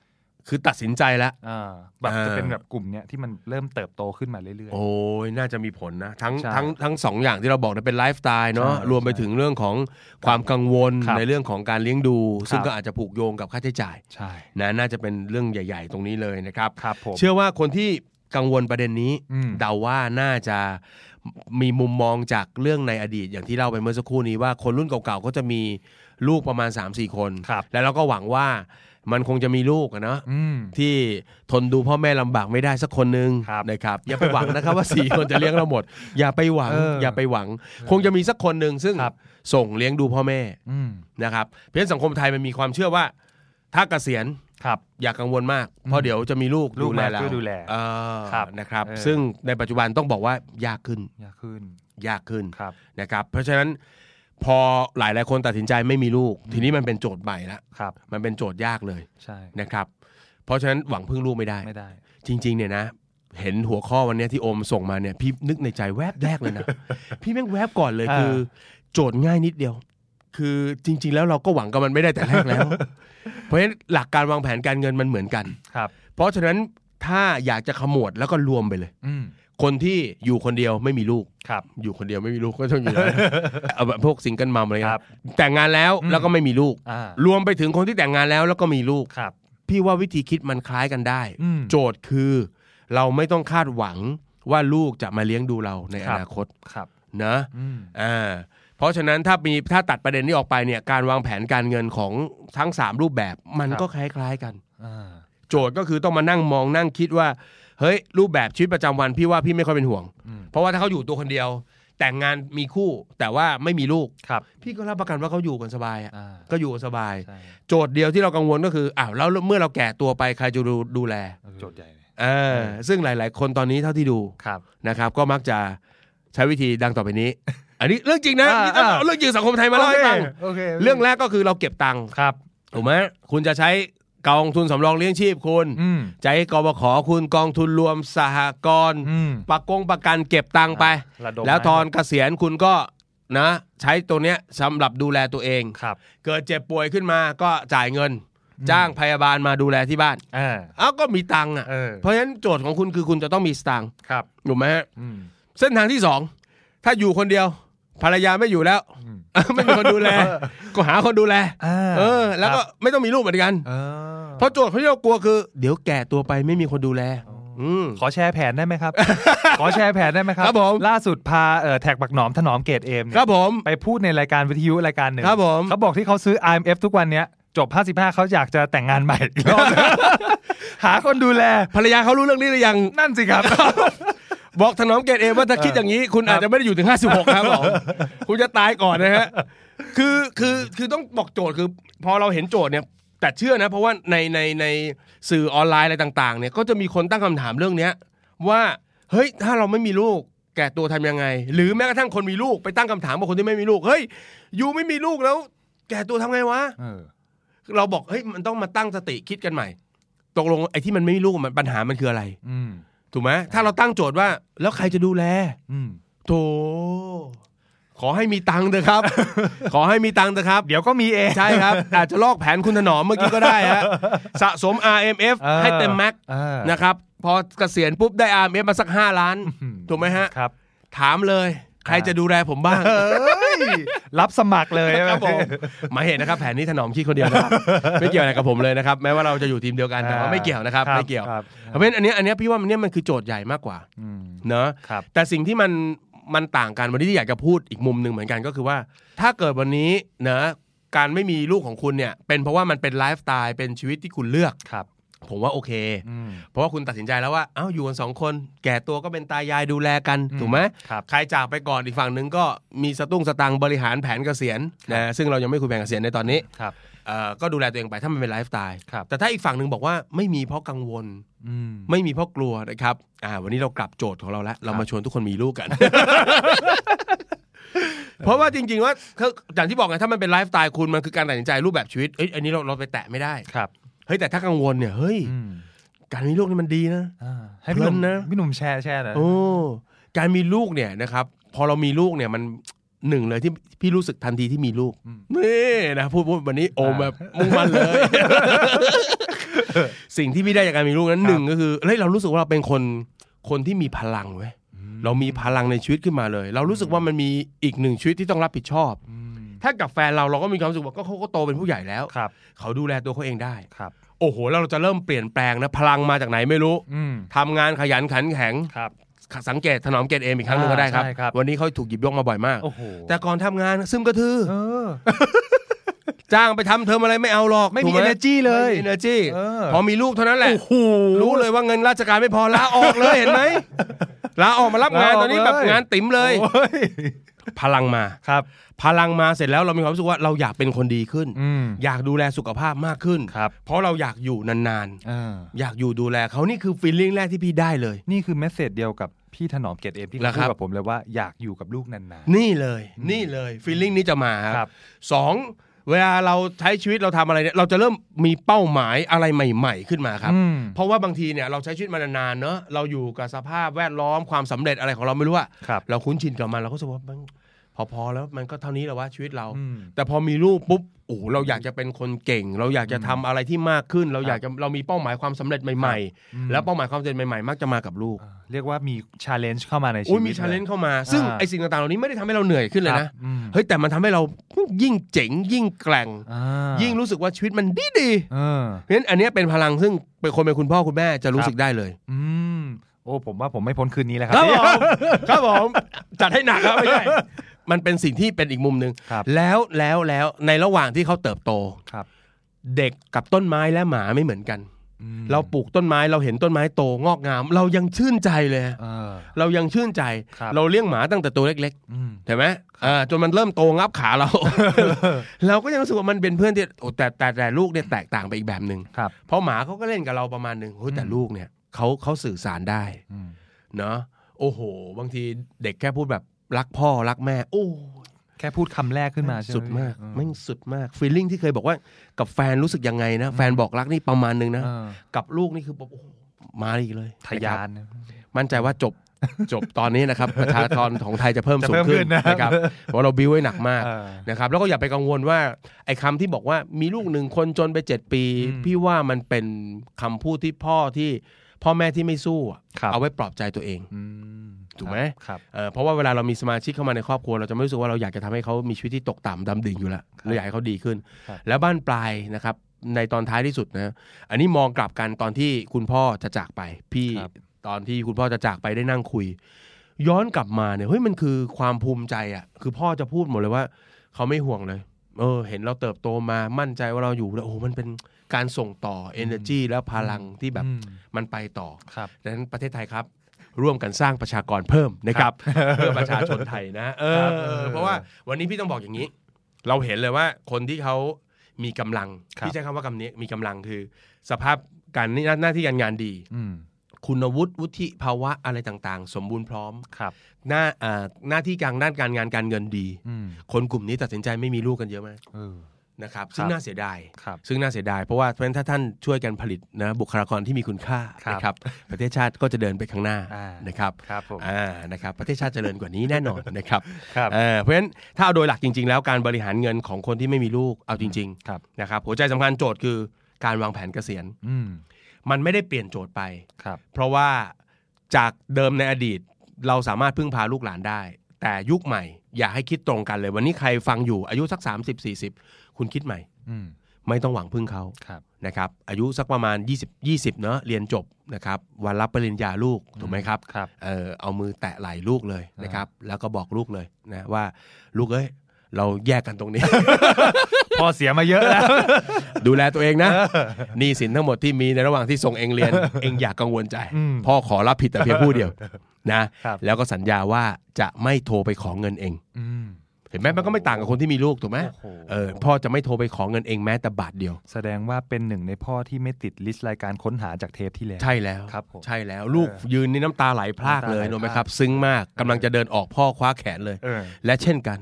คือตัดสินใจแล้ว อ่าแบบอ่าจะเป็นแบบกลุ่มเนี้ยที่มันเริ่มเติบโตขึ้นมาเรื่อย โอ้ยน่าจะมีผลนะ ทั้งใช่ทั้งทั้งสองอย่างที่เราบอกนะเป็นไลฟ์สไตล์เนาะใช่รวมไปถึงเรื่องของความกังวลครับในเรื่องของการเลี้ยงดู ซึ่งครับ ก็อาจจะผูกโยงกับค่าใช้จ่ายๆ ใช่นะน่าจะเป็นเรื่องใหญ่ ๆ ตรงนี้เลยนะครับ ครับผม เชื่อว่าคนที่กังวลประเด็นนี้ อืม เดาว่าน่าจะมีมุมมองจากเรื่องในอดีต อย่างที่เล่าไปเมื่อสักครู่นี้ว่าคนรุ่นเก่าๆก็จะมีลูกประมาณ 3-4 คน ครับ แล้วเราก็หวังว่า มันคงจะมีลูกอะเนาะอืมที่ทนดูพ่อแม่ลำบากไม่ได้สักคนหนึ่งครับนะครับอย่าไปหวังนะครับว่าสี่คนจะเลี้ยงเราหมด อย่าไปหวังเออออย่าไปหวัง คงจะมีสักคนหนึ่งซึ่งครับส่งเลี้ยงดูพ่อแม่อืมนะครับเพราะฉะนั้นสังคมไทยมันมีความเชื่อว่า ถ้าเกษียณครับอย่ากังวลมาก เพราะเดี๋ยวจะมีลูกลูกดูแลมาเราช่วยดูแลเออครับนะครับเออซึ่งในปัจจุบันต้องบอกว่ายากขึ้นยากขึ้นยากขึ้นครับนะครับ เพราะฉะนั้น พอหลายหลายๆคนตัดสินใจไม่มีลูก ทีนี้มันเป็นโจทย์ใหม่ละครับ มันเป็นโจทย์ยากเลยใช่นะครับ เพราะฉะนั้นหวังพึ่งลูกไม่ได้ไม่ได้ จริง ๆ เนี่ยนะ เห็นหัวข้อวันเนี้ยที่โอมส่งมาเนี่ยพี่นึกในใจแวบแรกเลยนะพี่แม่งแวบก่อนเลยอ่าคือ โจทย์ง่ายนิดเดียว คือจริง ๆ แล้วเราก็หวังกับมันไม่ได้แต่แรกแล้ว เพราะฉะนั้นหลักการวางแผนการเงินมันเหมือนกันครับ เพราะฉะนั้นถ้าอยากจะขมวดแล้วก็รวมไปเลยอืม คนที่อยู่คนเดียวไม่มีลูกครับ อยู่คนเดียวไม่มีลูกก็ต้องอยู่แล้วเอาแบบพวกซิงเกิลมัมอะไรคเงี้รับยแต่งงานแล้วอืมแล้วก็ไม่มีลูกอ่ารวมไปถึงคนที่แต่งงานแล้วแล้วก็มีลูกครับ พี่ว่าวิธีคิดมันคล้ายกันได้อืมโจทย์คือ เราไม่ต้องคาดหวังว่าลูกจะมาเลี้ยงดูเราในคอรับนาคตครับนะอืมอ่าเพราะฉะนั้นถ้ามีถ้าตัดประเด็นนี้ออกไปเนี่ยการวางแผนการเงินของทั้ง 3 รูปแบบมันครับก็คล้าย ๆกันอ่าโจทย์ก็คือต้องมานั่งมองนั่งคิดว่า เฮ้ยรูปแบบชีวิตประจำวันพี่ว่าพี่ไม่ค่อยเป็นห่วงอืมเพราะว่าถ้าเขาอยู่ตัวคนเดียว แต่งงานมีคู่แต่ว่าไม่มีลูกครับ พี่ก็รับประกันว่าเขาอยู่กันสบายอะอ่าก็อยู่กันสบายใช่โจทย์เดียวที่เรากังวลก็คืออ้าวแล้วเมื่อเราแก่ตัวไปใครจะดูดูแลโจทย์ใหญ่เลยเออซึ่งหลาย ๆ คนตอนนี้เท่าที่ดูครับนะครับ ก็มักจะใช้วิธีดังต่อไปนี้ อันนี้เรื่องจริงนะอ่านี่ต้องอ่าเอาเรื่องจริงสังคมไทยมาเล่าให้ฟังโอเคเรื่องแรกก็คือเราเก็บตังค์ครับถูกไหมคุณจะใช้ กองทุนสำรองเลี้ยงชีพคุณอืมใจกบขคุณกองทุนรวมสหกรณ์อืมประกงประกันเก็บตังค์ไประดมแล้วตอนให้เกษียณคุณก็นะ ใช้ตัวเนี้ยสำหรับดูแลตัวเองครับเกิดเจ็บป่วยขึ้นมาก็จ่ายเงิน จ้างพยาบาลมาดูแลที่บ้านอ่าเอ้าก็มีตังค์อะเออเพราะฉะนั้นโจทย์ของคุณคือคุณจะต้องมีสตางค์ครับถูกไหมฮะอืมเส้นทางที่สองถ้าอยู่คนเดียวภรรยาไม่อยู่แล้วอืมไม่มีคนดูแล ก็หาคนดูแลอ่าเออ แล้วก็ครับไม่ต้องมีลูกเหมือนกัน เออเพราะโจทย์ที่เรากลัวคือ เดี๋ยวแก่ตัวไปไม่มีคนดูแลอ๋ออืม ขอแชร์แผนได้ไหมครับ ขอแชร์แผนได้ไหมครับครับผม ล่าสุดพาเอ่อแท็กบักหนอมถนอมเกตเอมเนี่ยครับผม ไปพูดในรายการวิทยุรายการหนึ่งครับผม เขาบอกที่เขาซื้อ IMF ทุกวันเนี้ยจบ 55 เขาอยากจะแต่งงานใหม่อีกรอบ หาคนดูแล ภรรยาเขารู้เรื่องนี้หรือยัง นั่นสิครับ บอกถนอมเกตเองว่าถ้าคิดอย่างนี้ คุณอาจจะไม่ได้อยู่ถึง 56 ครับผมคุณจะตายก่อนนะฮะคือคือคือต้องบอกโจทย์คือ พอเราเห็นโจทย์เนี่ย แต่เชื่อนะ เพราะว่าในในในสื่อออนไลน์อะไรต่างๆ เนี่ยก็จะมีคนตั้งคำถามเรื่องเนี้ยว่าเฮ้ยถ้าเราไม่มีลูกแก่ตัวทำยังไง หรือแม้กระทั่งคนมีลูกไปตั้งคำถามกับคนที่ไม่มีลูกเฮ้ยยูไม่มีลูกแล้ว แก่ตัวทำไงวะเออเราบอกเฮ้ยมันต้องมาตั้งสติคิดกันใหม่ ตกลงไอ้ที่มันไม่มีลูกมันปัญหามันคืออะไร อืมถูกไหมถ้าเราตั้งโจทย์ว่า แล้วใครจะดูแล อืมโถ ขอให้มีตังค์เถอะครับ ขอให้มีตังค์เถอะครับ เดี๋ยวก็มีเองใช่ครับ อาจจะลอกแผนคุณถนอมเมื่อกี้ก็ได้ฮะสะสม RMF เออให้เต็มแม็กเออนะครับ พอเกษียณปุ๊บได้ RMF มาสัก 5 ล้าน ถูกไหมฮะครับ ถามเลยใครจะดูแลผมบ้างเอ้ยรับสมัครเลยครับผมหมายเห็นนะครับแผนนี้ถนอมคิดคนเดียวนะครับ ไม่เกี่ยวอะไรกับผมเลยนะครับ แม้ว่าเราจะอยู่ทีมเดียวกันแต่ว่าไม่เกี่ยวนะครับ ไม่เกี่ยวครับเพราะฉะนั้นอันเนี้ยอันเนี้ยพี่ว่ามันเนี่ยมันคือโจทย์ใหญ่มากกว่าอืมเนอะครับแต่สิ่งที่มัน มันต่างกันวันนี้ที่อยากจะพูดอีกมุมหนึ่งเหมือนกันก็คือว่า ถ้าเกิดวันนี้เนะการไม่มีลูกของคุณเนี่ย เป็นเพราะว่ามันเป็นไลฟ์สไตล์เป็นชีวิตที่คุณเลือกครับ ผมว่าโอเคอืมเพราะว่าคุณตัดสินใจแล้วว่าเอ้าอยู่กันสองคน แก่ตัวก็เป็นตายายดูแลกันอืมถูกไหมครับใครจากไปก่อนอีกฝั่งหนึ่งก็มีสตุ้งสตังค์บริหารแผนเกษียณนะซึ่งเรายังไม่คุยแผนเกษียณในตอนนี้ครับเอ่อก็ดูแลตัวเองไปถ้ามันเป็นไลฟ์สไตล์ครับแต่ถ้าอีกฝั่งหนึ่งบอกว่าไม่มีเพราะกังวลอืมไม่มีเพราะกลัวนะครับอ่าวันนี้เรากลับโจทย์ของเราแล้วเรามาชวนทุกคนมีลูกกันเพราะว่าจริงๆว่าคืออย่างที่บอกไงถ้ามันเป็นไลฟ์สไตล์คุณมันคือการตัดสินใจรูปแบบชีวิตเอ้ยอันนี้เราเราไปแตะไม่ได้ครับ เฮ้ยแต่ถ้ากังวลเนี่ยเฮ้ยอืมการมีลูกนี่มันดีนะอ่าให้พี่หนุ่มเพลินนะพี่หนุ่มแชร์แชร์หน่อยโอ้การมีลูกเนี่ยนะครับ พอเรามีลูกเนี่ยมันหนึ่งเลยที่พี่รู้สึกทันทีที่มีลูกนี่นะพูดพูดวันนี้โอมแบบมุ่งมั่นเลย สิ่งที่พี่ได้จากการมีลูกนั้นหนึ่งก็คือเฮ้ยเรารู้สึกว่าเราเป็นคนคนที่มีพลังเว้ยเรามีพลังในชีวิตขึ้นมาเลย เรารู้สึกว่ามันมีอีกหนึ่งชีวิตที่ต้องรับผิดชอบอืม ถ้ากับแฟนเราเราก็มีความรู้สึกว่าก็เขาก็โตเป็นผู้ใหญ่แล้วครับ เขาดูแลตัวเขาเองได้ครับ โอ้โหแล้วเราจะเริ่มเปลี่ยนแปลงนะพลังมาจากไหนไม่รู้อืมทำงานขยันขันแข็งครับสังเกตถนอมเกตเอมอีกครั้งหนึ่งก็ได้ครับอ่าใช่ครับวันนี้เขาถูกหยิบยกมาบ่อยมากโอ้โหแต่ก่อนทำงานซึมกระทือเออจ้างไปทำเทอมอะไรไม่เอาหรอก ไม่มีถูกห energy เลยไม่มี energy เออพอมีลูกเท่านั้นแหละโอ้โหรู้เลยว่าเงินราชการไม่พอลาออกเลยเห็นไหมลาออกมารับงานลาออกตอนนี้แบบเลยงานติ๋มเลยโอ้ย พลังมาครับ พลังมาเสร็จแล้วเรามีความรู้สึกว่าเราอยากเป็นคนดีขึ้นอืมอยากดูแลสุขภาพมากขึ้นครับเพราะเราอยากอยู่นานเออๆอยากอยู่ดูแลเขานี่คือ feeling แรกที่พี่ได้เลย นี่คือ message เดียวกับพี่ถนอมเกตเอมที่เหรอเขาคพูรัดบกับผมเลยว่าอยากอยู่กับลูกนานนี่เลย นี่เลย feeling นี้จะมาๆครับสอง เวลาเราใช้ชีวิตเราทำอะไรเนี่ยเราจะเริ่มมีเป้าหมายอะไรใหม่ ๆ ขึ้นมาครับอืมเพราะว่าบางทีเนี่ยเราใช้ชีวิตมานานๆเนอะเราอยู่กับสภาพแวดล้อมความสำเร็จอะไรของเราไม่รู้อะครับเราคุ้นชินกับมันเราก็รู้สึกว่ามัน พอๆแล้วมันก็เท่านี้แหละว่าชีวิตเราอืมแต่พอมีลูกปุ๊บโอ้โหเราอยากจะเป็นคนเก่ง เราอยากจะทำอะไรที่มากขึ้น เราอยากจะเรามีเป้าหมายความสำเร็จใหม่อืมๆแล้วเป้าหมายความสำเร็จใหม่ๆ มักจะมากับลูก เรียกว่ามี challenge เข้ามาในชีวิตอุ้ยมี challenge เลนจ์ลยเข้ามา ซึ่งอ่าไอสิ่งต่างๆเหล่านี้ไม่ได้ทำให้เราเหนื่อยขึ้นเลยนะครับอืมเฮ้ยแต่มันทำให้เรายิ่งเจ๋งยิ่งแกร่งอ่ายิ่งรู้สึกว่าชีวิตมันดีดีๆเออเพราะฉะนั้นอันเนี้ยเป็นพลังซึ่งเป็นคนเป็นคุณพ่อคุณแม่จะรู้ครับสึกได้เลย อืมโอ้ผมว่าผมไม่พ้นคืนนี้แล้วครัครับผมครับผมจัดให้หนักครับไม่ใช่ มันเป็นสิ่งที่เป็นอีกมุมหนึ่งครับแล้วแล้วแล้วในระหว่างที่เขาเติบโตครับ เด็กกับต้นไม้และหมาไม่เหมือนกันอืมเราปลูกต้นไม้เราเห็นต้นไม้โตงอกงาม เรายังชื่นใจเลยเออเรายังชื่นใจครับเราเลี้ยงหมาตั้งแต่ตัวเล็กอืมๆเห็นไหมอ่าจนมันเริ่มโตงับขาเรา เราก็ยังรู้สึกว่ามันเป็นเพื่อนที่โอ้แต่แต่แต่ลูกเนี่ยแตกต่างไปอีกแบบหนึ่งครับเพราะหมาเขาก็เล่นกับเราประมาณหนึ่งเฮ้ยแต่อืมลูกเนี่ยเขาเขาสื่อสารได้อืมเนาะโอ้โห บางทีเด็กแค่พูดแบบ รักพ่อรักแม่ โอ้แค่พูดคำแรกขึ้นมาใช่ไหมสุดมากอืแม่งสุดมากฟีลลิ่งที่เคยบอกว่ากับแฟนรู้สึกยังไงนะ แฟนบอกรักนี่ประมาณหนึงนะเออกับลูกนี่คือแบบโอ้โหมาอีกเลยทะยานนะครับมั่นใจว่าจบจบตอนนี้นะครับประชากรของไทยจะเพิ่มจะสูงเพิ่มขึ้ขึ้นนนะครับนะครับเพราะเราบิวไว้หนักมากเออนะครับ แล้วก็อย่าไปกังวลว่าไอ้คำที่บอกว่ามีลูกหนึ่งคนจนไปเจ็ดปีอืมพี่ว่ามันเป็นคำพูดที่พ่อที่พ่อแม่ที่ไม่สู้อะครับเอาไว้ปลอบใจตัวเองอืม ถูกไหมครับเอ่อเพราะว่าเวลาเรามีสมาชิกเข้ามาในครอบครัวเราจะไม่รู้สึกว่าเราอยากจะทำให้เขามีชีวิตที่ตกต่ำดำดิ่งอยู่แล้วเราอยากให้เขาดีขึ้นครับแล้วบ้านปลายนะครับในตอนท้ายที่สุดนะอันนี้มองกลับกันตอนที่คุณพ่อจะจากไป พี่ครับตอนที่คุณพ่อจะจากไปได้นั่งคุย ย้อนกลับมาเนี่ยเฮ้ยมันคือความภูมิใจอะ คือพ่อจะพูดหมดเลยว่า เขาไม่ห่วงเลย เออ เห็นเราเติบโตมามั่นใจว่าเราอยู่แล้วโอ้โหมันเป็นการส่งต่อ energy แล้วพลังที่แบบอืมมันไปต่อครับดังนั้นประเทศไทยครับ ร่วมกันสร้างประชากรเพิ่มนะครับเพื่อประชาชนไทยนะเอครับอเพราะว่าวันนี้พี่ต้องบอกอย่างนี้ เราเห็นเลยว่าคนที่เขามีกำลังครับพี่ใช้คำว่าคำนี้มีกำลังคือ สภาพการหน้าหน้าที่การงานดีอืมคุณวุฒิวุฒิภาวะอะไรต่างๆ สมบูรณ์พร้อมครับ หน้าอ่าหน้าที่การด้านการงานการเงินดีอืมคนกลุ่มนี้ตัดสินใจไม่มีลูกกันเยอะมากเออ นะครับครับซึ่งน่าเสียดายครับซึ่งน่าเสียดายเพราะว่าเพราะฉะนั้นถ้าท่านช่วยกันผลิตนะบุคลากรที่มีคุณค่าครับนะครับประเทศชาติก็จะเดินไปข้างหน้าอ่านนะครับครับผมอ่านะครับประเทศชาติเจริญกว่านี้แน่นอนนะครับครับเอ่อเพราะฉะนั้นถ้าเอาโดยหลักจริง ๆ แล้วการบริหารเงินของคนที่ไม่มีลูกเอาจริงครับๆนะครับหัวใจสำคัญโจทย์คือการวางแผนเกษียณอืมมันไม่ได้เปลี่ยนโจทย์ไปครับเพราะว่าจากเดิมในอดีตเราสามารถพึ่งพาลูกหลานได้ แต่ยุคใหม่อย่าให้คิดตรงกันเลย วันนี้ใครฟังอยู่อายุสัก 30 40 คุณคิดใหม่อืมไม่ต้องหวังพึ่งเขาครับนะครับ อายุสักประมาณ 20 20เนอะเรียนจบนะครับวันรับปริญญาลูกถูกไหมครับครับเออเอามือแตะไหล่ลูกเลยนะครับ แล้วก็บอกลูกเลยนะว่าลูกเอ้ยเราแยกกันตรงนี้ พอเสียมาเยอะแล้ว ดูแลตัวเองนะหนี้สินทั้งหมดที่มีในระหว่างที่ส่งเองเรียน เองอย่ากังวลใจอืมพ่อขอรับผิดแต่เพียงผู้เดียวนะครับแล้วก็สัญญาว่าจะไม่โทรไปขอเงินเองอืมเห็นไหมมันก็ไม่ต่างกับคนที่มีลูกถูกไหมโอ้โหเออพ่อจะไม่โทรไปขอเงินเองแม้แต่บาทเดียว แสดงว่าเป็นหนึ่งในพ่อที่ไม่ติดลิสต์รายการค้นหาจากเทปที่แล้ว ใช่แล้วครับผมใช่แล้วลูกยืนนี่น้ำตาไหลพรากเลยน้ำตาไหลรู้ไหมพรากครับซึ้งมากกำลังจะเดินออกพ่อคว้าแขนเลยเออและเช่นกัน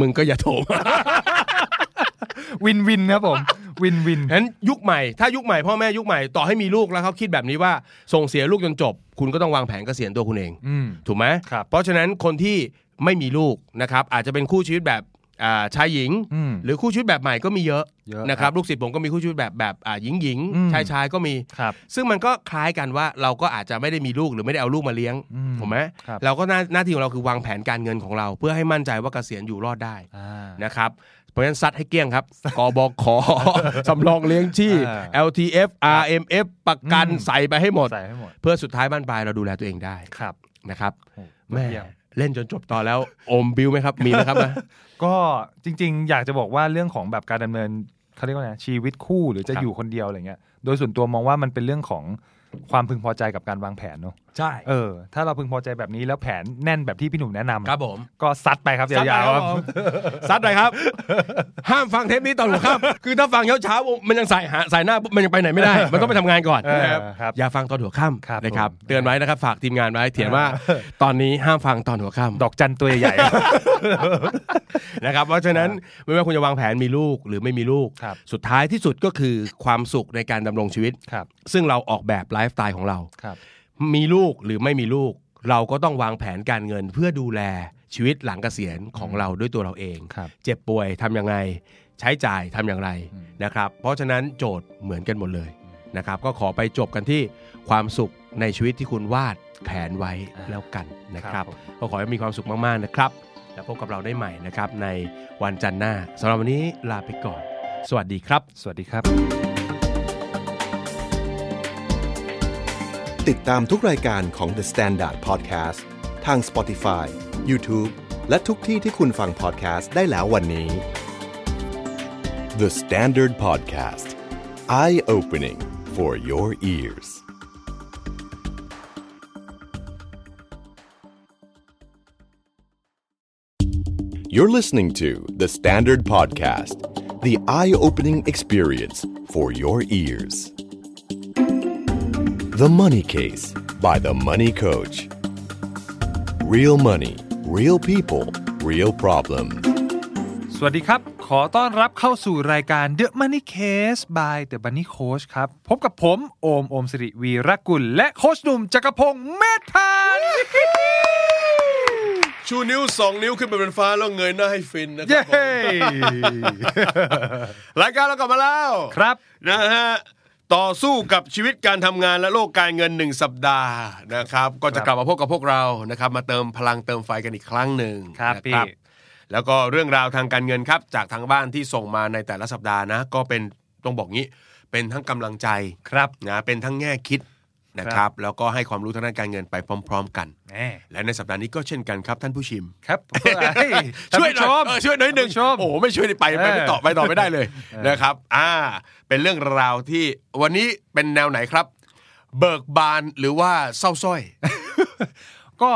มึงก็อย่าโทรมาวินวินครับผมวินวินฉะนั้นยุคใหม่ถ้ายุคใหม่พ่อแม่ยุคใหม่ต่อให้มีลูกแล้วเขาคิดแบบนี้ว่าส่งเสียลูกจนจบ คุณก็ต้องวางแผนเกษียณตัวคุณเองอืมถูกไหมครับเพราะฉะนั้นคนที่ ไม่มีลูกนะครับอาจจะเป็นคู่ชีวิตแบบอ่าชายหญิงอืมหรือคู่ชีวิตแบบใหม่ก็มีเยอะเยอะนะครับลูกศิษย์ผมก็มีคู่ชีวิตแบบแบบอ่าหญิงหญิงอืมชายชายก็มีครับซึ่งมันก็คล้ายกันว่าเราก็อาจจะไม่ได้มีลูกหรือไม่ได้เอาลูกมาเลี้ยงอืมถูกไหมครับเราก็หน้าหน้าที่ของเราคือวางแผนการเงินของเรา เพื่อให้มั่นใจว่าเกษียณอยู่รอดได้อ่านะครับเพราะฉะนั้นซัดให้เกลี้ยงครับ กบขสำรองเลี้ยงชีพอ่า LTF RMF ประกันอืมใส่ไปให้หมดใส่ให้หมด เพื่อสุดท้ายบ้านปลายเราดูแลตัวเองได้ ครับ นะครับโอ้แม่ เยี่ยมเล่นจนจบตอนแล้วอมบิวไหมครับ มีไหมครับนะก็จริง ๆ อยากจะบอกว่าเรื่องของแบบการดำเนินเขาเรียกว่าไงชีวิตคู่หรือจะครับอยู่คนเดียวอะไรเงี้ย โดยส่วนตัวมองว่ามันเป็นเรื่องของความพึงพอใจกับการวางแผนเนอะ ใช่เออถ้าเราพึงพอใจแบบนี้แล้วแผนแน่นแบบที่พี่หนุ่มแนะนำครับผม ก็ซัดไปครับซัดยาวไปๆคครัรับบผมซัดเลยครับ ห้ามฟังเทปนี้ตอนหัวค่ำคือถ้าฟังเช้าๆมันยังใส่หาใส่หน้าปุ๊บมันยังไปไหนไม่ได้ มันต้องไปทำงานก่อนเออนะครับครับอย่าฟังตอนหัวค่ครับำนะครับผมเตือนไว้นะครับฝากทีมงานไว้เถียนว่าตอนนี้ห้ามฟังตอนหัวค่ำดอกจันตัวใหญ่นะครับเพราะฉะนั้นไม่ว่าคุณจะวางแผนมีลูกหรือไม่มีลูกครับสุดท้ายที่สุดก็คือความสุขในการดำรงชีวิตครับซึ่งเราออกแบบไลฟ์สไตล์ของเราครับ มีลูกหรือไม่มีลูก เราก็ต้องวางแผนการเงินเพื่อดูแลชีวิตหลังเกษียณของเราด้วยตัวเราเองครับเจ็บป่วยทำยังไง ใช้จ่ายทำอย่างไรอืมนะครับ เพราะฉะนั้นโจทย์เหมือนกันหมดเลยนะครับก็ขอไปจบกันที่ความสุขในชีวิตที่คุณวาดแผนไว้แล้วกันนะครับผมก็ขอให้มีความสุขมากๆนะครับ แล้วพบกับเราได้ใหม่นะครับในวันจันทร์หน้าสำหรับวันนี้ลาไปก่อน สวัสดีครับ สวัสดีครับ ติดตามทุกรายการของ The Standard Podcast ทาง Spotify, YouTube และทุกที่ที่คุณฟัง podcast ได้แล้ววันนี้ The Standard Podcast Eye Opening for your ears You're listening to The Standard Podcast, the eye opening experience for your ears. The Money Case by The Money Coach. Real money, real people, real problem. สวัสดีครับ ขอต้อนรับเข้าสู่รายการ The Money Case by The Money Coach ครับ พบกับผม โอม โอมสิริวีรกุล และโคชหนุ่มจักรพงศ์เมธพันธ์ชูนิ้วสองนิ้วขึ้นไปเป็นฟ้าแล้วเงยหน้าให้ฟินนะคเย้รับรายการเรากลับมาแล้วครับ นะฮะ ต่อสู้กับชีวิตการทำงานและโลกการเงินหนึ่งสัปดาห์นะครับ ก็จะกลับมาพบกับพวกเรานะครับ มาเติมพลังเติมไฟกันอีกครั้งหนึ่งครับนะพี่แล้วก็เรื่องราวทางการเงินครับ จากทางบ้านที่ส่งมาในแต่ละสัปดาห์นะ ก็เป็นต้องบอกงี้ เป็นทั้งกำลังใจครับนะเป็นทั้งแง่คิด นะครับแล้วก็ให้ความรู้ทางด้านการเงินไปพร้อม ๆ กันแน่และในสัปดาห์นี้ก็เช่นกันครับท่านผู้ชิมครับเฮ้ยช่วยหน่อยท่านผู้ชมเออช่วยหน่อยหนึ่งท่านผู้ชมโอ้โหไม่ช่วยนี่ไปไปไม่ต่อไปต่อไม่ได้เลยเออนะครับ อ่า เป็นเรื่องราวที่วันนี้เป็นแนวไหนครับ เบิกบานหรือว่าเศร้าสร้อย ก็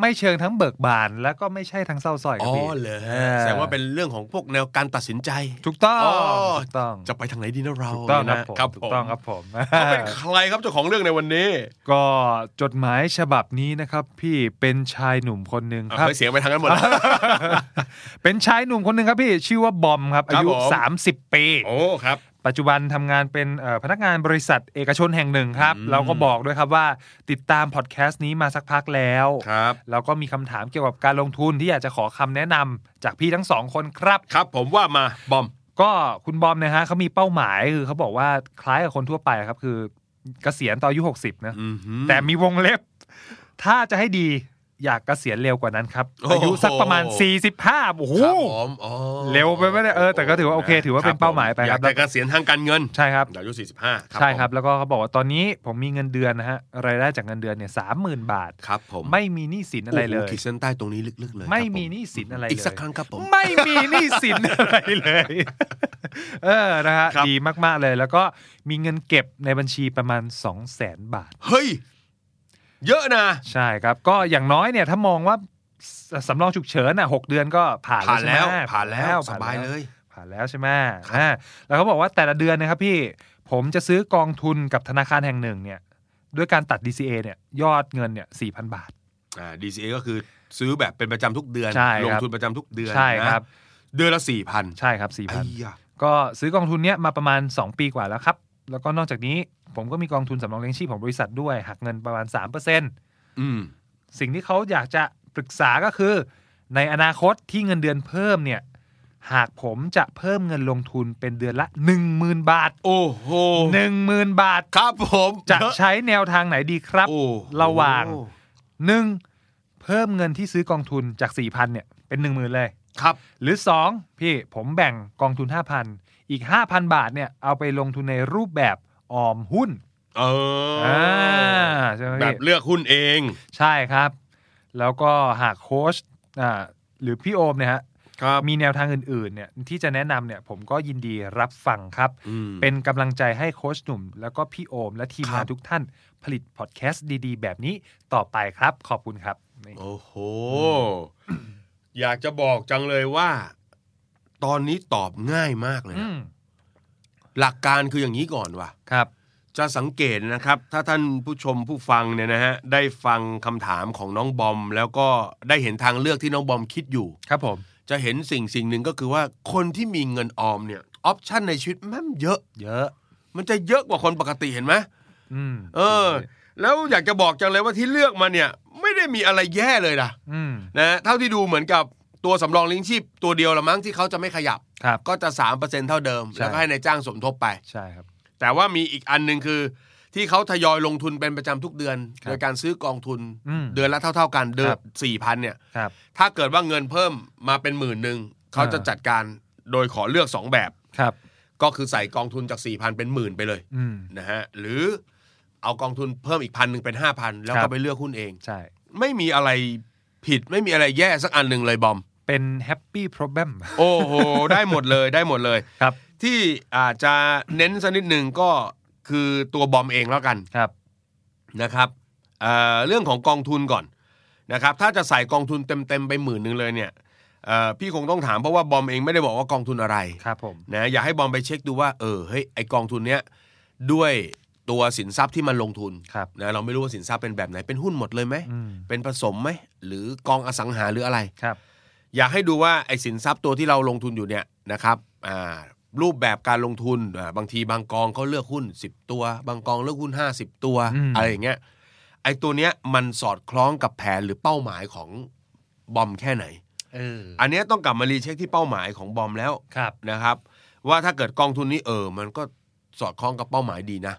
ไม่เชิงทั้งเบิกบาน แล้วก็ไม่ใช่ทั้งเศร้าส้อยครัอ๋บอพี่เลยออแสดงว่าเป็นเรื่องของพวกแนวการตัดสินใจถูกต้องอ๋อถูกต้องจะไปทางไหนดีนะเราถูกต้องครับนะผมครับถูผกมต้องครับผมเขาเป็นใครครับเจ้าของเรื่องในวันนี้ ก็จดหมายฉบับนี้นะครับ พี่เป็นชายหนุ่มคนหนึ่งเอาครับเฮ้ยเสียงไปทางนั้นหมดแล้วเป็นชายหนุ่มคนหนึ่งครับพี่ชื่อว่าบอมครับครัอาบยุผม30 ปีโอ้ครับ ปัจจุบันทำงานเป็นเอ่อพนักงานบริษัทเอกชนแห่งหนึ่งครับอืมเราก็บอกด้วยครับว่าติดตามพอดแคสต์นี้มาสักพักแล้วครับแล้วก็มีคำถามเกี่ยวกับการลงทุนที่อยากจะขอคำแนะนำจากพี่ทั้งสองคนครับครับผมว่ามาบอม ก็คุณบอมนะฮะเขามีเป้าหมายคือเขาบอกว่าคล้ายกับคนทั่วไปครับคือเกษียณตอนอายุ60นะอือหือแต่มีวงเล็บ ถ้าจะให้ดี อยากเกษียณเร็วกว่านั้นครับโอ้โหอายุสักประมาณ 45 โอ้โหครับผมอ๋อเร็วไปไหมเนี่ยเออแต่ก็ถือว่าโอเค ถือว่าเป็นเป้าหมายไปอคยารักบจะเกษียณทางการเงินใช่ครับอายุ 45 ใช่ครับผมแล้วก็เขาบอกว่าตอนนี้ผมมีเงินเดือนนะฮะรายได้จากเงินเดือนเนี่ยสามหมื่นบาทครับผมไม่มีหนี้สินอะไรเลโโหยขีดเส้นใต้ตรงนี้ลึกๆเลย ไม่ครับผมีหนี้สินอะไรเลยอีกสักครั้งครับผมไม่มีหนี้สินอะไรเลยเออนะฮะครับดีมากๆเลย แล้วก็มีเงินเก็บในบัญชีประมาณ 2 0 0แสนบาท เฮ้ย เยอะนะ ใช่ครับ ก็อย่างน้อยเนี่ยถ้ามองว่าสสำรองฉุกเฉินอะหกเดือนก็ผ่านผ่านใช่ไหมแล้วผ่านแล้วสผ่นบายเลย ผ่านแล้วใช่ไหมอ่าแล้วเขาบอกว่าแต่ละเดือนนะครับพี่ผมจะซื้อกองทุนกับธนาคารแห่งหนึ่งเนี่ย ด้วยการตัด DCA เนี่ย ยอดเงินเนี่ยสี่พันบาทอ่า DCA ก็คือซื้อแบบเป็นประจำทุกเดือนใช่ลงครับทุนประจำทุกเดือนใช่นะครับ เดือนละสี่พันใช่ครับสี่พันไอ้ยะก็ซื้อกองทุนเนี้ยมาประมาณ 2 ปีกว่าแล้วครับ แล้วก็นอกจากนี้ ผมก็มีกองทุนสำรองเลี้ยงชีพของบริษัทด้วยหักเงินประมาณ3%อืมสิ่งที่เขาอยากจะปรึกษาก็คือ ในอนาคตที่เงินเดือนเพิ่มเนี่ย หากผมจะเพิ่มเงินลงทุนเป็นเดือนละ10,000บาท โอ้โห10,000บาทครับผมจะใช้แนวทางไหนดีครับโอ้โหระหว่าง 1. เพิ่มเงินที่ซื้อกองทุนจาก4,000เนี่ยเป็น10,000เลยครับ หรือ2พี่ผมแบ่งกองทุน5,000อีก5,000บาทเนี่ยเอาไปลงทุนในรูปแบบ ออมหุ้นเออออ่าใช่ไหมแบพี่บเลือกหุ้นเอง ใช่ครับ แล้วก็หากโค้ชอ่าหรือพี่โอมเนี่ยฮะครับ มีแนวทางอื่นๆเนี่ยที่จะแนะนำเนี่ยผมก็ยินดีรับฟังครับ อืม เป็นกำลังใจให้โค้ชหนุ่ม แล้วก็พี่โอม และทีมครังานบทุกท่านผลิตพอดแคสต์ดีๆ แบบนี้ต่อไปครับ ขอบคุณครับนี่โอ้โห อยากจะบอกจังเลยว่า ตอนนี้ตอบง่ายมากเลยอืนะม หลักการคืออย่างนี้ก่อนว่ะครับ จะสังเกตนะครับ ถ้าท่านผู้ชมผู้ฟังเนี่ยนะฮะได้ฟังคำถามของน้องบอม แล้วก็ได้เห็นทางเลือกที่น้องบอมคิดอยู่ ครับผม จะเห็นสิ่งสิ่งหนึ่งก็คือว่าคนที่มีเงินออมเนี่ยออปชันในชีวิตแม่งเยอะ เยอะ มันจะเยอะกว่าคนปกติเห็นไหมอืมเออ แล้วอยากจะบอกจังเลยว่าที่เลือกมาเนี่ย ไม่ได้มีอะไรแย่เลยนะอืมนะเท่าที่ดูเหมือนกับตัวสำรองเลี้ยงชีพตัวเดียวละมั้งที่เขาจะไม่ขยับ ครับก็จะ3%เท่าเดิมใช่แล้วก็ให้ในายจ้างสมทบไป ใช่ครับ แต่ว่ามีอีกอันหนึ่งคือ ที่เขาทยอยลงทุนเป็นประจำทุกเดือน ครับโดยการซื้อกองทุนอืมเดือนละเท่า ๆกันเดือครันบสี่พันเนี่ย ครับ ถ้าเกิดว่าเงินเพิ่มมาเป็นหมื่นหนึ่งเขาจะอ่าจัดการโดยขอเลือก2แบบ ครับ ก็คือใส่กองทุนจาก4ี่พันเป็นหมื่นไปเลยอืม นะฮะหรือเอากองทุนเพิ่มอีกพันหนึ่งเป็นห้าพันแล้วครัก็บ ไปเลือกหุ้นเอง ใช่ ไม่มีอะไรผิดไม่มีอะไรแย่สักอันหนึ่งเลยบอม เป็นแฮปปี้โปรแบมโอ้โห ได้หมดเลยได้หมดเลยครับ ที่อาจจะเน้นสักนิดหนึ่งก็คือตัวบอมเองแล้วกันครับนะครับเอ่อเรื่องของกองทุนก่อนนะครับ ถ้าจะใส่กองทุนเต็มๆไปหมื่นหนึ่งเลยเนี่ยเอ่อพี่คงต้องถามเพราะว่าบอมเองไม่ได้บอกว่ากองทุนอะไรครับผมนะอยากให้บอมไปเช็คดูว่าเออเฮ้ยไอกองทุนเนี้ยด้วยตัวสินทรัพย์ที่มันลงทุนครับนะเราไม่รู้ว่าสินทรัพย์เป็นแบบไหนเป็นหุ้นหมดเลยไหมอืมเป็นผสมไหมหรือกองอสังหาหรืออะไรครับ อยากให้ดูว่าไอ้สินทรัพย์ตัวที่เราลงทุนอยู่เนี่ยนะครับอ่ารูปแบบการลงทุนอ่าบางทีบางกองเขาเลือกหุ้น 10 ตัว บางกองเลือกหุ้น 50 ตัวอืมอะไรอย่างเงี้ยไอ้ตัวเนี้ยมันสอดคล้องกับแผนหรือเป้าหมายของบอมแค่ไหนเอออันเนี้ยต้องกลับมารีเช็คที่เป้าหมายของบอมแล้วครับนะครับ ว่าถ้าเกิดกองทุนนี้เออ มันก็สอดคล้องกับเป้าหมายดีนะ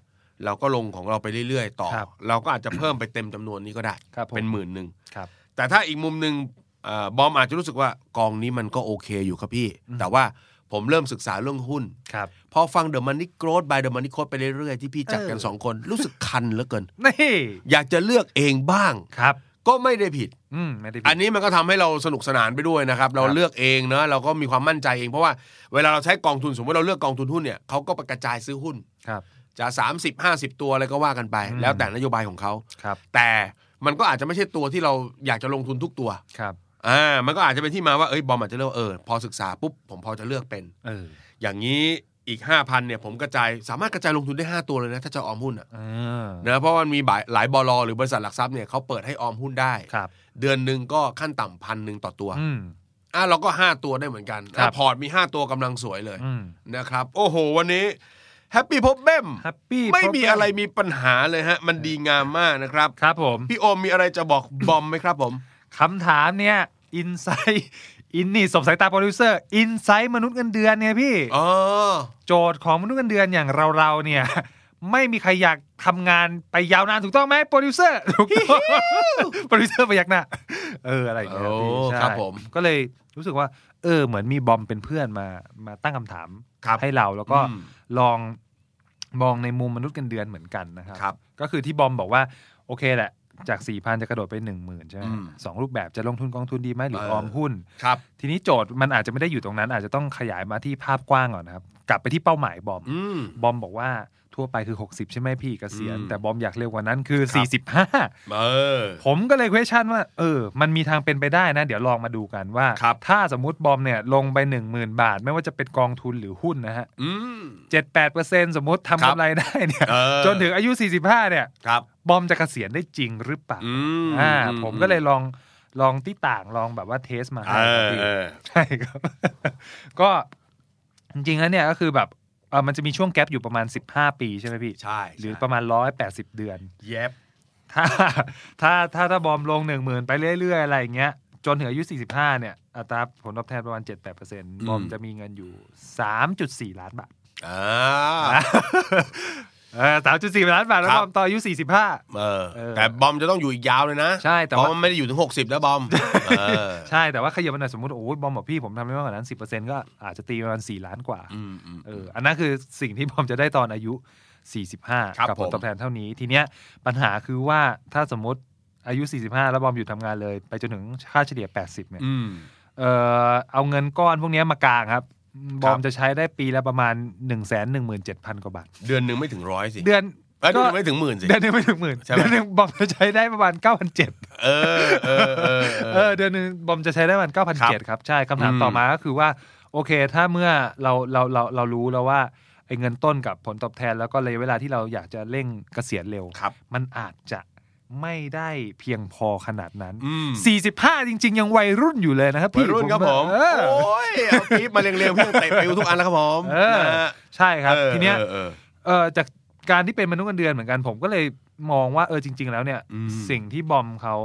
เราก็ลงของเราไปเรื่อยๆ ต่อครับเราก็อาจจะเพิ่มไปเต็มจำนวนนี้ก็ได้ครับผมเป็นหมื่นหนึ่งครับแต่ถ้าอีกมุมหนึ่งเอ่อ บอมอาจจะรู้สึกว่ากองนี้มันก็โอเคอยู่ครับพี่อืมแต่ว่าผมเริ่มศึกษาเรื่องหุ้นครับพอฟัง The Money Growth by The Money Coach ไปเรื่อยๆ ที่พี่จัดกันเออสองคนรู้สึกคันเหลือเกินนี่อยากจะเลือกเองบ้างครับ ก็ไม่ได้ผิดอืมไม่ได้ผิอัดนนี้มันก็ทำให้เราสนุกสนานไปด้วยนะครับ เราครับเลือกเองเนอะเราก็มีความมั่นใจเองเพราะว่าเวลาเราใช้กองทุนสมมติเราเลือกกองทุนหุ้นเนี่ยเขาก็ไปกระจายซื้อหุ้นครับจะ30 50 ตัวอะไรก็ว่ากันไปอืมแล้วแต่นโยบายของเขาครับ แต่มันก็อาจจะไม่ใช่ตัวที่เราอยากจะลงทุนทุกตัวครับ อ่ามันก็อาจจะเป็นที่มาว่าเอ้ยบอมอาจจะเลือกว่าเออพอศึกษาปุ๊บผมพอจะเลือกเป็นเออ อย่างนี้อีก 5,000เนี่ยผมกระจายสามารถกระจายลงทุนได้ 5 ตัวเลยนะ ถ้าจะออมหุ้นอะเออนะเพราะว่ามันมีหลายหลายบลหรือบริษัทหลักทรัพย์เนี่ยเขาเปิดให้ออมหุ้นได้ ครับ เดือนหนึ่งก็ขั้นต่ำพันหนึ่งต่อตัวอืม อะเราก็ 5 ตัวได้เหมือนกันครับ อะพอร์ตมี 5 ตัวกำลังสวยเลยอืมนะครับ โอ้โห วันนี้ happy พบเบ้ม happy ไม่มีอะไรมีปัญหาเลยฮะ มันดีงามมากนะครับ ครับผมพี่โอมมีอะไรจะบอกบอมไหมครับผม คำถามเนี่ย insight อินนี่สมสายตาโปรดิวเซอร์ insight มนุษย์เงินเดือนเนี่ยพี่อ๋อโจทย์ของมนุษย์เงินเดือนอย่างเราๆเนี่ย ไม่มีใครอยากทำงานไปยาวนานถูกต้องไหมโปรดิวเซอร์ถูกต้องโปรดิวเซอร์พยักหน้าเอออะไรอย่างเงี้ยพี่โอ้ใช่ครับผมก็เลยรู้สึกว่า เออ เหมือนมีบอมเป็นเพื่อนมามาตั้งคำถามครับให้เราแล้วก็อืมลองมองในมุมมนุษย์เงินเดือนเหมือนกันนะครับครับก็คือที่บอมบอกว่าโอเคแหละ จาก4ี่พันจะกระโดดไป1 0,000ใช่ไหมอืมสองรูปแบบจะลงทุนกองทุนดีไหมหรือเออออมหุ้นครับ ทีนี้โจทย์มันอาจจะไม่ได้อยู่ตรงนั้น อาจจะต้องขยายมาที่ภาพกว้างก่อนนะครับ กลับไปที่เป้าหมายบอมอืมบอมบอกว่า ทั่วไปคือ 60 ใช่ไหมพี่เกษียณอืมแต่บอมอยากเร็วกว่านั้นคือครับ45เออผมก็เลย question ว่า เออ มันมีทางเป็นไปได้นะ เดี๋ยวลองมาดูกันว่าครับถ้าสมมติบอมเนี่ยลงไป 10,000 บาท ไม่ว่าจะเป็นกองทุนหรือหุ้นนะฮะอืม7-8%สมมติทำครับกำไรได้เนี่ยเออจนถึงอายุ 45 เนี่ยครับบอมจะเกษียณได้จริงหรือเปล่าอืมอ่าอืผมก็เลยลองลองที่ต่างลองแบบว่าเทสมาเอให้ครับอพี่เออใช่ครับ ก็จริงๆแล้วเนี่ยก็คือแบบเออมันจะมีช่วงแกลบอยู่ประมาณ 15 ปีใช่ไหมพี่ ใช่ หรือใช่ประมาณ 180 เดือน เย็บ ถ้าถ้าถ้าถ้าบอมลง1 0,000ไปเรื่อยๆ อะไรอย่างเงี้ย จนถึงอายุ 45 เนี่ย อัตราผลตอบแทนประมาณ 7-8%บอมจะมีเงินอยู่ 3.4 ล้านบาท อ่าเออ3.4ล้านบาทแล้วครับบอมต่ออายุ45เออเออแต่บอมจะต้องอยู่อีกยาวเลยนะ ใช่ แต่เพว่าราะมันไม่ได้อยู่ถึง60แล้วบอมเออใช่ แต่ว่าขยับมาหน่อยสมมติ โอ้ยบอมบอกพี่ผมทำได้มากกว่านั้น10%ก็อาจจะตีประมาณ4ล้านกว่าอืมอืมเออ อันนั้นคือสิ่งที่บอมจะได้ตอนอายุ45ครับกับผลผมตอบแทนเท่านี้ ทีเนี้ยปัญหาคือว่าถ้าสมมติอายุ45แล้วบอมอยู่ทำงานเลย ไปจนถึงค่าเฉลี่ย80เนี่ยอืมเออเอาเงินก้อนพวกเนี้ยมากลางครับ บอมจะใช้ได้ปีละประมาณ1 1 7 0 0 0กว่าบาท เดือนหนึ่งไม่ถึงร้อยสิ เดือนเอ้ยเดือนหนึ่งไม่ถึงหมื่นสิเดือนหนึงไม่ถึงหมื่นใช่ไหมเดือนหนึงบอมจะใช้ได้ประมาณ9,700เออเออเออเออเดือนหนึงบอมจะใช้ได้ประมาณ9,700ครับใช่คำถามอืมต่อมาก็คือว่า โอเค ถ้าเมื่อเราเราเราเรารู้แล้วว่าไอ้เงินต้นกับผลตอบแทนแล้วก็ระยะเวลาที่เราอยากจะเร่งเกษียณเร็วครับมันอาจจะ ไม่ได้เพียงพอขนาดนั้นอืม45 จริง ๆ ยังวัยรุ่นอยู่เลยนะครับวัพี่ยรุ่นครับผมเออโอ้ยเอาคลิปมาเรียงๆพี่ยังเตะไปทุกอันแล้วครับผมเออนะฮะใช่ครับออทีเนี้ยออออเออจากการที่เป็นมนุษย์เงินเดือนเหมือนกันผมก็เลยมองว่าเออจริง ๆ แล้วเนี่ยอืมสิ่งที่บอมเขา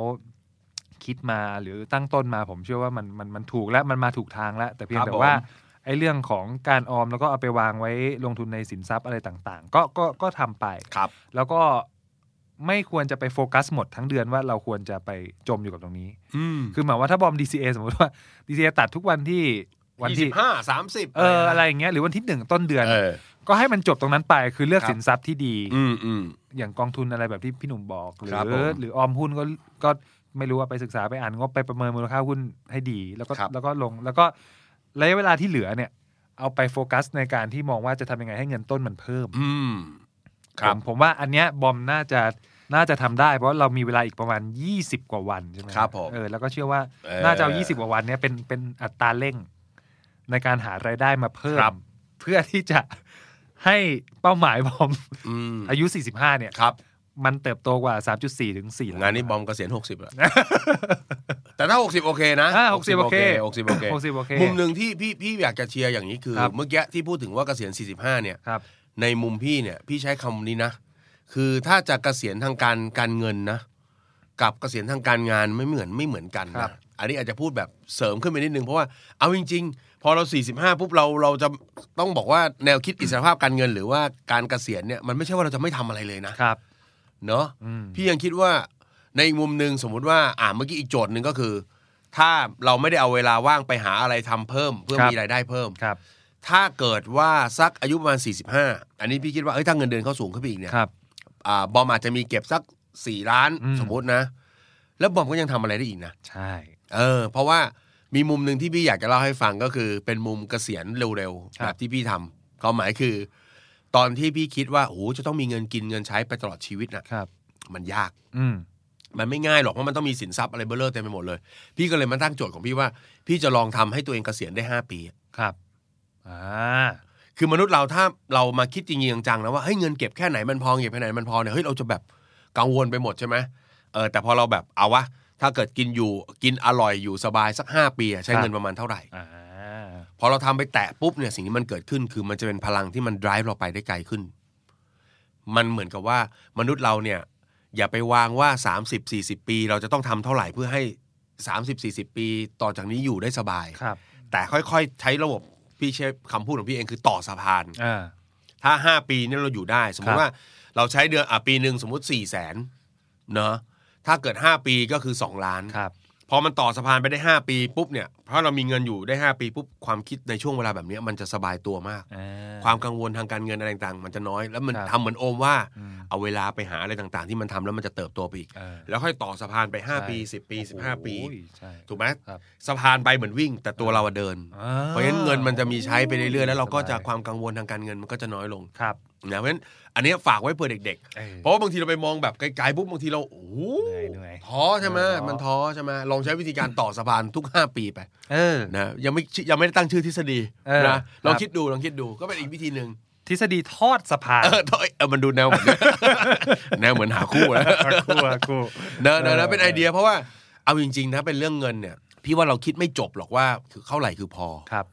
คิดมาหรือตั้งต้นมาผมเชื่อว่ามันมันมันถูกแล้วมันมาถูกทางแล้ว แต่เพียงครับแต่ว่าผมไอ้เรื่องของการออมแล้วก็เอาไปวางไว้ลงทุนในสินทรัพย์อะไรต่าง ๆ ก็ก็ก็ทำไปครับ แล้วก็ ไม่ควรจะไปโฟกัสหมดทั้งเดือนว่าเราควรจะไปจมอยู่กับตรงนี้อืมคือหมายว่าถ้าบอม DCA สมมติว่า DCA ตัดทุกวันที่วันยี่ที่สิบห้าสามสิบเอออะไรอย่างเงี้ยหรือวันที่หนึ่งต้นเดือนเออก็ให้มันจบตรงนั้นไปคือเลือกครับสินทรัพย์ที่ดีอืมอืมอย่างกองทุนอะไรแบบที่พี่หนุ่มบอก หรืครับอผมหรือออมหุ้นก็ก็ไม่รู้ว่าไปศึกษาไปอ่านงบไปประเมินมูลค่าหุ้นให้ดี แล้วก็ครับแล้วก็ลงแล้วก็ระยะเวลาที่เหลือเนี่ย เอาไปโฟกัสในการที่มองว่าจะทำยังไงให้เงินต้นมันเพิ่ม อืมคผรับมผมว่าอันเนี้ยบอมน่าจะ น่าจะทำได้เพราะเรามีเวลาอีกประมาณ 20 กว่าวันใช่ไหมครับผมเออแล้วก็เชื่อว่าเออน่าจะเอา20 กว่าวันเนี้ยเป็นเป็นอัตราเร่ง ในการหารายได้มาเพิ่มครับเพื่อที่จะให้เป้าหมายบอมอืมอายุ 45 เนี่ยครับมันเติบโตกว่า 3.4 ถึง 4 งานนี้บอมเกษียณหกสิบแล้ว แต่ถ้าหกสิบโอเคนะอ่า60โอเคหกสิบโอเค60 โอเค มุมหนึ่งที่พี่พี่อยากจะเชียร์อย่างนี้คือครับเมื่อกี้ที่พูดถึงว่าเกษียณ 45 เนี่ยครับในมุมพี่เนี่ย พี่ใช้คำนี้นะ คือถ้าจะเกษียณทางการการเงินนะกับเกษียณทางการงานไม่เหมือนไม่เหมือนกันครันะบ อันนี้อาจจะพูดแบบเสริมขึ้นไปนิดนึงเพราะว่าเอาจริง ๆ พอเรา 45ปุ๊บเราเราจะต้องบอกว่าแนวคิดอิสรภาพการเงิน หรือว่าการเกษียณเนี่ยมันไม่ใช่ว่าเราจะไม่ทำอะไรเลยนะครับ เนาะ อืม พี่ยังคิดว่าในอีกมุมหนึ่งสมมุติว่าอ่าเมื่อกี้อีกโจทย์หนึ่งก็คือ ถ้าเราไม่ได้เอาเวลาว่างไปหาอะไรทำเพิ่ม เพื่อครับ มีรายได้เพิ่ม ครับ ถ้าเกิดว่าสักอายุประมาณ 45 อันนี้พี่คิดว่าเอ้ยถ้าเงินเดือนเขาสูงขึ้นไปอีกเนี่ยครับอ่า บอมอาจจะมีเก็บสัก4ล้านอืมสมมตินะ แล้วบอมก็ยังทำอะไรได้อีกนะ ใช่ เออ เพราะว่ามีมุมหนึ่งที่พี่อยากจะเล่าให้ฟังก็คือ เป็นมุมเกษียณเร็วๆแบบที่พี่ทำความหมายคือ ตอนที่พี่คิดว่าโอ้โหจะต้องมีเงินกินเงินใช้ไปตลอดชีวิตน่ะครับ มันยาก อืมมันไม่ง่ายหรอกเพราะมันต้องมีสินทรัพย์อะไรเบลเลอร์เต็มไปหมดเลย พี่ก็เลยมาตั้งโจทย์ของพี่ว่า พี่จะลองทำให้ตัวเองเกษียณได้5ปีครับอ่า คือมนุษย์เราถ้าเรามาคิดจริงๆจังๆนะว่าเฮ้ยเงินเก็บแค่ไหนมันพอเก็บแค่ไหนมันพอเนี่ยเฮ้ยเราจะแบบกังวลไปหมดใช่ไหมเออแต่พอเราแบบเอาวะถ้าเกิดกินอยู่กินอร่อยอยู่สบายสัก 5 ปีอะใช้เงินประมาณเท่าไหร่อ่าพอเราทำไปแตะปุ๊บเนี่ยสิ่งที่มันเกิดขึ้นคือมันจะเป็นพลังที่มัน drive เราไปได้ไกลขึ้น มันเหมือนกับว่ามนุษย์เราเนี่ย อย่าไปวางว่า 30 40 ปี เราจะต้องทำเท่าไหร่เพื่อให้ 30 40 ปีต่อจากนี้อยู่ได้สบายครับ แต่ค่อยๆ ใช้ระบบ พี่เชฟคำพูดของพี่เองคือต่อสะพานอ่าถ้า5ปีเนี่ยเราอยู่ได้ สมมครัติบว่าเราใช้เดือนอะปีหนึ่งสมมติ4ี่แสนเนาะถ้าเกิด5ปีก็คือ2ล้านครับ พอมันต่อสะพานไปได้ 5 ปีปุ๊บเนี่ยเพราะเรามีเงินอยู่ได้ 5 ปีปุ๊บความคิดในช่วงเวลาแบบเนี้ยมันจะสบายตัวมากอ่าความกังวลทางการเงินอะไรต่างๆมันจะน้อย แล้วมันครับทำเหมือนโอมว่าอืมเอาเวลาไปหาอะไรต่างๆ ที่มันทำแล้วมันจะเติบโตไปอีกเออแล้วค่อยต่อสะพานไปใช่5ปี 10 ปี 15 ปีโอ้ยใช่ถูกไหมครับสะพานไปเหมือนวิ่ง แต่ตัวเราอะเดินอ่เพราะฉะนั้นเงินมันจะมีใช้ไปเรื่อยๆแล้วเราก็จะสบยความกังวลทางการเงินมันก็จะน้อยลงครับ นะเพราะฉะนั้นอันเนี้ยฝากไว้เผื่อเด็กเออๆเพราะว่าบางทีเราไปมองแบบไกลๆปุ๊บบางทีเราโอ้โหเหนื่อยเหนื่อยท้อใช่ไหมเออท้อมันท้อใช่ไหมลองใช้วิธีการต่อสะพานทุก 5 ปีไปเออนะยังไม่ยังไม่ได้ตั้งชื่อทฤษฎีเออนะลองครับคิดดูลองคิดดูก็เป็นอีกวิธีหนึ่งทฤษฎีทอดสะพานเออท้อเออมันดูแนวเหมือนแนวเหมือนหาคู่นะคู่อะคู่เนอะเนอะเนอะเป็นไอเดียเพราะว่าเอาจริงๆนะเป็นเรื่องเงินเนี่ย พี่ว่าเราคิดไม่จบหรอกว่าคือเท่าไหร่คือพอครับ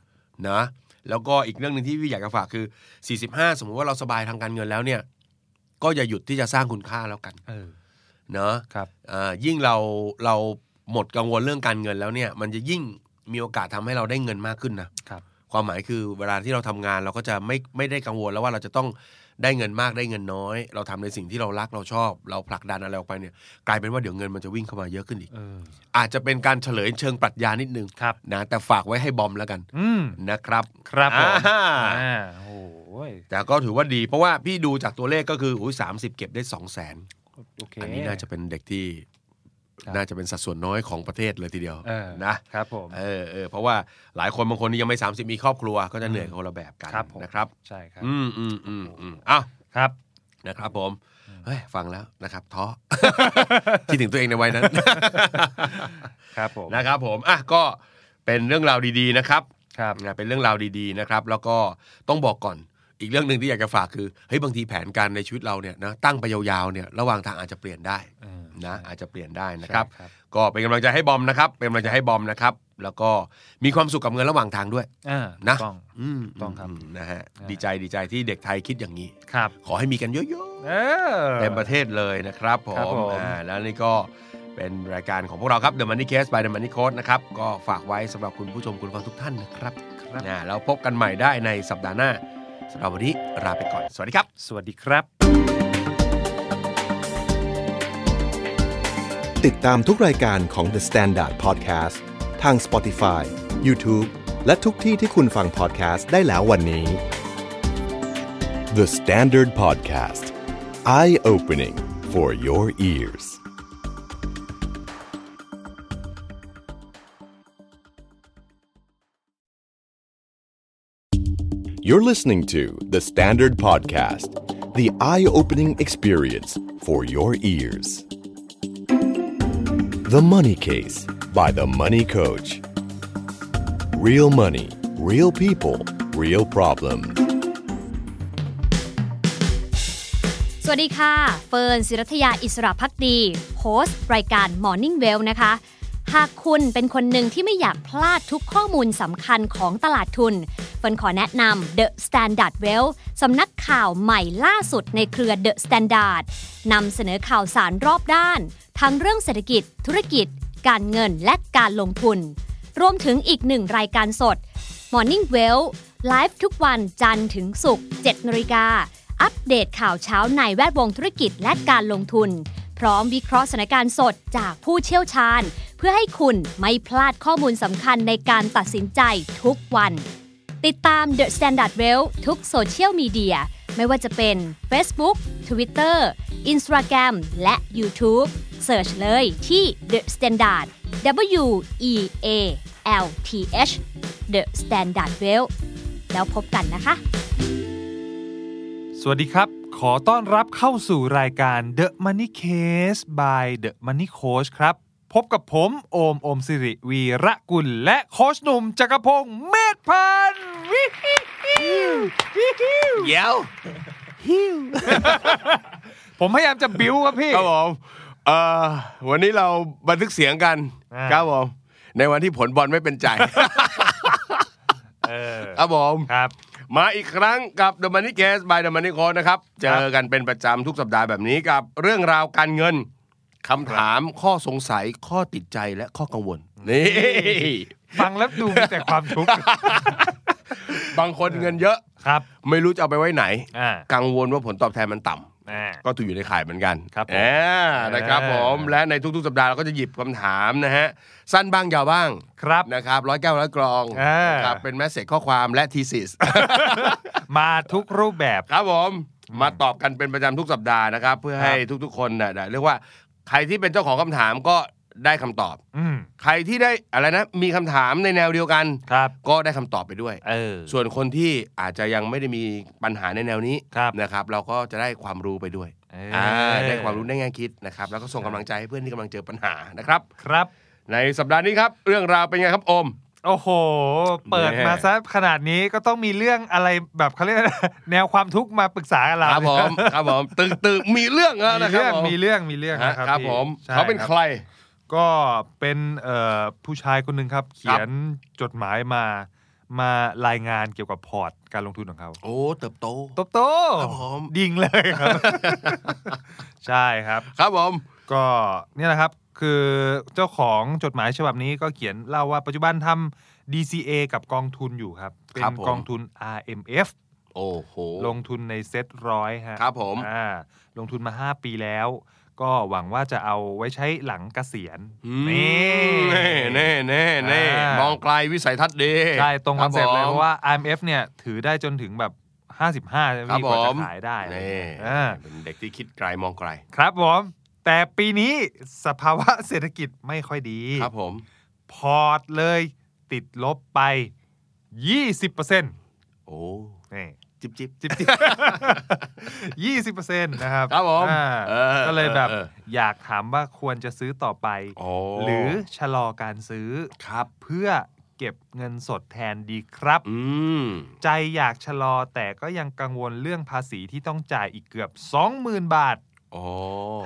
นะ แล้วก็อีกเรื่องหนึ่งที่พี่อยากจะฝากคือ 45 สมมุติว่าเราสบายทางการเงินแล้วเนี่ย ก็อย่าหยุดที่จะสร้างคุณค่าแล้วกันเออเนาะครับอ่ายิ่งเราเราหมดกังวลเรื่องการเงินแล้วเนี่ย มันจะยิ่งมีโอกาสทำให้เราได้เงินมากขึ้นนะครับ ความหมายคือเวลาที่เราทำงานเราก็จะไม่ไม่ได้กังวลแล้วว่าเราจะต้อง ได้เงินมากได้เงินน้อย เราทำในสิ่งที่เรารักเราชอบ เราผลักดันอะไรออกไปเนี่ย กลายเป็นว่าเดี๋ยวเงินมันจะวิ่งเข้ามาเยอะขึ้นอีกเอออาจจะเป็นการเฉลยเชิงปรัชญานิดนึงครับนะแต่ฝากไว้ให้บอมแล้วกันอืมนะครับ ครับผมอ่าอ่าโอ้ยแต่ก็ถือว่าดี เพราะว่าพี่ดูจากตัวเลขก็คืออุ้ยสามสิบเก็บได้สองแสนโอเคอันนี้น่าจะเป็นเด็กที่ครับ น่าจะเป็นสัดส่วนน้อยของประเทศเลยทีเดียวเออนะครับผมเออเออเพราะว่าหลายคนบางคนที่ยังไม่ 30 มีครอบครัวก็จะเหนื่อยคนละแบบกันครับผมนะครับใช่ครับ อืมอืมอืมอืมอ้าวครับนะครับผมเฮ้ยฟังแล้วนะครับท้อคิดถึงตัวเองในวัยนั้น ครับผมนะครับผมอะก็เป็นเรื่องราวดีๆนะครับครับนะเป็นเรื่องราวดีๆนะครับ แล้วก็ต้องบอกก่อนอีกเรื่องหนึ่งที่อยากจะฝากคือเฮ้ยบางทีแผนการในชีวิตเราเนี่ยนะตั้งไปยาวๆเนี่ยระหว่างทางอาจจะเปลี่ยนได้เออ นะใช่อาจจะเปลี่ยนได้นะครับใช่ครับ ก็เป็นกำลังใจให้บอมนะครับ เป็นกำลังใจให้บอมนะครับ แล้วก็มีความสุขกับเงินระหว่างทางด้วยอ่านะต้องอืมต้องครับมนะฮะอ่าดีใจดีใจที่เด็กไทยคิดอย่างนี้ครับขอให้มีกันเยอะเออๆเต็มประเทศเลยนะครับผครับมผมอ่าแล้วนี่ก็เป็นรายการของพวกเราครับ The Money Case by The Money Code นะครับ ก็ฝากไว้สำหรับคุณผู้ชมคุณฟังทุกท่านนะครับครับนะแล้วพบกันใหม่ได้ในสัปดาห์หน้าสำหรับวันนี้ลาไปก่อน สวัสดีครับ สวัสดีครับ ติดตามทุกรายการของ The Standard Podcast ทาง Spotify, YouTube และทุกที่ที่คุณฟัง podcast ได้แล้ววันนี้ The Standard Podcast Eye Opening for your ears You're listening to The Standard Podcast, the eye opening experience for your ears. The Money Case by The Money Coach. Real money, real people, real problem. สวัสดีค่ะ เฟิร์นศิรัทยาอิสระพักดี โฮสต์รายการ Morning Well นะคะ หากคุณเป็นคนหนึ่งที่ไม่อยากพลาดทุกข้อมูลสำคัญของตลาดทุนเฟินขอแนะนำ The Standard Well สำนักข่าวใหม่ล่าสุดในเครือ The Standard นำเสนอข่าวสารรอบด้าน ทั้งเรื่องเศรษฐกิจ ธุรกิจ การเงินและการลงทุน รวมถึงอีกหนึ่งรายการสด Morning Well ไลฟ์ทุกวันจันทร์ถึงศุกร์7นาฬิกาอัปเดตข่าวเช้าในแวดวงธุรกิจและการลงทุน พร้อมวิเคราะห์สถานการณ์สดจากผู้เชี่ยวชาญ เพื่อให้คุณไม่พลาดข้อมูลสำคัญในการตัดสินใจทุกวัน ติดตาม The Standard Well ทุกโซเชียลมีเดียไม่ว่าจะเป็น Facebook Twitter Instagram และ YouTube Search เลยที่ The Standard W E A L T H The Standard Well แล้วพบกันนะคะ สวัสดีครับ ขอต้อนรับเข้าสู่รายการ The Money Case by The Money Coach ครับ พบกับผมโอมโอมสิริวีระกุล และโคชหนุ่มจักรพงศ์เมธพันธ์วิฮิฮิววิฮิวเดี๋ยวผมพยายามจะบิ้วครับพี่ ครับผมเอ่อวันนี้เราบันทึกเสียงกันอ่า ครับผมในวันที่ผลบอลไม่เป็นใจเออครับผมครับ มาอีกครั้งกับ The Money Case by The Money Coach นะครับ เจอกันเป็นประจำทุกสัปดาห์แบบนี้กับเรื่องราวการเงินคำถามข้อสงสัยข้อติดใจและข้อกังวลนี่ฟังแล้วดูมีแต่ความทุกข์บางคนเงินเยอะครับ ไม่รู้จะเอาไปไว้ไหนอ่ากังวลว่าผลตอบแทนมันต่ำอ่า ก็ถูกอยู่ในข่ายเหมือนกันครับผมอ่านะครับเออผมและในทุกๆ สัปดาห์เราก็จะหยิบคำถามนะฮะสั้นบ้างยาวบ้างครับนะครับร้อยแก้วร้อยกรองเออนะครับเป็นแมสเซจข้อความและทีสิสมาทุกรูปแบบครับผมมาตอบกันเป็นประจำทุกสัปดาห์นะครับ เพื่อให้ทุกๆ คนน่ะได้เรียกว่าใครที่เป็นเจ้าของคำถามก็ ได้คำตอบอืมใครที่ได้อะไรนะมีคำถามในแนวเดียวกันครับก็ได้คำตอบไปด้วยเออส่วนคนที่อาจจะยังไม่ได้มีปัญหาในแนวนี้ครับนะครับ เราก็จะได้ความรู้ไปด้วยเอออ่าได้ความรู้ได้แง่คิดนะครับ แล้วก็ส่งกำลังใจให้เพื่อนที่กำลังเจอปัญหานะครับครับ ในสัปดาห์นี้ครับ เรื่องราวเป็นไงครับโอมโอ้โห เปิดแน่มาซะขนาดนี้ก็ต้องมีเรื่องอะไรแบบเขาเรียกอะไรแนวความทุกข์มาปรึกษากับเราครับผมครับผมตึกตึกมีเรื่องแล้วมีนะครัเรื่องบมีเรื่องมีเรื่องฮะนะครับครับพี่ผมใช่เขาเป็นรับใคร ก็เป็นเอ่อผู้ชายคนหนึ่งครับ เขียนจดหมายมามารายงานเกี่ยวกับพอร์ตการลงทุนของเขา โอ้ เติบโตโตโตครับผมดิ่งเลยครับ ใช่ครับ ครับผม ก็เนี่ยนะครับ คือเจ้าของจดหมายฉบับนี้ก็เขียนเล่าว่าปัจจุบันทำ DCA กับกองทุนอยู่ครับ เป็นกองทุน RMF โอ้โห ลงทุนในเซ็ตร้อยฮะ ครับผม อ่า ลงทุนมา 5 ปีแล้ว ก็หวังว่าจะเอาไว้ใช้หลังเกษียณอืมนี่แน่แน่แน่แน่อ่ามมองไกลวิสัยทัศน์ดีใช่ตรง concept เลยบผมเพราะว่า RMF เนี่ยถือได้จนถึงแบบ55ใช่ไหมครับพี่กว่าผมจะขายได้นี่อ่าเป็นเด็กที่คิดไกลมองไกล ครับผม แต่ปีนี้สภาวะเศรษฐกิจไม่ค่อยดี ครับผม พอร์ตเลยติดลบไป 20%โอ้นี่ จิบจิบจิบจิบยี่สิบเปอร์เซ็นต์นะครับ ครับผมอ่าเออก็เลยแบบเออเอออยากถามว่าควรจะซื้อต่อไปโอ้หรือชะลอการซื้อครับ เพื่อเก็บเงินสดแทนดีครับอืมใจอยากชะลอแต่ก็ยังกังวลเรื่องภาษีที่ต้องจ่ายอีกเกือบ 20,000 บาทโอ้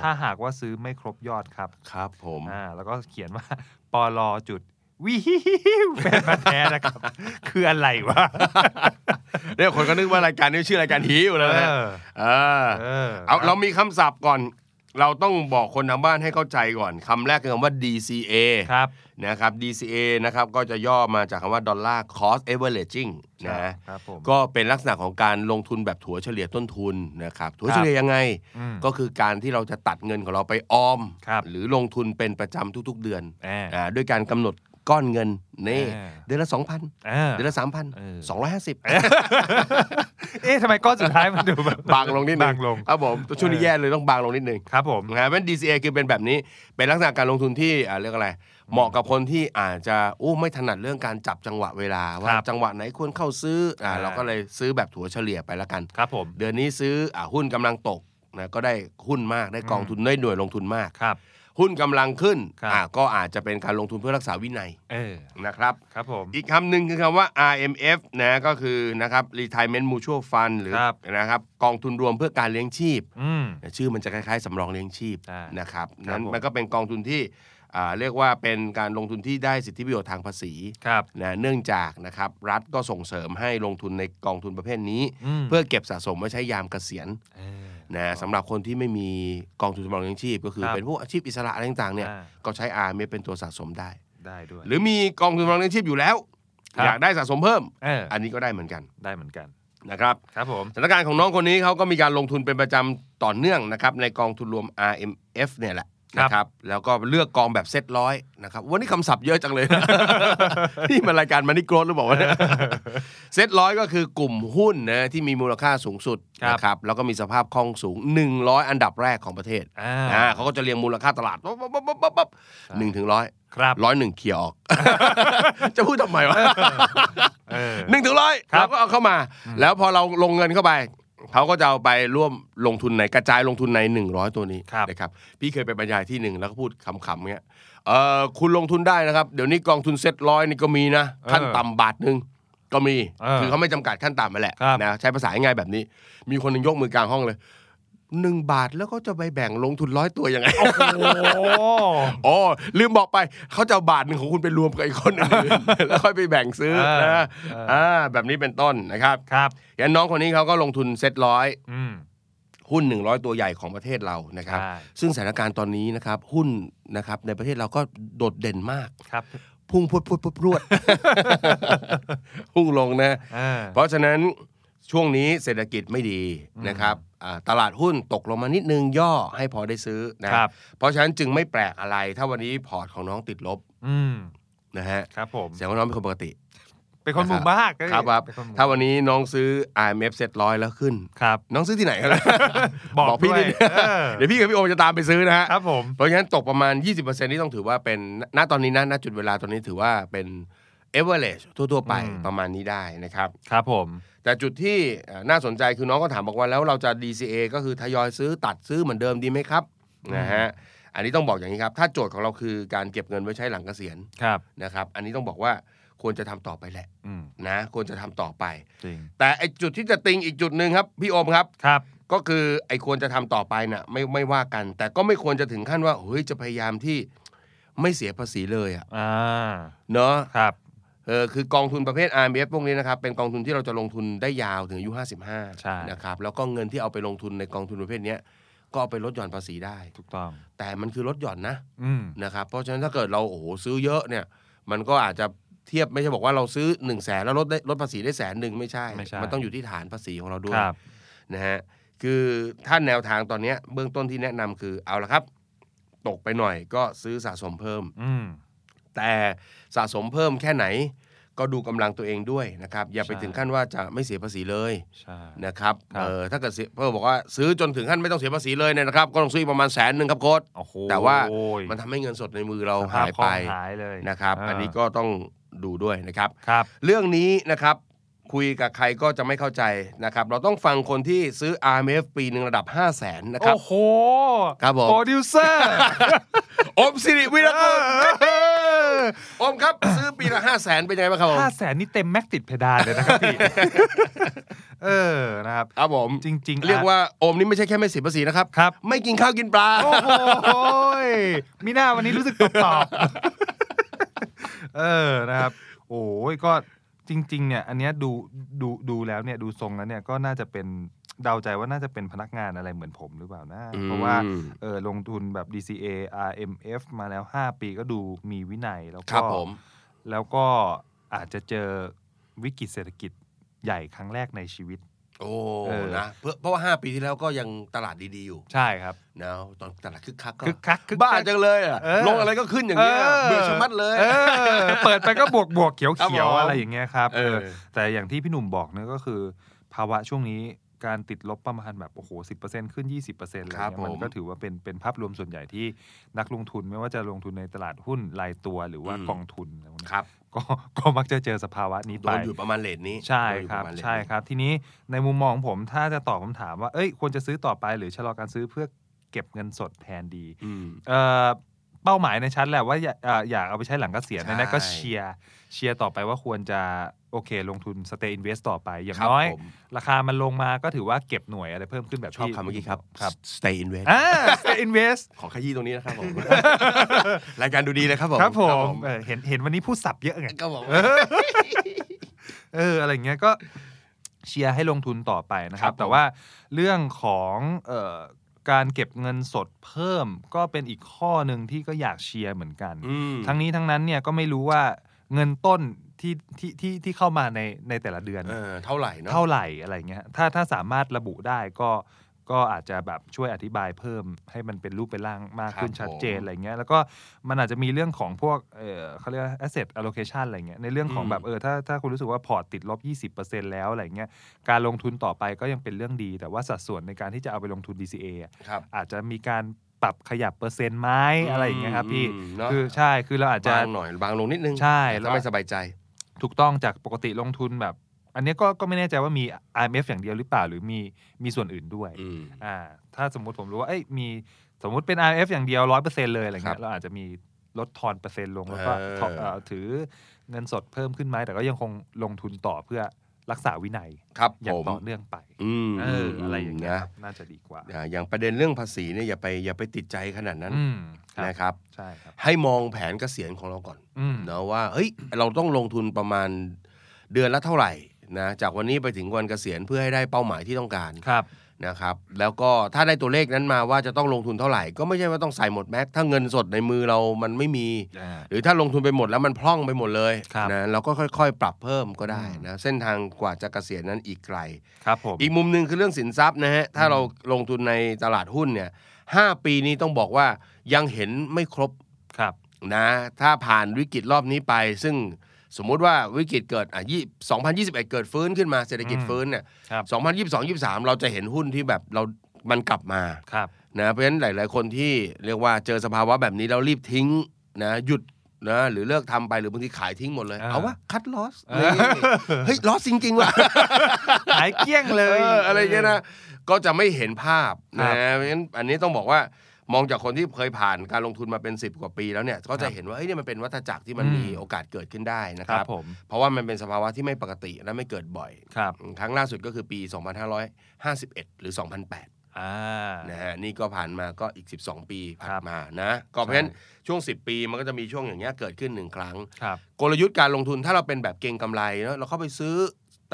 ถ้าหากว่าซื้อไม่ครบยอดครับ ครับผม อ่า แล้วก็เขียนว่าปลอจุด วิฮิวเป็นมาแท้นะครับ คืออะไรวะเนี่ยคนก็นึกว่ารายการนี้ชื่อรายการฮิวเอแล้วนะอเออเออเอาเรามีคำศัพท์ก่อน เราต้องบอกคนทางบ้านให้เข้าใจก่อนคำแรกคือคำว่า DCA ครับนะครับ DCA นะครับก็จะย่อมาจากคำว่า Dollar Cost Averaging นะครับผมก็เป็นลักษณะของการลงทุนแบบถัวเฉลี่ยต้นทุนนะครับถัวเฉลี่ยยังไงอืมก็คือการที่เราจะตัดเงินของเราไปออมครับหรือลงทุนเป็นประจำทุกๆเดือนอ่าอ่าด้วยการกำหนด ก้อนเงินนี่อ่าเดือนละ2,000อ่าเดือนละ3,000เออ250เอ๊ะทำไมก้อนสุดท้ายมันดูแบบบางลงนิดนึบางลงครับผมช่วงนี้แย่เลยต้องบางลงนิดนึงครับผมนะฮะเป็น DCA คือเป็นแบบนี้เป็นลักษณะการลงทุนที่อ่าเรียกอะไร เหมาะกับคนที่อาจจะอู้ไม่ถนัดเรื่องการจับจังหวะเวลาว่าครับจังหวะไหนควรเข้าซื้ออ่าอ่าเราก็เลยซื้อแบบถัวเฉลี่ยไปแล้วกันครับผมเดือนนี้ซื้ออ่าหุ้นกำลังตกนะก็ได้หุ้นมากได้กองทุนได้หน่วยลงทุนมากครับ หุ้นกำลังขึ้นครับอ่าก็อาจจะเป็นการลงทุนเพื่อรักษาวินัยเออนะครับครับผมอีกคำหนึ่งคือคำว่า RMF นะก็คือนะครับ Retirement Mutual Fund หรือครับนะครับกองทุนรวมเพื่อการเลี้ยงชีพอืมชื่อมันจะคล้ายๆสำรองเลี้ยงชีพอ่านะครับครับนั้นผมมันก็เป็นกองทุนที่อ่าเรียกว่าเป็นการลงทุนที่ได้สิทธิประโยชน์ทางภาษีครับนะเนื่องจากนะครับรัฐก็ส่งเสริมให้ลงทุนในกองทุนประเภทนี้มเพื่อเก็บสะสมไว้ใช้ยามเกษียณเออ นะสำหรับคนที่ไม่มีกองทุนสำรองเลี้ยงชีพ ก็คือครับเป็นพวกอาชีพอิสระอะไรต่างๆเนี่ยอ่า ก็ใช้อาร์เมเป็นตัวสะสมได้ ได้ด้วย หรือมีกองทุนสำรองเลี้ยงชีพอยู่แล้ว ครับ อยากได้สะสมเพิ่ม เอออันนี้ก็ได้เหมือนกันได้เหมือนกัน นะครับ ครับผม สถานการณ์ของน้องคนนี้เขาก็มีการลงทุนเป็นประจำต่อเนื่องนะครับในกองทุนรวม RMF เนี่ยแหละครับ นะครับแล้วก็เลือกกองแบบเซตร้อยนะครับวันนี้คำศัพท์เยอะจังเลยนะนี่มันรายการมันนี่โกรธหรือเปล่าวะเนี่ยเซตร้อยก็คือกลุ่มหุ้นนะที่มีมูลค่าสูงสุดครับนะครับแล้วก็มีสภาพคล่องสูง 100 อันดับแรกของประเทศอ่าอ่าเขาก็จะเรียงมูลค่าตลาดปั๊บปั๊บปั๊บปั๊บปั๊บปั๊บหนึ่งถึงร้อยครับร้อยหนึ่งเคลียร์ออก จะพูดทำไมวะเออหนึ่งถึงร้อยครับเราก็เอาเข้ามา แล้วพอเราลงเงินเข้าไป เขาก็จะเอาไปร่วมลงทุนในกระจายลงทุนใน 100 ตัวนี้ครับนะครับพี่เคยไปบรรยายที่หนึ่งแล้วก็พูดคำๆเงี้ยเออคุณลงทุนได้นะครับ เดี๋ยวนี้กองทุนเซ็ตร้อยนี่ก็มีนะ ขั้นต่ำบาทหนึ่งก็มีเออคือเขาไม่จำกัดขั้นต่ำมาแหละครับนะใช้ภาษาง่ายๆแบบนี้ มีคนหนึงยกมือกลางห้องเลย หนึ่งบาทแล้วก็จะไปแบ่งลงทุนร้อยตัวยังไง โอ้โหอ๋อลืมบอกไปเขาจะเอาบาทหนึ่งของคุณไปรวมกับอีกคนอื่นแล้วค่อยไปแบ่งซื้อเออนะเอออ่าแบบนี้เป็นต้นนะครับครับอย่างน้องคนนี้เขาก็ลงทุนเซ็ตร้อยอืมหุ้น 100 ตัวใหญ่ของประเทศเรานะครับใช่ซึ่งสถานการณ์ตอนนี้นะครับ หุ้นนะครับในประเทศเราก็โดดเด่นมากครับพุ่งพรวดพรวดพรวดพรวดพุ่งลงนะอ่าเพราะฉะนั้นช่วงนี้เศรษฐกิจไม่ดีนะครับอ่า ตลาดหุ้นตกลงมานิดนึงย่อให้พอได้ซื้อนะครับ เพราะฉะนั้นจึงไม่แปลกอะไร ถ้าวันนี้พอร์ตของน้องติดลบอืมนะฮะครับผมแสดงว่าน้องเป็นคนปกติ เป็นคนหมู่มากครับครับเป็นคนหมู่ถ้าวันนี้น้องซื้อ IMF เซ็ตร้อยแล้วขึ้นครับ น้องซื้อที่ไหนกันบอกพี่ด้วยนิดเออเดี๋ยวพี่กับพี่โอมจะตามไปซื้อนะฮะครับผมเพราะฉะนั้นตกประมาณ 20%นี่ต้องถือว่าเป็นณตอนนี้นะณจุดเวลาตอนนี้ถือว่าเป็น average ทั่ว ๆ ไปอืมประมาณนี้ได้นะครับ ครับผม แต่จุดที่เอ่อน่าสนใจคือน้องก็ถามบอกว่าแล้วเราจะ DCA ก็คือทยอยซื้อตัดซื้อเหมือนเดิมดีไหมครับนะฮะอันนี้ต้องบอกอย่างนี้ครับ ถ้าโจทย์ของเราคือการเก็บเงินไว้ใช้หลังเกษียณครับนะครับ อันนี้ต้องบอกว่าควรจะทำต่อไปแหละอืมนะควรจะทำต่อไปจริงแต่ไอจุดที่จะติงอีกจุดหนึ่งครับ พี่โอมครับครับ ก็คือไอ้ควรจะทำต่อไปน่ะไม่ไม่ว่ากัน แต่ก็ไม่ควรจะถึงขั้นว่าเฮ้ยจะพยายามที่ไม่เสียภาษีเลยอะอ่าเนาะครับ เออคือกองทุนประเภท RMF พวกนี้นะครับเป็นกองทุนที่เราจะลงทุนได้ยาวถึงอายุ ใช่ 55นะครับแล้วก็เงินที่เอาไปลงทุนในกองทุนประเภทเนี้ยก็เอาไปลดหย่อนภาษีได้ ถูกต้อง แต่มันคือลดหย่อนนะอืม นะครับเพราะฉะนั้นถ้าเกิดเราโอ้โหซื้อเยอะเนี่ยมันก็อาจจะเทียบไม่ใช่บอกว่าเราซื้อ1นึ่งแสนแล้วลดได้ลดภาษีได้แสนหนึ่งไม่ใช่ ไม่ใช่ มันต้องอยู่ที่ฐานภาษีของเราด้วคยรับ นะฮะคือถ้าแนวทางตอนเนี้ยเบื้องต้นที่แนะนำคือเอาละครับ ตกไปหน่อยก็ซื้อสะสมเพิ่ม อืม แต่สะสมเพิ่มแค่ไหน ก็ดูกำลังตัวเองด้วยนะครับ อย่าไปใช่ถึงขั้นว่าจะไม่เสียภาษีเลยใช่นะครับครับเออถ้าเกิดเสียเพิ่มบอกว่าซื้อจนถึงขั้นไม่ต้องเสียภาษีเลยเนี่ยนะครับ ก็ต้องซื้อประมาณแสนหนึ่งครับโค้ดโอ้โหแต่ว่ามันทำให้เงินสดในมือเราสภหายคล่ไปองหายเลยนะครับาอันนี้ก็ต้องดูด้วยนะครับครับเรื่องนี้นะครับ คุยกับใครก็จะไม่เข้าใจนะครับ เราต้องฟังคนที่ซื้อ RMF ปีหนึ่งระดับ 5 0 0แสนนะครับ โอ้โห ครับผมโปรดิวเซอร์อมสิริวิรกุลอมครับซื้อปีละ5 0 0แสนเป็นยังไงบ้างครับผมห้าแสนนี่เต็ม max ติดเพดานเลยนะครับพี่เออนะครับครับผมจริง ๆ เรียกว่าอมนี่ไม่ใช่แค่ไม่เสียภาษีนะครับครับ ไม่กินข้าวกินปลาโอ้โหยมีหน้าวันนี้รู้สึกตอบตอบๆเออนะครับ โอ้ยก็ จริง ๆ เนี่ยอันเนี้ยดูดูดูแล้วเนี่ยดูทรงแล้วเนี่ยก็น่าจะเป็นเดาใจว่าน่าจะเป็นพนักงานอะไรเหมือนผมหรือเปล่านะ อืม เพราะว่าเออลงทุนแบบ DCA RMF มาแล้ว 5 ปีก็ดูมีวินัยแล้วครัก็บผม แล้วก็อาจจะเจอวิกฤตเศรษฐกิจใหญ่ครั้งแรกในชีวิต โอ้เออ นะเพราะเพราะว่า 5 ปีที่แล้วก็ยังตลาดดีๆอยู่ใช่ครับ นะตอนตลาดคึกคักก็คึกคักคึกบ้าคักจังเลยอะเออ ลงอะไรก็ขึ้นอย่างเงี้ยเบื่อชะมัดเลยเออเปิดไปก็บวกบวกเขียวครับเขียวผมอะไรอย่างเงี้ยครับเออ เออแต่อย่างที่พี่หนุ่มบอกเนี่ยก็คือ ภาวะช่วงนี้การติดลบประมาณแบบโอ้โหสิขึ้น 20%อะไรครับเงี้ยมันผมก็ถือว่าเป็นเป็นภาพรวมส่วนใหญ่ที่นักลงทุนไม่ว่าจะลงทุนในตลาดหุ้นรายตัวหรือว่าอืม กองทุนอะไรพวกเนี้ยครับ ก็ก็มักจะเจอสภาวะนี้โดไปนอยู่ประมาณเลทนี้ใช่โดนอยู่ครับปะมาณเทใช่นี้ครับ ทีนี้ในมุมมองของผมถ้าจะตอบคำถามว่าเอ้ยควรจะซื้อต่อไปหรือชะลอการซื้อเพื่อเก็บเงินสดแทนดีอืมเอ่อ เป้าหมายในชั้นแหละว่าอยากอ่าอยากเอาไปใช้หลังเกษียณใช่นะก็เชียร์เชียร์ต่อไปว่าควรจะโอเค ลงทุน stay invest ต่อไป อย่างครับน้อยผมราคามันลงมาก็ถือว่าเก็บหน่วยอะไรเพิ่มขึ้นแบบชอบที่คำเมื่อกี้ครับ ครับ stay invest อ่า stay invest ขอขยี้ตรงนี้นะครับผม รายการดูดีเลยครับผมครับผมเออเห็นเห็นวันนี้พูดสับเยอะไงครับผมเอออะไรเงี้ยก็เชียร์ให้ลงทุนต่อไปนะครัครับบผมแต่ว่าเรื่องของเอ่อ การเก็บเงินสดเพิ่มก็เป็นอีกข้อหนึ่งที่ก็อยากเชียร์เหมือนกันอืมทั้งนี้ทั้งนั้นเนี่ยก็ไม่รู้ว่าเงินต้นที่ที่ที่ที่เข้ามาในในแต่ละเดือนเออเท่าไหร่เนาะเท่าไหร่อะไรเงี้ยถ้าถ้าสามารถระบุได้ก็ ก็อาจจะแบบช่วยอธิบายเพิ่มให้มันเป็นรูปเป็นร่างมากขึ้นครับชัดเจนผมอะไรเงี้ยแล้วก็มันอาจจะมีเรื่องของพวกเออเขาเรียกว่า asset allocation อะไรเงี้ยในเรื่องของอืม แบบเออถ้าถ้าคุณรู้สึกว่าพอร์ตติดลบ 20%แล้วอะไรเงี้ยการลงทุนต่อไปก็ยังเป็นเรื่องดี แต่ว่าสัดส่วนในการที่จะเอาไปลงทุน DCA อะ ครับ อาจจะมีการปรับขยับเปอร์เซ็นต์ไหมอะไรอย่างเงี้ยครับพี่ อืมเนอะ คือใช่คือเราอาจจะ บางหน่อยบางลงนิดนึงใช่ถ้าไม่สบายใจ ถูกต้องจากปกติลงทุนแบบ อันเนี้ยก็ก็ไม่แน่ใจว่ามี IMF อย่างเดียวหรือเปล่า หรือมีมีส่วนอื่นด้วยอืมอ่าถ้าสมมุติผมรู้ว่าเอ้ยมีสมมุติเป็น IMF อย่างเดียวร้อยเปอร์เซ็นเลยอะไรครัเงี้บยเราอาจจะมีลดทอนเปอร์เซ็นต์ลงแล้วก็เออถอเอ่อถือเงินสดเพิ่มขึ้นไหมแต่ก็ยังคงลงทุนต่อเพื่อรักษาวินัยครับอย่าผงมต่อเนื่องไปอืมเอออะไรอย่างเงี้ยนะครับน่าจะดีกว่าอ่า อย่างประเด็นเรื่องภาษีเนี่ยอย่าไปอย่าไปติดใจขนาดนั้นอืมครับนะครับใช่ครับ ให้มองแผนเกษียณของเราก่อนอืมเนาะว่าเฮ้ยเราต้องลงทุนประมาณเดือนละเท่าไหร่ นะจากวันนี้ไปถึงวันเกษียณเพื่อให้ได้เป้าหมายที่ต้องการครับนะครับ แล้วก็ถ้าได้ตัวเลขนั้นมาว่าจะต้องลงทุนเท่าไหร่ ก็ไม่ใช่ว่าต้องใส่หมดแม็กถ้าเงินสดในมือเรามันไม่มีอ่าหรือถ้าลงทุนไปหมดแล้วมันพร่องไปหมดเลยครับนะเราก็ค่อยๆ ปรับเพิ่มก็ได้อืมนะเส้นทางกว่าจะเกษียณนั้นอีกไกลครับผมอีกมุมหนึ่งคือเรื่องสินทรัพย์นะฮะถ้าเราลงทุนในตลาดหุ้นเนี่ยห้าปีนี้ต้องบอกว่ายังเห็นไม่ครบครับนะถ้าผ่านวิกฤตรอบนี้ไปซึ่ง สมมุติว่าวิกฤตเกิดอะยี่2021เกิดฟื้นขึ้นมาเศรษฐกิจอืมฟื้นเนี่ยครับ2022 23เราจะเห็นหุ้นที่แบบเรามันกลับมาครับนะเพราะฉะนั้นหลาย ๆ คนที่เรียกว่าเจอสภาวะแบบนี้แล้วรีบทิ้งนะหยุดนะหรือเลิกทำไปหรือบางทีขายทิ้งหมดเลยอ่าเอาวะคัดลอสเออเฮ้ยลอสจริง ๆ ว่ะหายเกลี้ยงเลยเอออะไรเงี้ยนะก็จะไม่เห็นภาพครันะบเพราะฉะนั้นอันนี้ต้องบอกว่า มองจากคนที่เคยผ่านการลงทุนมาเป็น 10 กว่าปีแล้วเนี่ยก็จะเห็นว่าเฮ้ยเนี่ยมันเป็นวัฏจักรที่มันอืมมีโอกาสเกิดขึ้นได้นะคครัรับบผมเพราะว่ามันเป็นสภาวะที่ไม่ปกติและไม่เกิดบ่อยครับครั้งล่าสุดก็คือปี 2551 หรือ 2008อ่านะฮะนี่ก็ผ่านมาก็อีก 12 ปีผ่าครันบมานะก็เพราะฉะนั้นใช่ช่วง 10 ปีมันก็จะมีช่วงอย่างเงี้ยเกิดขึ้นหนึ่งครั้งครับกลยุทธ์การลงทุนถ้าเราเป็นแบบเก็งกำไรเนอะเราเข้าไปซื้อ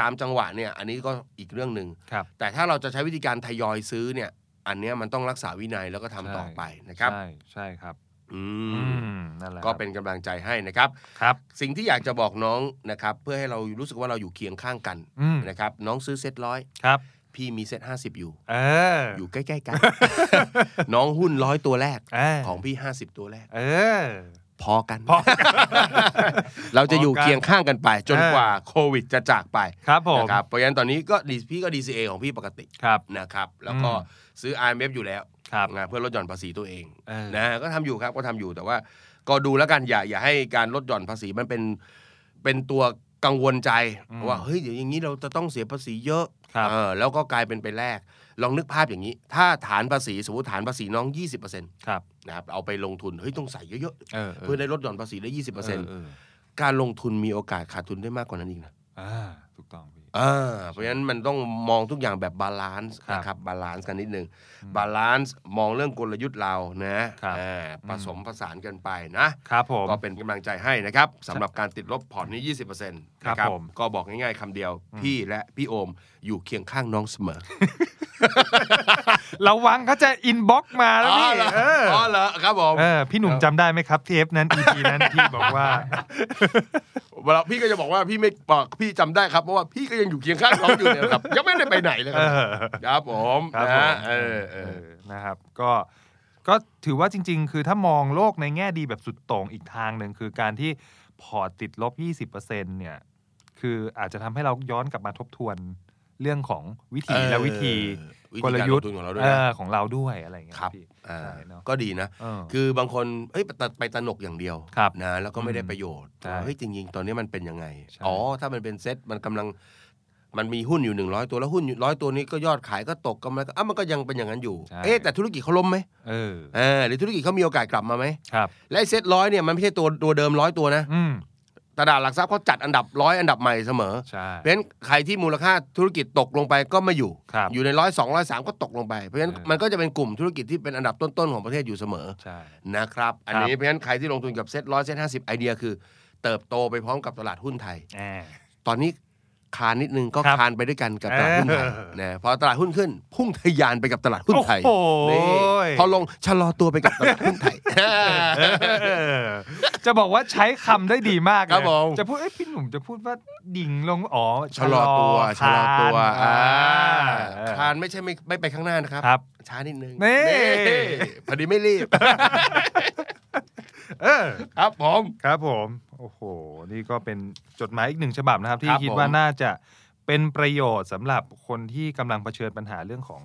ตามจังหวะเนี่ยอันนี้ก็อีกเรื่องหนึ่งครับแต่ถ้าเราจะใช้วิธีการทยอยซื้อเนี่ย อันเนี้ยมันต้องรักษาวินัยแล้วก็ทำต่อไปนะครับ ใช่ใช่ครับ อือืมมนั่นแหละก็เป็นกำลังใจให้นะครับครับ สิ่งที่อยากจะบอกน้องนะครับ เพื่อให้เรารู้สึกว่าเราอยู่เคียงข้างกันอืมนะครับ น้องซื้อเซ็ตร้อยครับพี่มีเซ็ตห้าสิบอยู่เอออยู่ใกล้ๆกัน น้องหุ้นร้อยตัวแรกเออของพี่ห้าสิบตัวแรก เออ พอกันพอเราจะอยู่พอกันเคียงข้างกันไป จนเออกว่าโควิดจะจากไป ครับผมนะครับเพราะฉะนั้นตอนนี้ก็ดีพี่ก็ DCA ของพี่ปกติ ครับ นะครับ แล้วก็อืม ซื้อ IMF อยู่แล้วครับนะเพื่อลดหย่อนภาษีตัวเองเออนะก็ทำอยู่ครับก็ทำอยู่แต่ว่า ก็ดูแล้วกันอย่าอย่าให้การลดหย่อนภาษีมันเป็นเป็นตัวกังวลใจอืมว่าเฮ้ยเดี๋ยวอย่างนี้เราจะต้องเสียภาษีเยอะครับเออแล้วก็กลายเป็นไปแลกลองนึกภาพอย่างนี้ ถ้าฐานภาษีสมมติฐานภาษีน้อง 20%นะครับครับเอาไปลงทุนเฮ้ยต้องใส่เยอะเออๆเพื่อได้ลดหย่อนภาษีได้ 20%เออเออการลงทุนมีโอกาสขาดทุนได้มากกว่านั้นอีกนะอ่าถูกต้องพี่ อ่าเพราะฉะนั้นมันต้องมองทุกอย่างแบบ balance ครับนะครับ balance กันนิดนึงbalance มองเรื่องกลยุทธ์เรานะครับอ่าผสมผสานกันไปนะครับผมก็เป็นกำลังใจให้นะครับสำหรับการติดลบพอร์ตนี้ 20%นะครับผมก็บอกง่ายๆคำเดียว พี่และพี่โอมอยู่เคียงข้างน้องเสมอระวังเขาจะอิ inbox มาแล้วพี่เหรอเอออ๋อเหรอครับผมเออพี่หนุ่มจำได้ไหมครับเทปนั้น EP นั้นที่บอกว่า เวลาพี่ก็จะบอกว่าพี่ไม่บอกพี่จำได้ครับเพราะว่าพี่ก็ยังอยู่เคียงข้างน้องอยู่เนี่ยครับยังไม่ได้ไปไหนเลยครับเออครับผมครับนะผมฮะเออเอเอออ นะครับก็ก็ถือว่าจริง ๆ คือถ้ามองโลกในแง่ดีแบบสุดโต่งอีกทางหนึ่งคือการที่ พอร์ตติดลบ 20%เนี่ย คืออาจจะทำให้เราย้อนกลับมาทบทวนเรื่องของวิธีเออและวิธีวิธีกลยุทธ์การลงทุนของเราด้วยเอนะอของเราด้วยอะไรอย่างเงี้ยครับพี่อ่าใช่เนาะก็ดีนะเออคือบางคนเอ้ยไปตไปตระหนกอย่างเดียวครับนะแล้วก็ไม่ได้อืมประโยชน์ใช่ว่าเฮ้ยจริงๆ ตอนนี้มันเป็นยังไงใช่อ๋อ ถ้ามันเป็นเซ็ตมันกำลัง มันมีหุ้นอยู่หนึ่งร้อยตัวแล้วหุ้นร้อยตัวนี้ก็ยอดขายก็ตกกำไรก็อะมันก็ยังเป็นอย่างนั้นอยู่ ใช่ เอ๊ะแต่ธุรกิจเขาล้มไหมเออเออหรือธุรกิจเขามีโอกาสกลับมาไหมครับและไอ้เซ็ตร้อยเนี่ยมันไม่ใช่ตัวตัวเดิมร้อยตัวนะอืมตลาดหลักทรัพย์เขาจัดอันดับร้อยอันดับใหม่เสมอ ใช่เพราะฉะนั้นใครที่มูลค่าธุรกิจตกลงไปก็ไม่อยู่ ครับ อยู่ในร้อยสองร้อยสามก็ตกลงไป เพราะฉะนั้นเออ มันก็จะเป็นกลุ่มธุรกิจที่เป็นอันดับต้นๆของประเทศอยู่เสมอใช่ นะครับ อันนี้เพราะฉะนั้นใครที่ลงทุนกับเซ็ตร้อยเซ็ตห้าสิบไอเดียคือ เติบโตไปพร้อมกับตลาดหุ้นไทยแอบตอนนี้ คานนิดนึงก็ครับ คานไปด้วยกันกับตลาดหุ้นไทยเออนะพอตลาดหุ้นขึ้น พุ่งทะยานไปกับตลาดหุ้นไทยโอ้โห นี่พอลงชะลอตัวไปกับตลาดหุ้นไทย เออ จะบอกว่าใช้คำได้ดีมากเลยครับผมจะพูดเอ้ยพี่หนุ่มจะพูดว่าดิ่งลงอ๋อชะลอตัวชะลอตัวคาอ่านคานไม่ใช่ไม่ไม่ไปข้างหน้านะครับครับ ช้านิดนึงนี่พอดีไม่รีบเออครับผมครับผมโอ้โห นี่ก็เป็นจดหมายอีกหนึ่งฉบับนะครับ ที่ครับคิดผมว่าน่าจะเป็นประโยชน์สำหรับคนที่กำลังเผชิญปัญหาเรื่องของ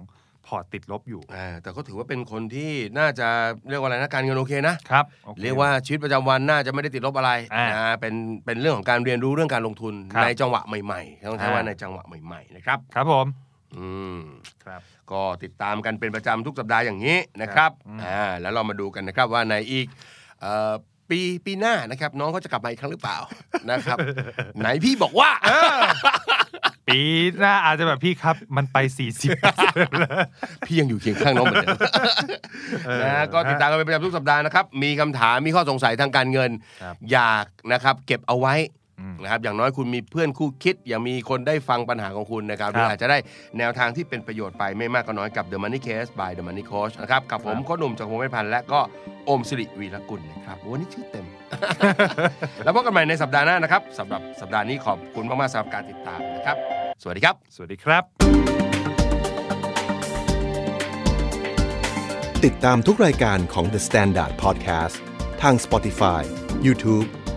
พอร์ตติดลบอยู่ อ่าแต่ก็ถือว่าเป็นคนที่น่าจะเรียกว่าอะไรนะการเงินโอเคนะครับโอค เรียกว่าชีวิตประจำวันน่าจะไม่ได้ติดลบอะไรอ่านนะเป็นเป็นเรื่องของการเรียนรู้เรื่องการลงทุนครับในจังหวะใหม่ๆต้องใช้ว่าอ่า ในจังหวะใหม่ๆนะครับครับผมอืมครับ ก็ติดตามกันเป็นประจำทุกสัปดาห์อย่างนี้นะครับอืม อ่าแล้วเรามาดูกันนะครับว่าในอีกเอ่อปีปีหน้านะครับ น้องเขาจะกลับมาอีกครั้งหรือเปล่า นะครับ ไหนพี่บอกว่า ปีหน้าอาจจะแบบพี่ครับมันไป 40พี่ยังอยู่เคียงข้างน้องเหมือนเดิมเออนะก็ติดตามกันเป็นประจำทุกสัปดาห์นะครับ มีคำถามมีข้อสงสัยทางการเงินครับอยากนะครับ เก็บเอาไว้อืม นะครับอย่างน้อยคุณมีเพื่อนคู่คิด อย่างมีคนได้ฟังปัญหาของคุณนะครับหครับรืออาจจะได้แนวทางที่เป็นประโยชน์ไปไม่มากก็น้อยกับ The Money Case by The Money Coach นะครับกับผมครับโค้ชหนุ่มจากวงไม่พันธ์และก็โอมสิริวีรกุลนะครับวันนี้ชื่อเต็ม แล้วพบกันใหม่ในสัปดาห์หน้านะครับสำหรับสัปดาห์นี้ขอบคุณมากๆสำหรับการติดตามนะครับ สวัสดีครับ สวัสดีครับ ติดตามทุกรายการของ The Standard Podcast ทาง Spotify, YouTube